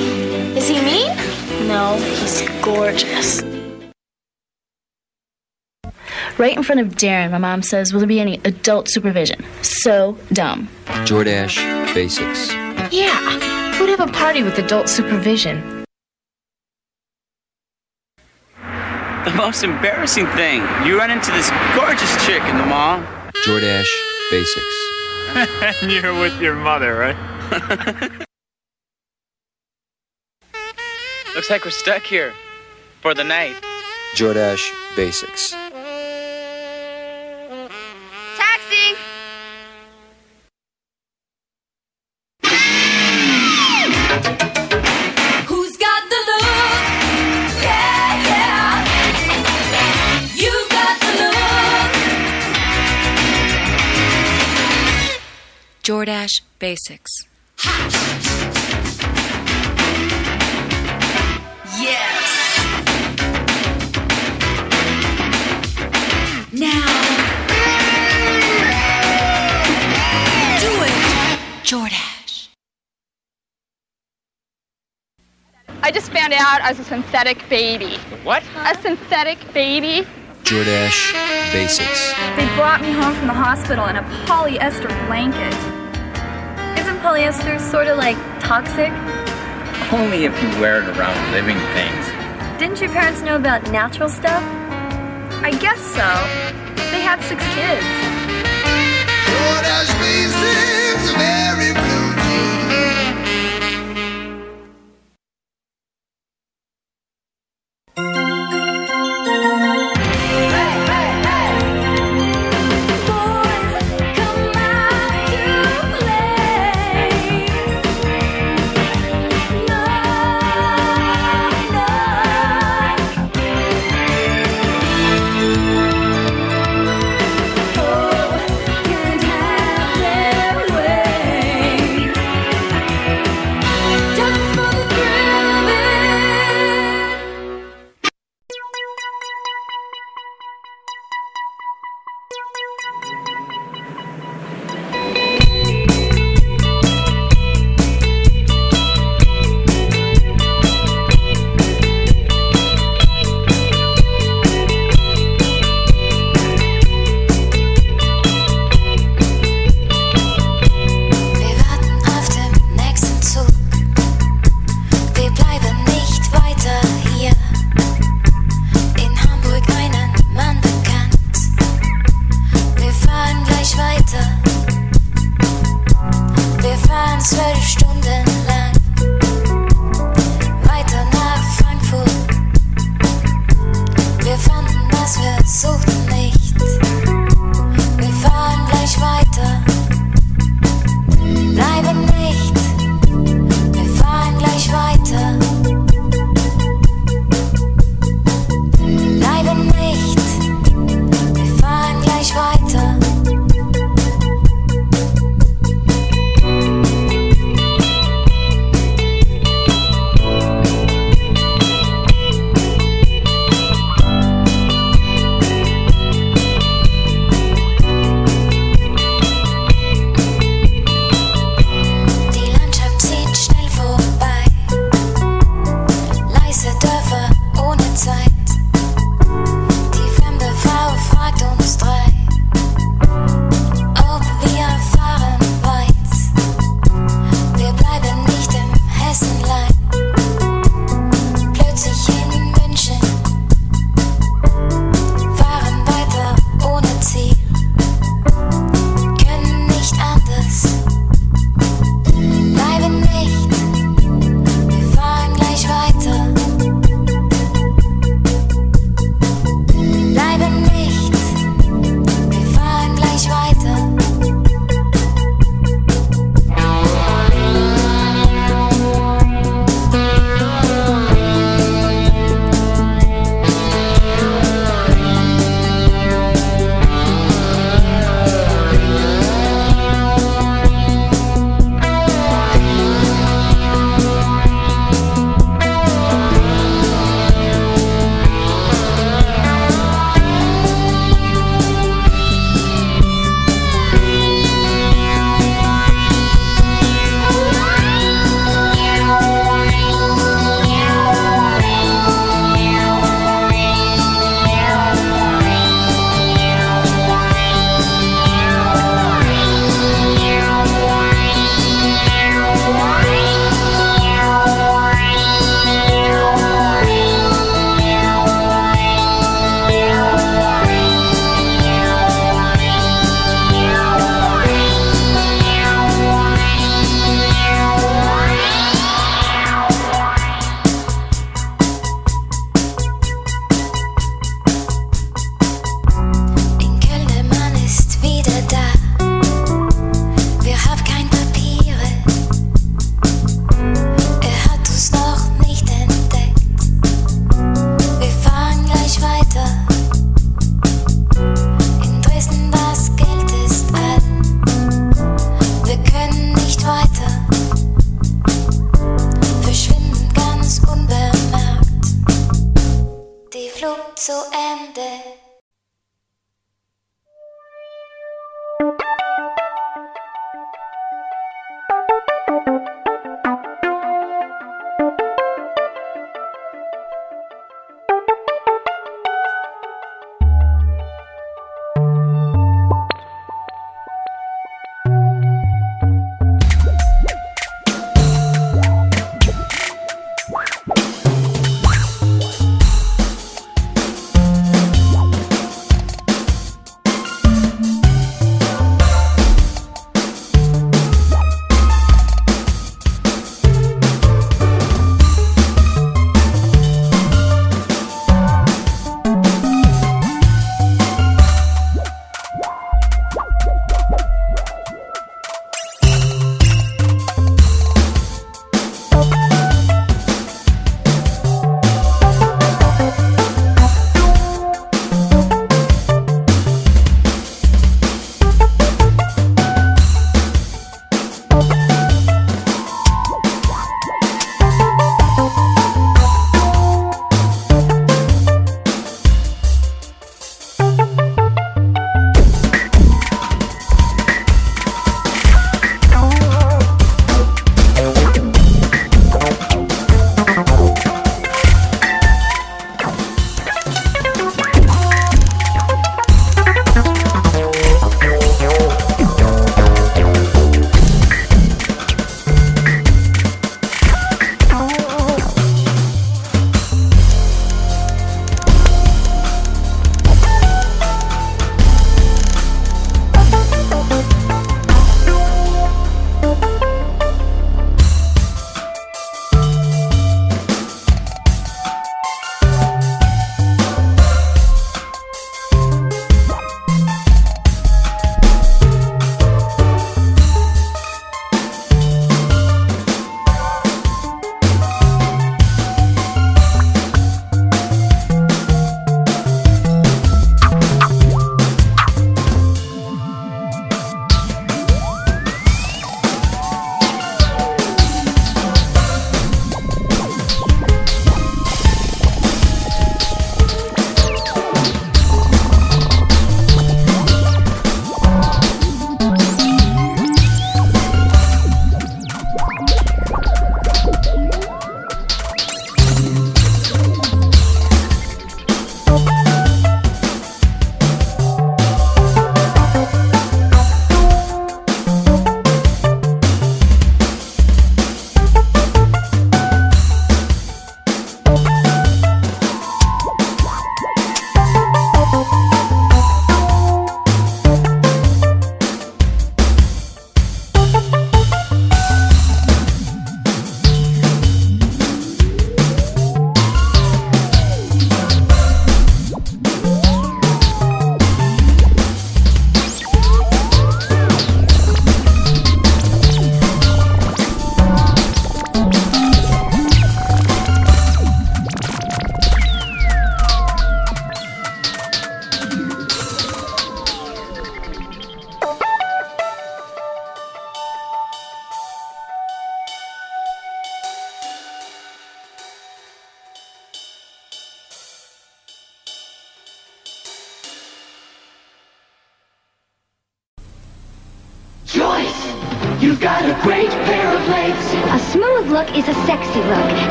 Is he mean? No, he's gorgeous. Right in front of Darren, my mom says, Will there be any adult supervision? So dumb. Jordache Basics. Yeah, who'd have a party with adult supervision? The most embarrassing thing, you run into this gorgeous chick in the mall. Jordache Basics. [LAUGHS] and you're with your mother, right? [LAUGHS] Looks like we're stuck here for the night. Jordache Basics. Jordache Basics. Yes. Now. Do it. Jordache. I just found out I was a synthetic baby. What? A synthetic baby? Jordache Basics. They brought me home from the hospital in a polyester blanket. Isn't polyester sort of like toxic? Only if you wear it around living things. Didn't your parents know about natural stuff? I guess so. They had six kids.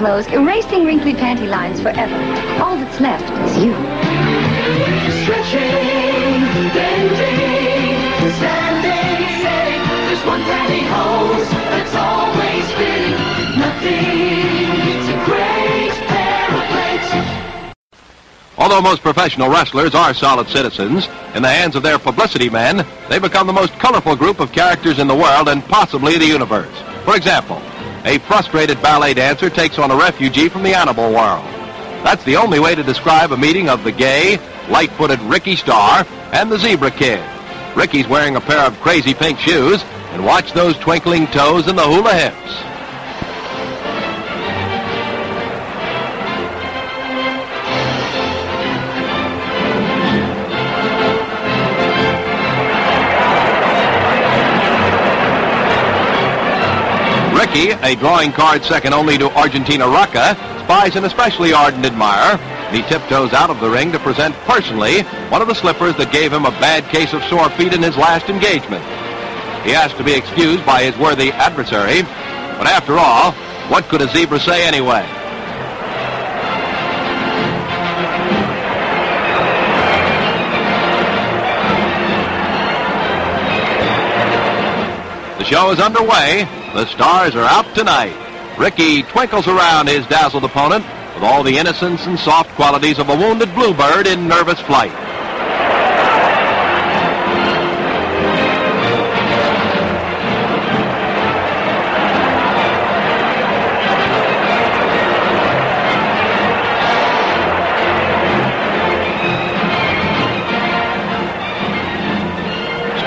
Clothes, erasing wrinkly panty lines forever. All that's left is you. Stretching, bending, standing, setting. There's one pantyhose that's always fitting. Nothing beats a great pair of legs. Although most professional wrestlers are solid citizens, in the hands of their publicity men, they become the most colorful group of characters in the world and possibly the universe. For example, a frustrated ballet dancer takes on a refugee from the animal world. That's the only way to describe a meeting of the gay, light-footed Ricky Starr and the Zebra Kid. Ricky's wearing a pair of crazy pink shoes, and watch those twinkling toes and the hula hips. A drawing card second only to Argentina Rocca, spies an especially ardent admirer, he tiptoes out of the ring to present personally one of the slippers that gave him a bad case of sore feet in his last engagement. He asked to be excused by his worthy adversary, but after all, what could a zebra say anyway? The show is underway. The stars are out tonight. Ricky twinkles around his dazzled opponent with all the innocence and soft qualities of a wounded bluebird in nervous flight.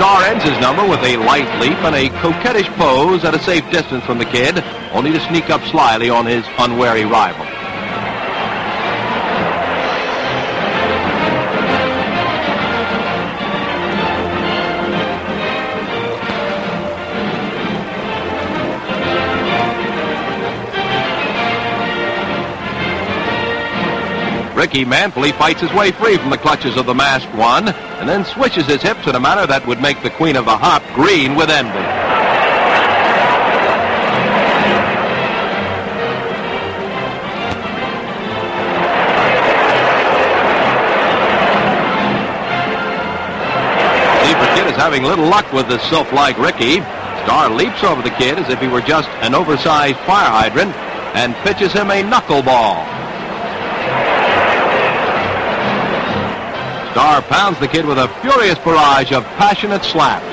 Starr ends his number with a light leap and a coquettish pose at a safe distance from the kid, only to sneak up slyly on his unwary rival. Ricky manfully fights his way free from the clutches of the masked one, and then switches his hips in a manner that would make the queen of the hop green with envy. Having little luck with the sylph-like Ricky. Starr leaps over the kid as if he were just an oversized fire hydrant and pitches him a knuckleball. Starr pounds the kid with a furious barrage of passionate slaps.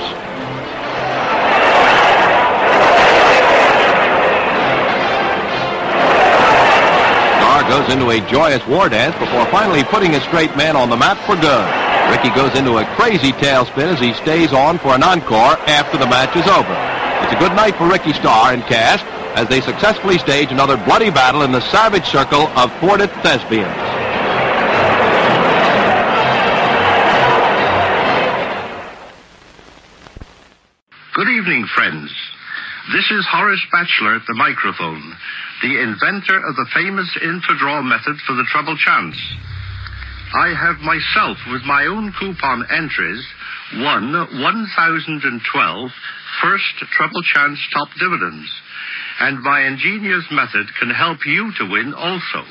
Starr goes into a joyous war dance before finally putting his straight man on the mat for good. Ricky goes into a crazy tailspin as he stays on for an encore after the match is over. It's a good night for Ricky Starr and cast as they successfully stage another bloody battle in the savage circle of thwarted thespians. Evening, friends. This is Horace Batchelor at the microphone, the inventor of the famous Infra-Draw method for the treble chance. I have myself, with my own coupon entries, won 1,012 first treble chance top dividends, and my ingenious method can help you to win also.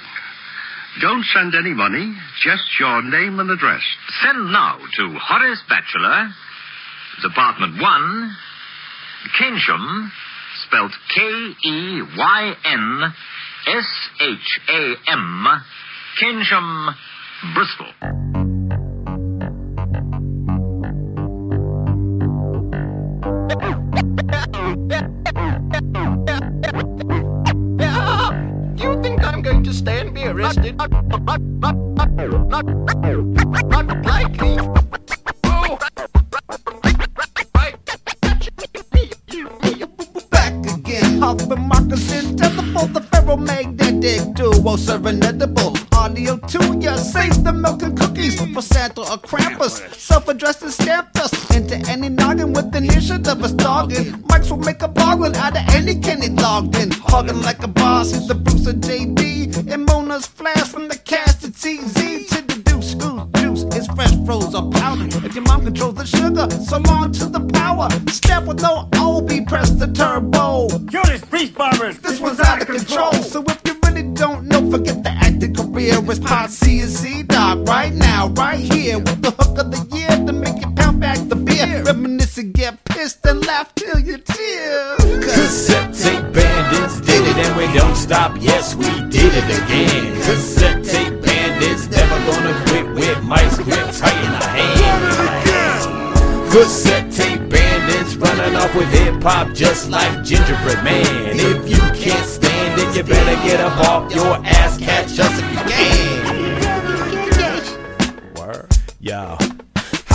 Don't send any money, just your name and address. Send now to Horace Batchelor, Department 1, Keynsham, spelt K-E-Y-N-S-H-A-M, Keynsham, Bristol. You think I'm going to stay and be arrested? Not, not, not, not, not, not likely. Again. Hoffman moccasin, tether for the ferromagnetic duo, serving edible audio to ya. Save the milk and cookies for Santa or Krampus. Self-addressed and stamped us into any noggin with the initiative of us dogging. Mics will make a bargain out of any Kenny logged in. Hogging like a boss, the Bruce of JD. And Mona's flash from the cast at TZ froze or powdered. If your mom controls the sugar, so on to the power. Step with no OB, press the turbo. Judas Priest Barbers. This one's out of control. So if you really don't know, forget the acting career. It's Pot C and C Dog right now, right here, with the hook of the year to make you pound back the beer. Reminisce and get pissed and laugh till you tear. Cassette tape bandits did it and we don't stop. Yes, we did it again. Cassette tape bandits never gonna quit with mice Cassette tape bandits running off with hip hop just like gingerbread man. If you can't stand it, you better get up off your ass, catch us if you can. Word. Yo.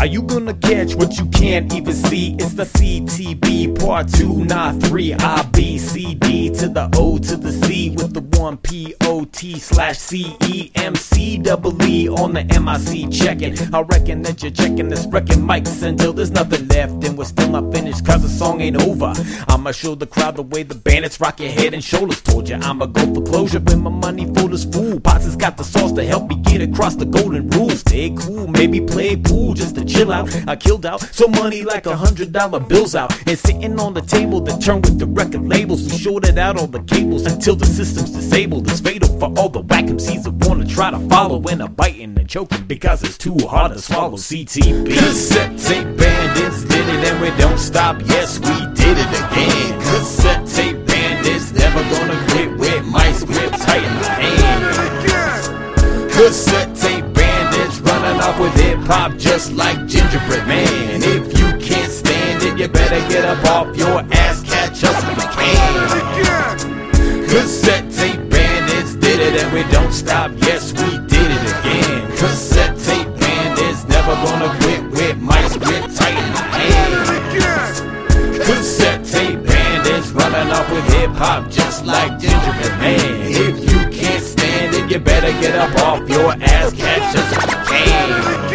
How you gonna catch what you can't even see? It's the CTB part two, not three. I B C D to the O to the C with the one P O T slash C E M C double E on the MIC checking. I reckon that you're checking this wrecking mics until there's nothing left, and we're still not finished cause the song ain't over. I'ma show the crowd the way the bandits rock your head and shoulders. Told you I'ma go for closure when my money full as fool. Pots has got the sauce to help me get across the golden rules. Stay cool, maybe play pool just to chill out. I killed out so money like a hundred dollar bills out. And sitting on the table that turn with the record labels. We shorted out all the cables until the system's disabled. It's fatal for all the whack MCs that wanna try to follow and are biting and choking because it's too hard to swallow. CTB. Cassette tape bandits did it and we don't stop. Yes, we did it again. Cassette tape bandits never gonna quit with mice grip tight in our hand. Cassette tape running off with hip hop just like gingerbread man. If you can't stand it, you better get up off your ass, catch us if you can. Cassette tape bandits did it and we don't stop. Yes, we did it again. Cassette tape bandits never gonna quit with mice grip tight in our hands. Cassette tape bandits running off with hip hop just like gingerbread man. If you can't stand it, you better get up off your ass, catch us if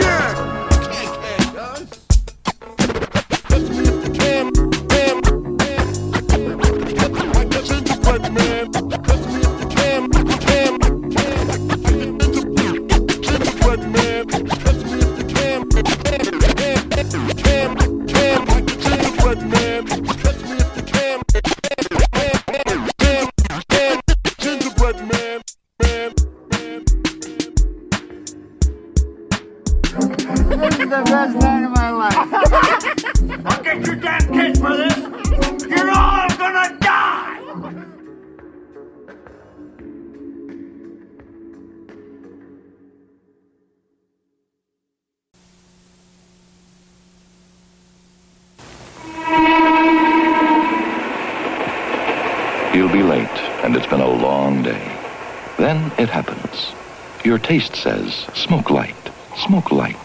taste says, smoke light, smoke light.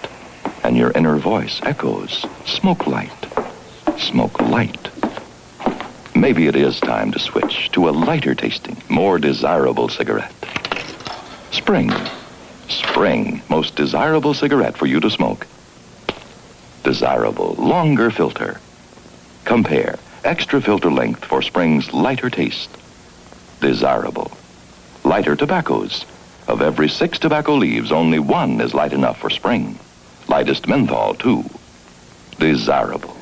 And your inner voice echoes, smoke light, smoke light. Maybe it is time to switch to a lighter tasting, more desirable cigarette. Spring. Spring, most desirable cigarette for you to smoke. Desirable, longer filter. Compare extra filter length for Spring's lighter taste. Desirable. Lighter tobaccos. Of every six tobacco leaves, only one is light enough for Spring. Lightest menthol, too. Desirable.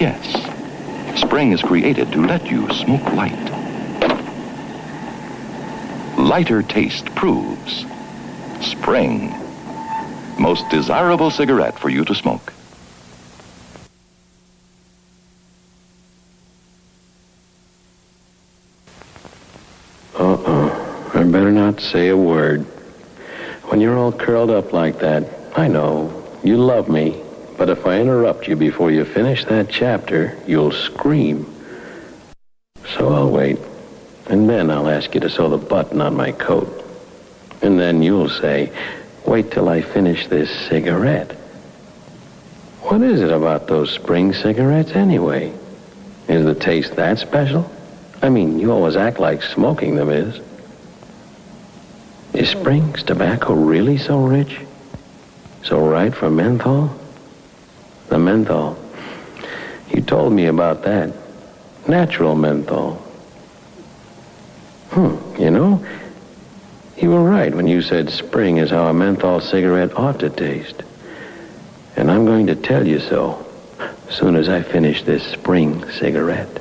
Yes. Spring is created to let you smoke light. Lighter taste proves. Spring. Most desirable cigarette for you to smoke. I better not say a word. When you're all curled up like that, I know, you love me. But if I interrupt you before you finish that chapter, you'll scream. So I'll wait. And then I'll ask you to sew the button on my coat. And then you'll say, wait till I finish this cigarette. What is it about those spring cigarettes anyway? Is the taste that special? I mean, you always act like smoking them is. Is Spring's tobacco really so rich? So right for menthol? The menthol. You told me about that. Natural menthol. Hmm, you know, you were right when you said spring is how a menthol cigarette ought to taste. And I'm going to tell you so soon as I finish this spring cigarette.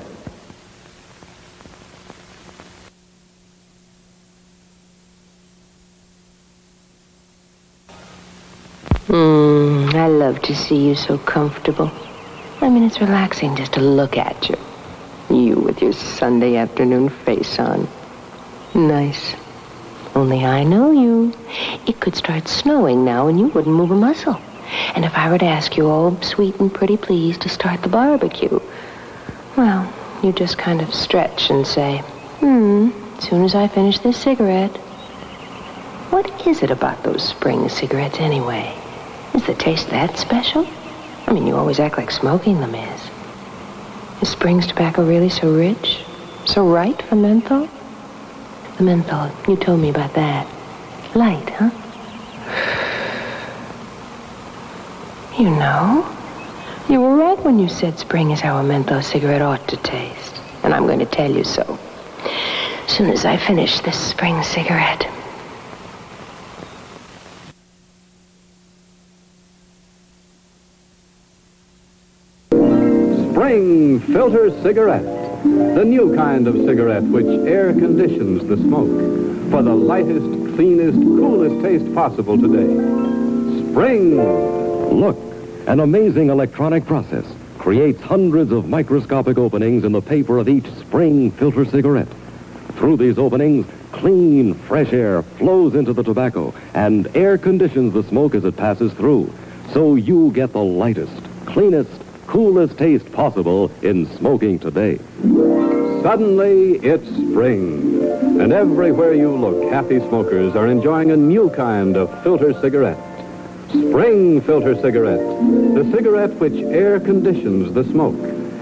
Hmm, I love to see you so comfortable. I mean, it's relaxing just to look at you. You with your Sunday afternoon face on. Nice. Only I know you. It could start snowing now and you wouldn't move a muscle. And if I were to ask you, oh, sweet and pretty please, to start the barbecue, well, you just kind of stretch and say, hmm, soon as I finish this cigarette. What is it about those spring cigarettes anyway? Is the taste that special? I mean, you always act like smoking them is. Is Spring's tobacco really so rich? So right for menthol? The menthol, you told me about that. Light, huh? [SIGHS] You know, you were right when you said spring is how a menthol cigarette ought to taste. And I'm going to tell you so. As soon as I finish this spring cigarette. Spring Filter Cigarette. The new kind of cigarette which air conditions the smoke for the lightest, cleanest, coolest taste possible today. Spring. Look, an amazing electronic process creates hundreds of microscopic openings in the paper of each spring filter cigarette. Through these openings, clean, fresh air flows into the tobacco and air conditions the smoke as it passes through. So you get the lightest, cleanest, coolest taste possible in smoking today. Suddenly, it's spring. And everywhere you look, happy smokers are enjoying a new kind of filter cigarette. Spring Filter Cigarette. The cigarette which air conditions the smoke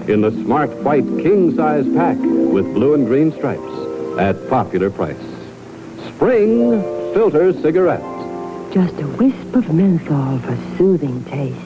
in the smart white king size pack with blue and green stripes at popular price. Spring Filter Cigarette. Just a wisp of menthol for soothing taste.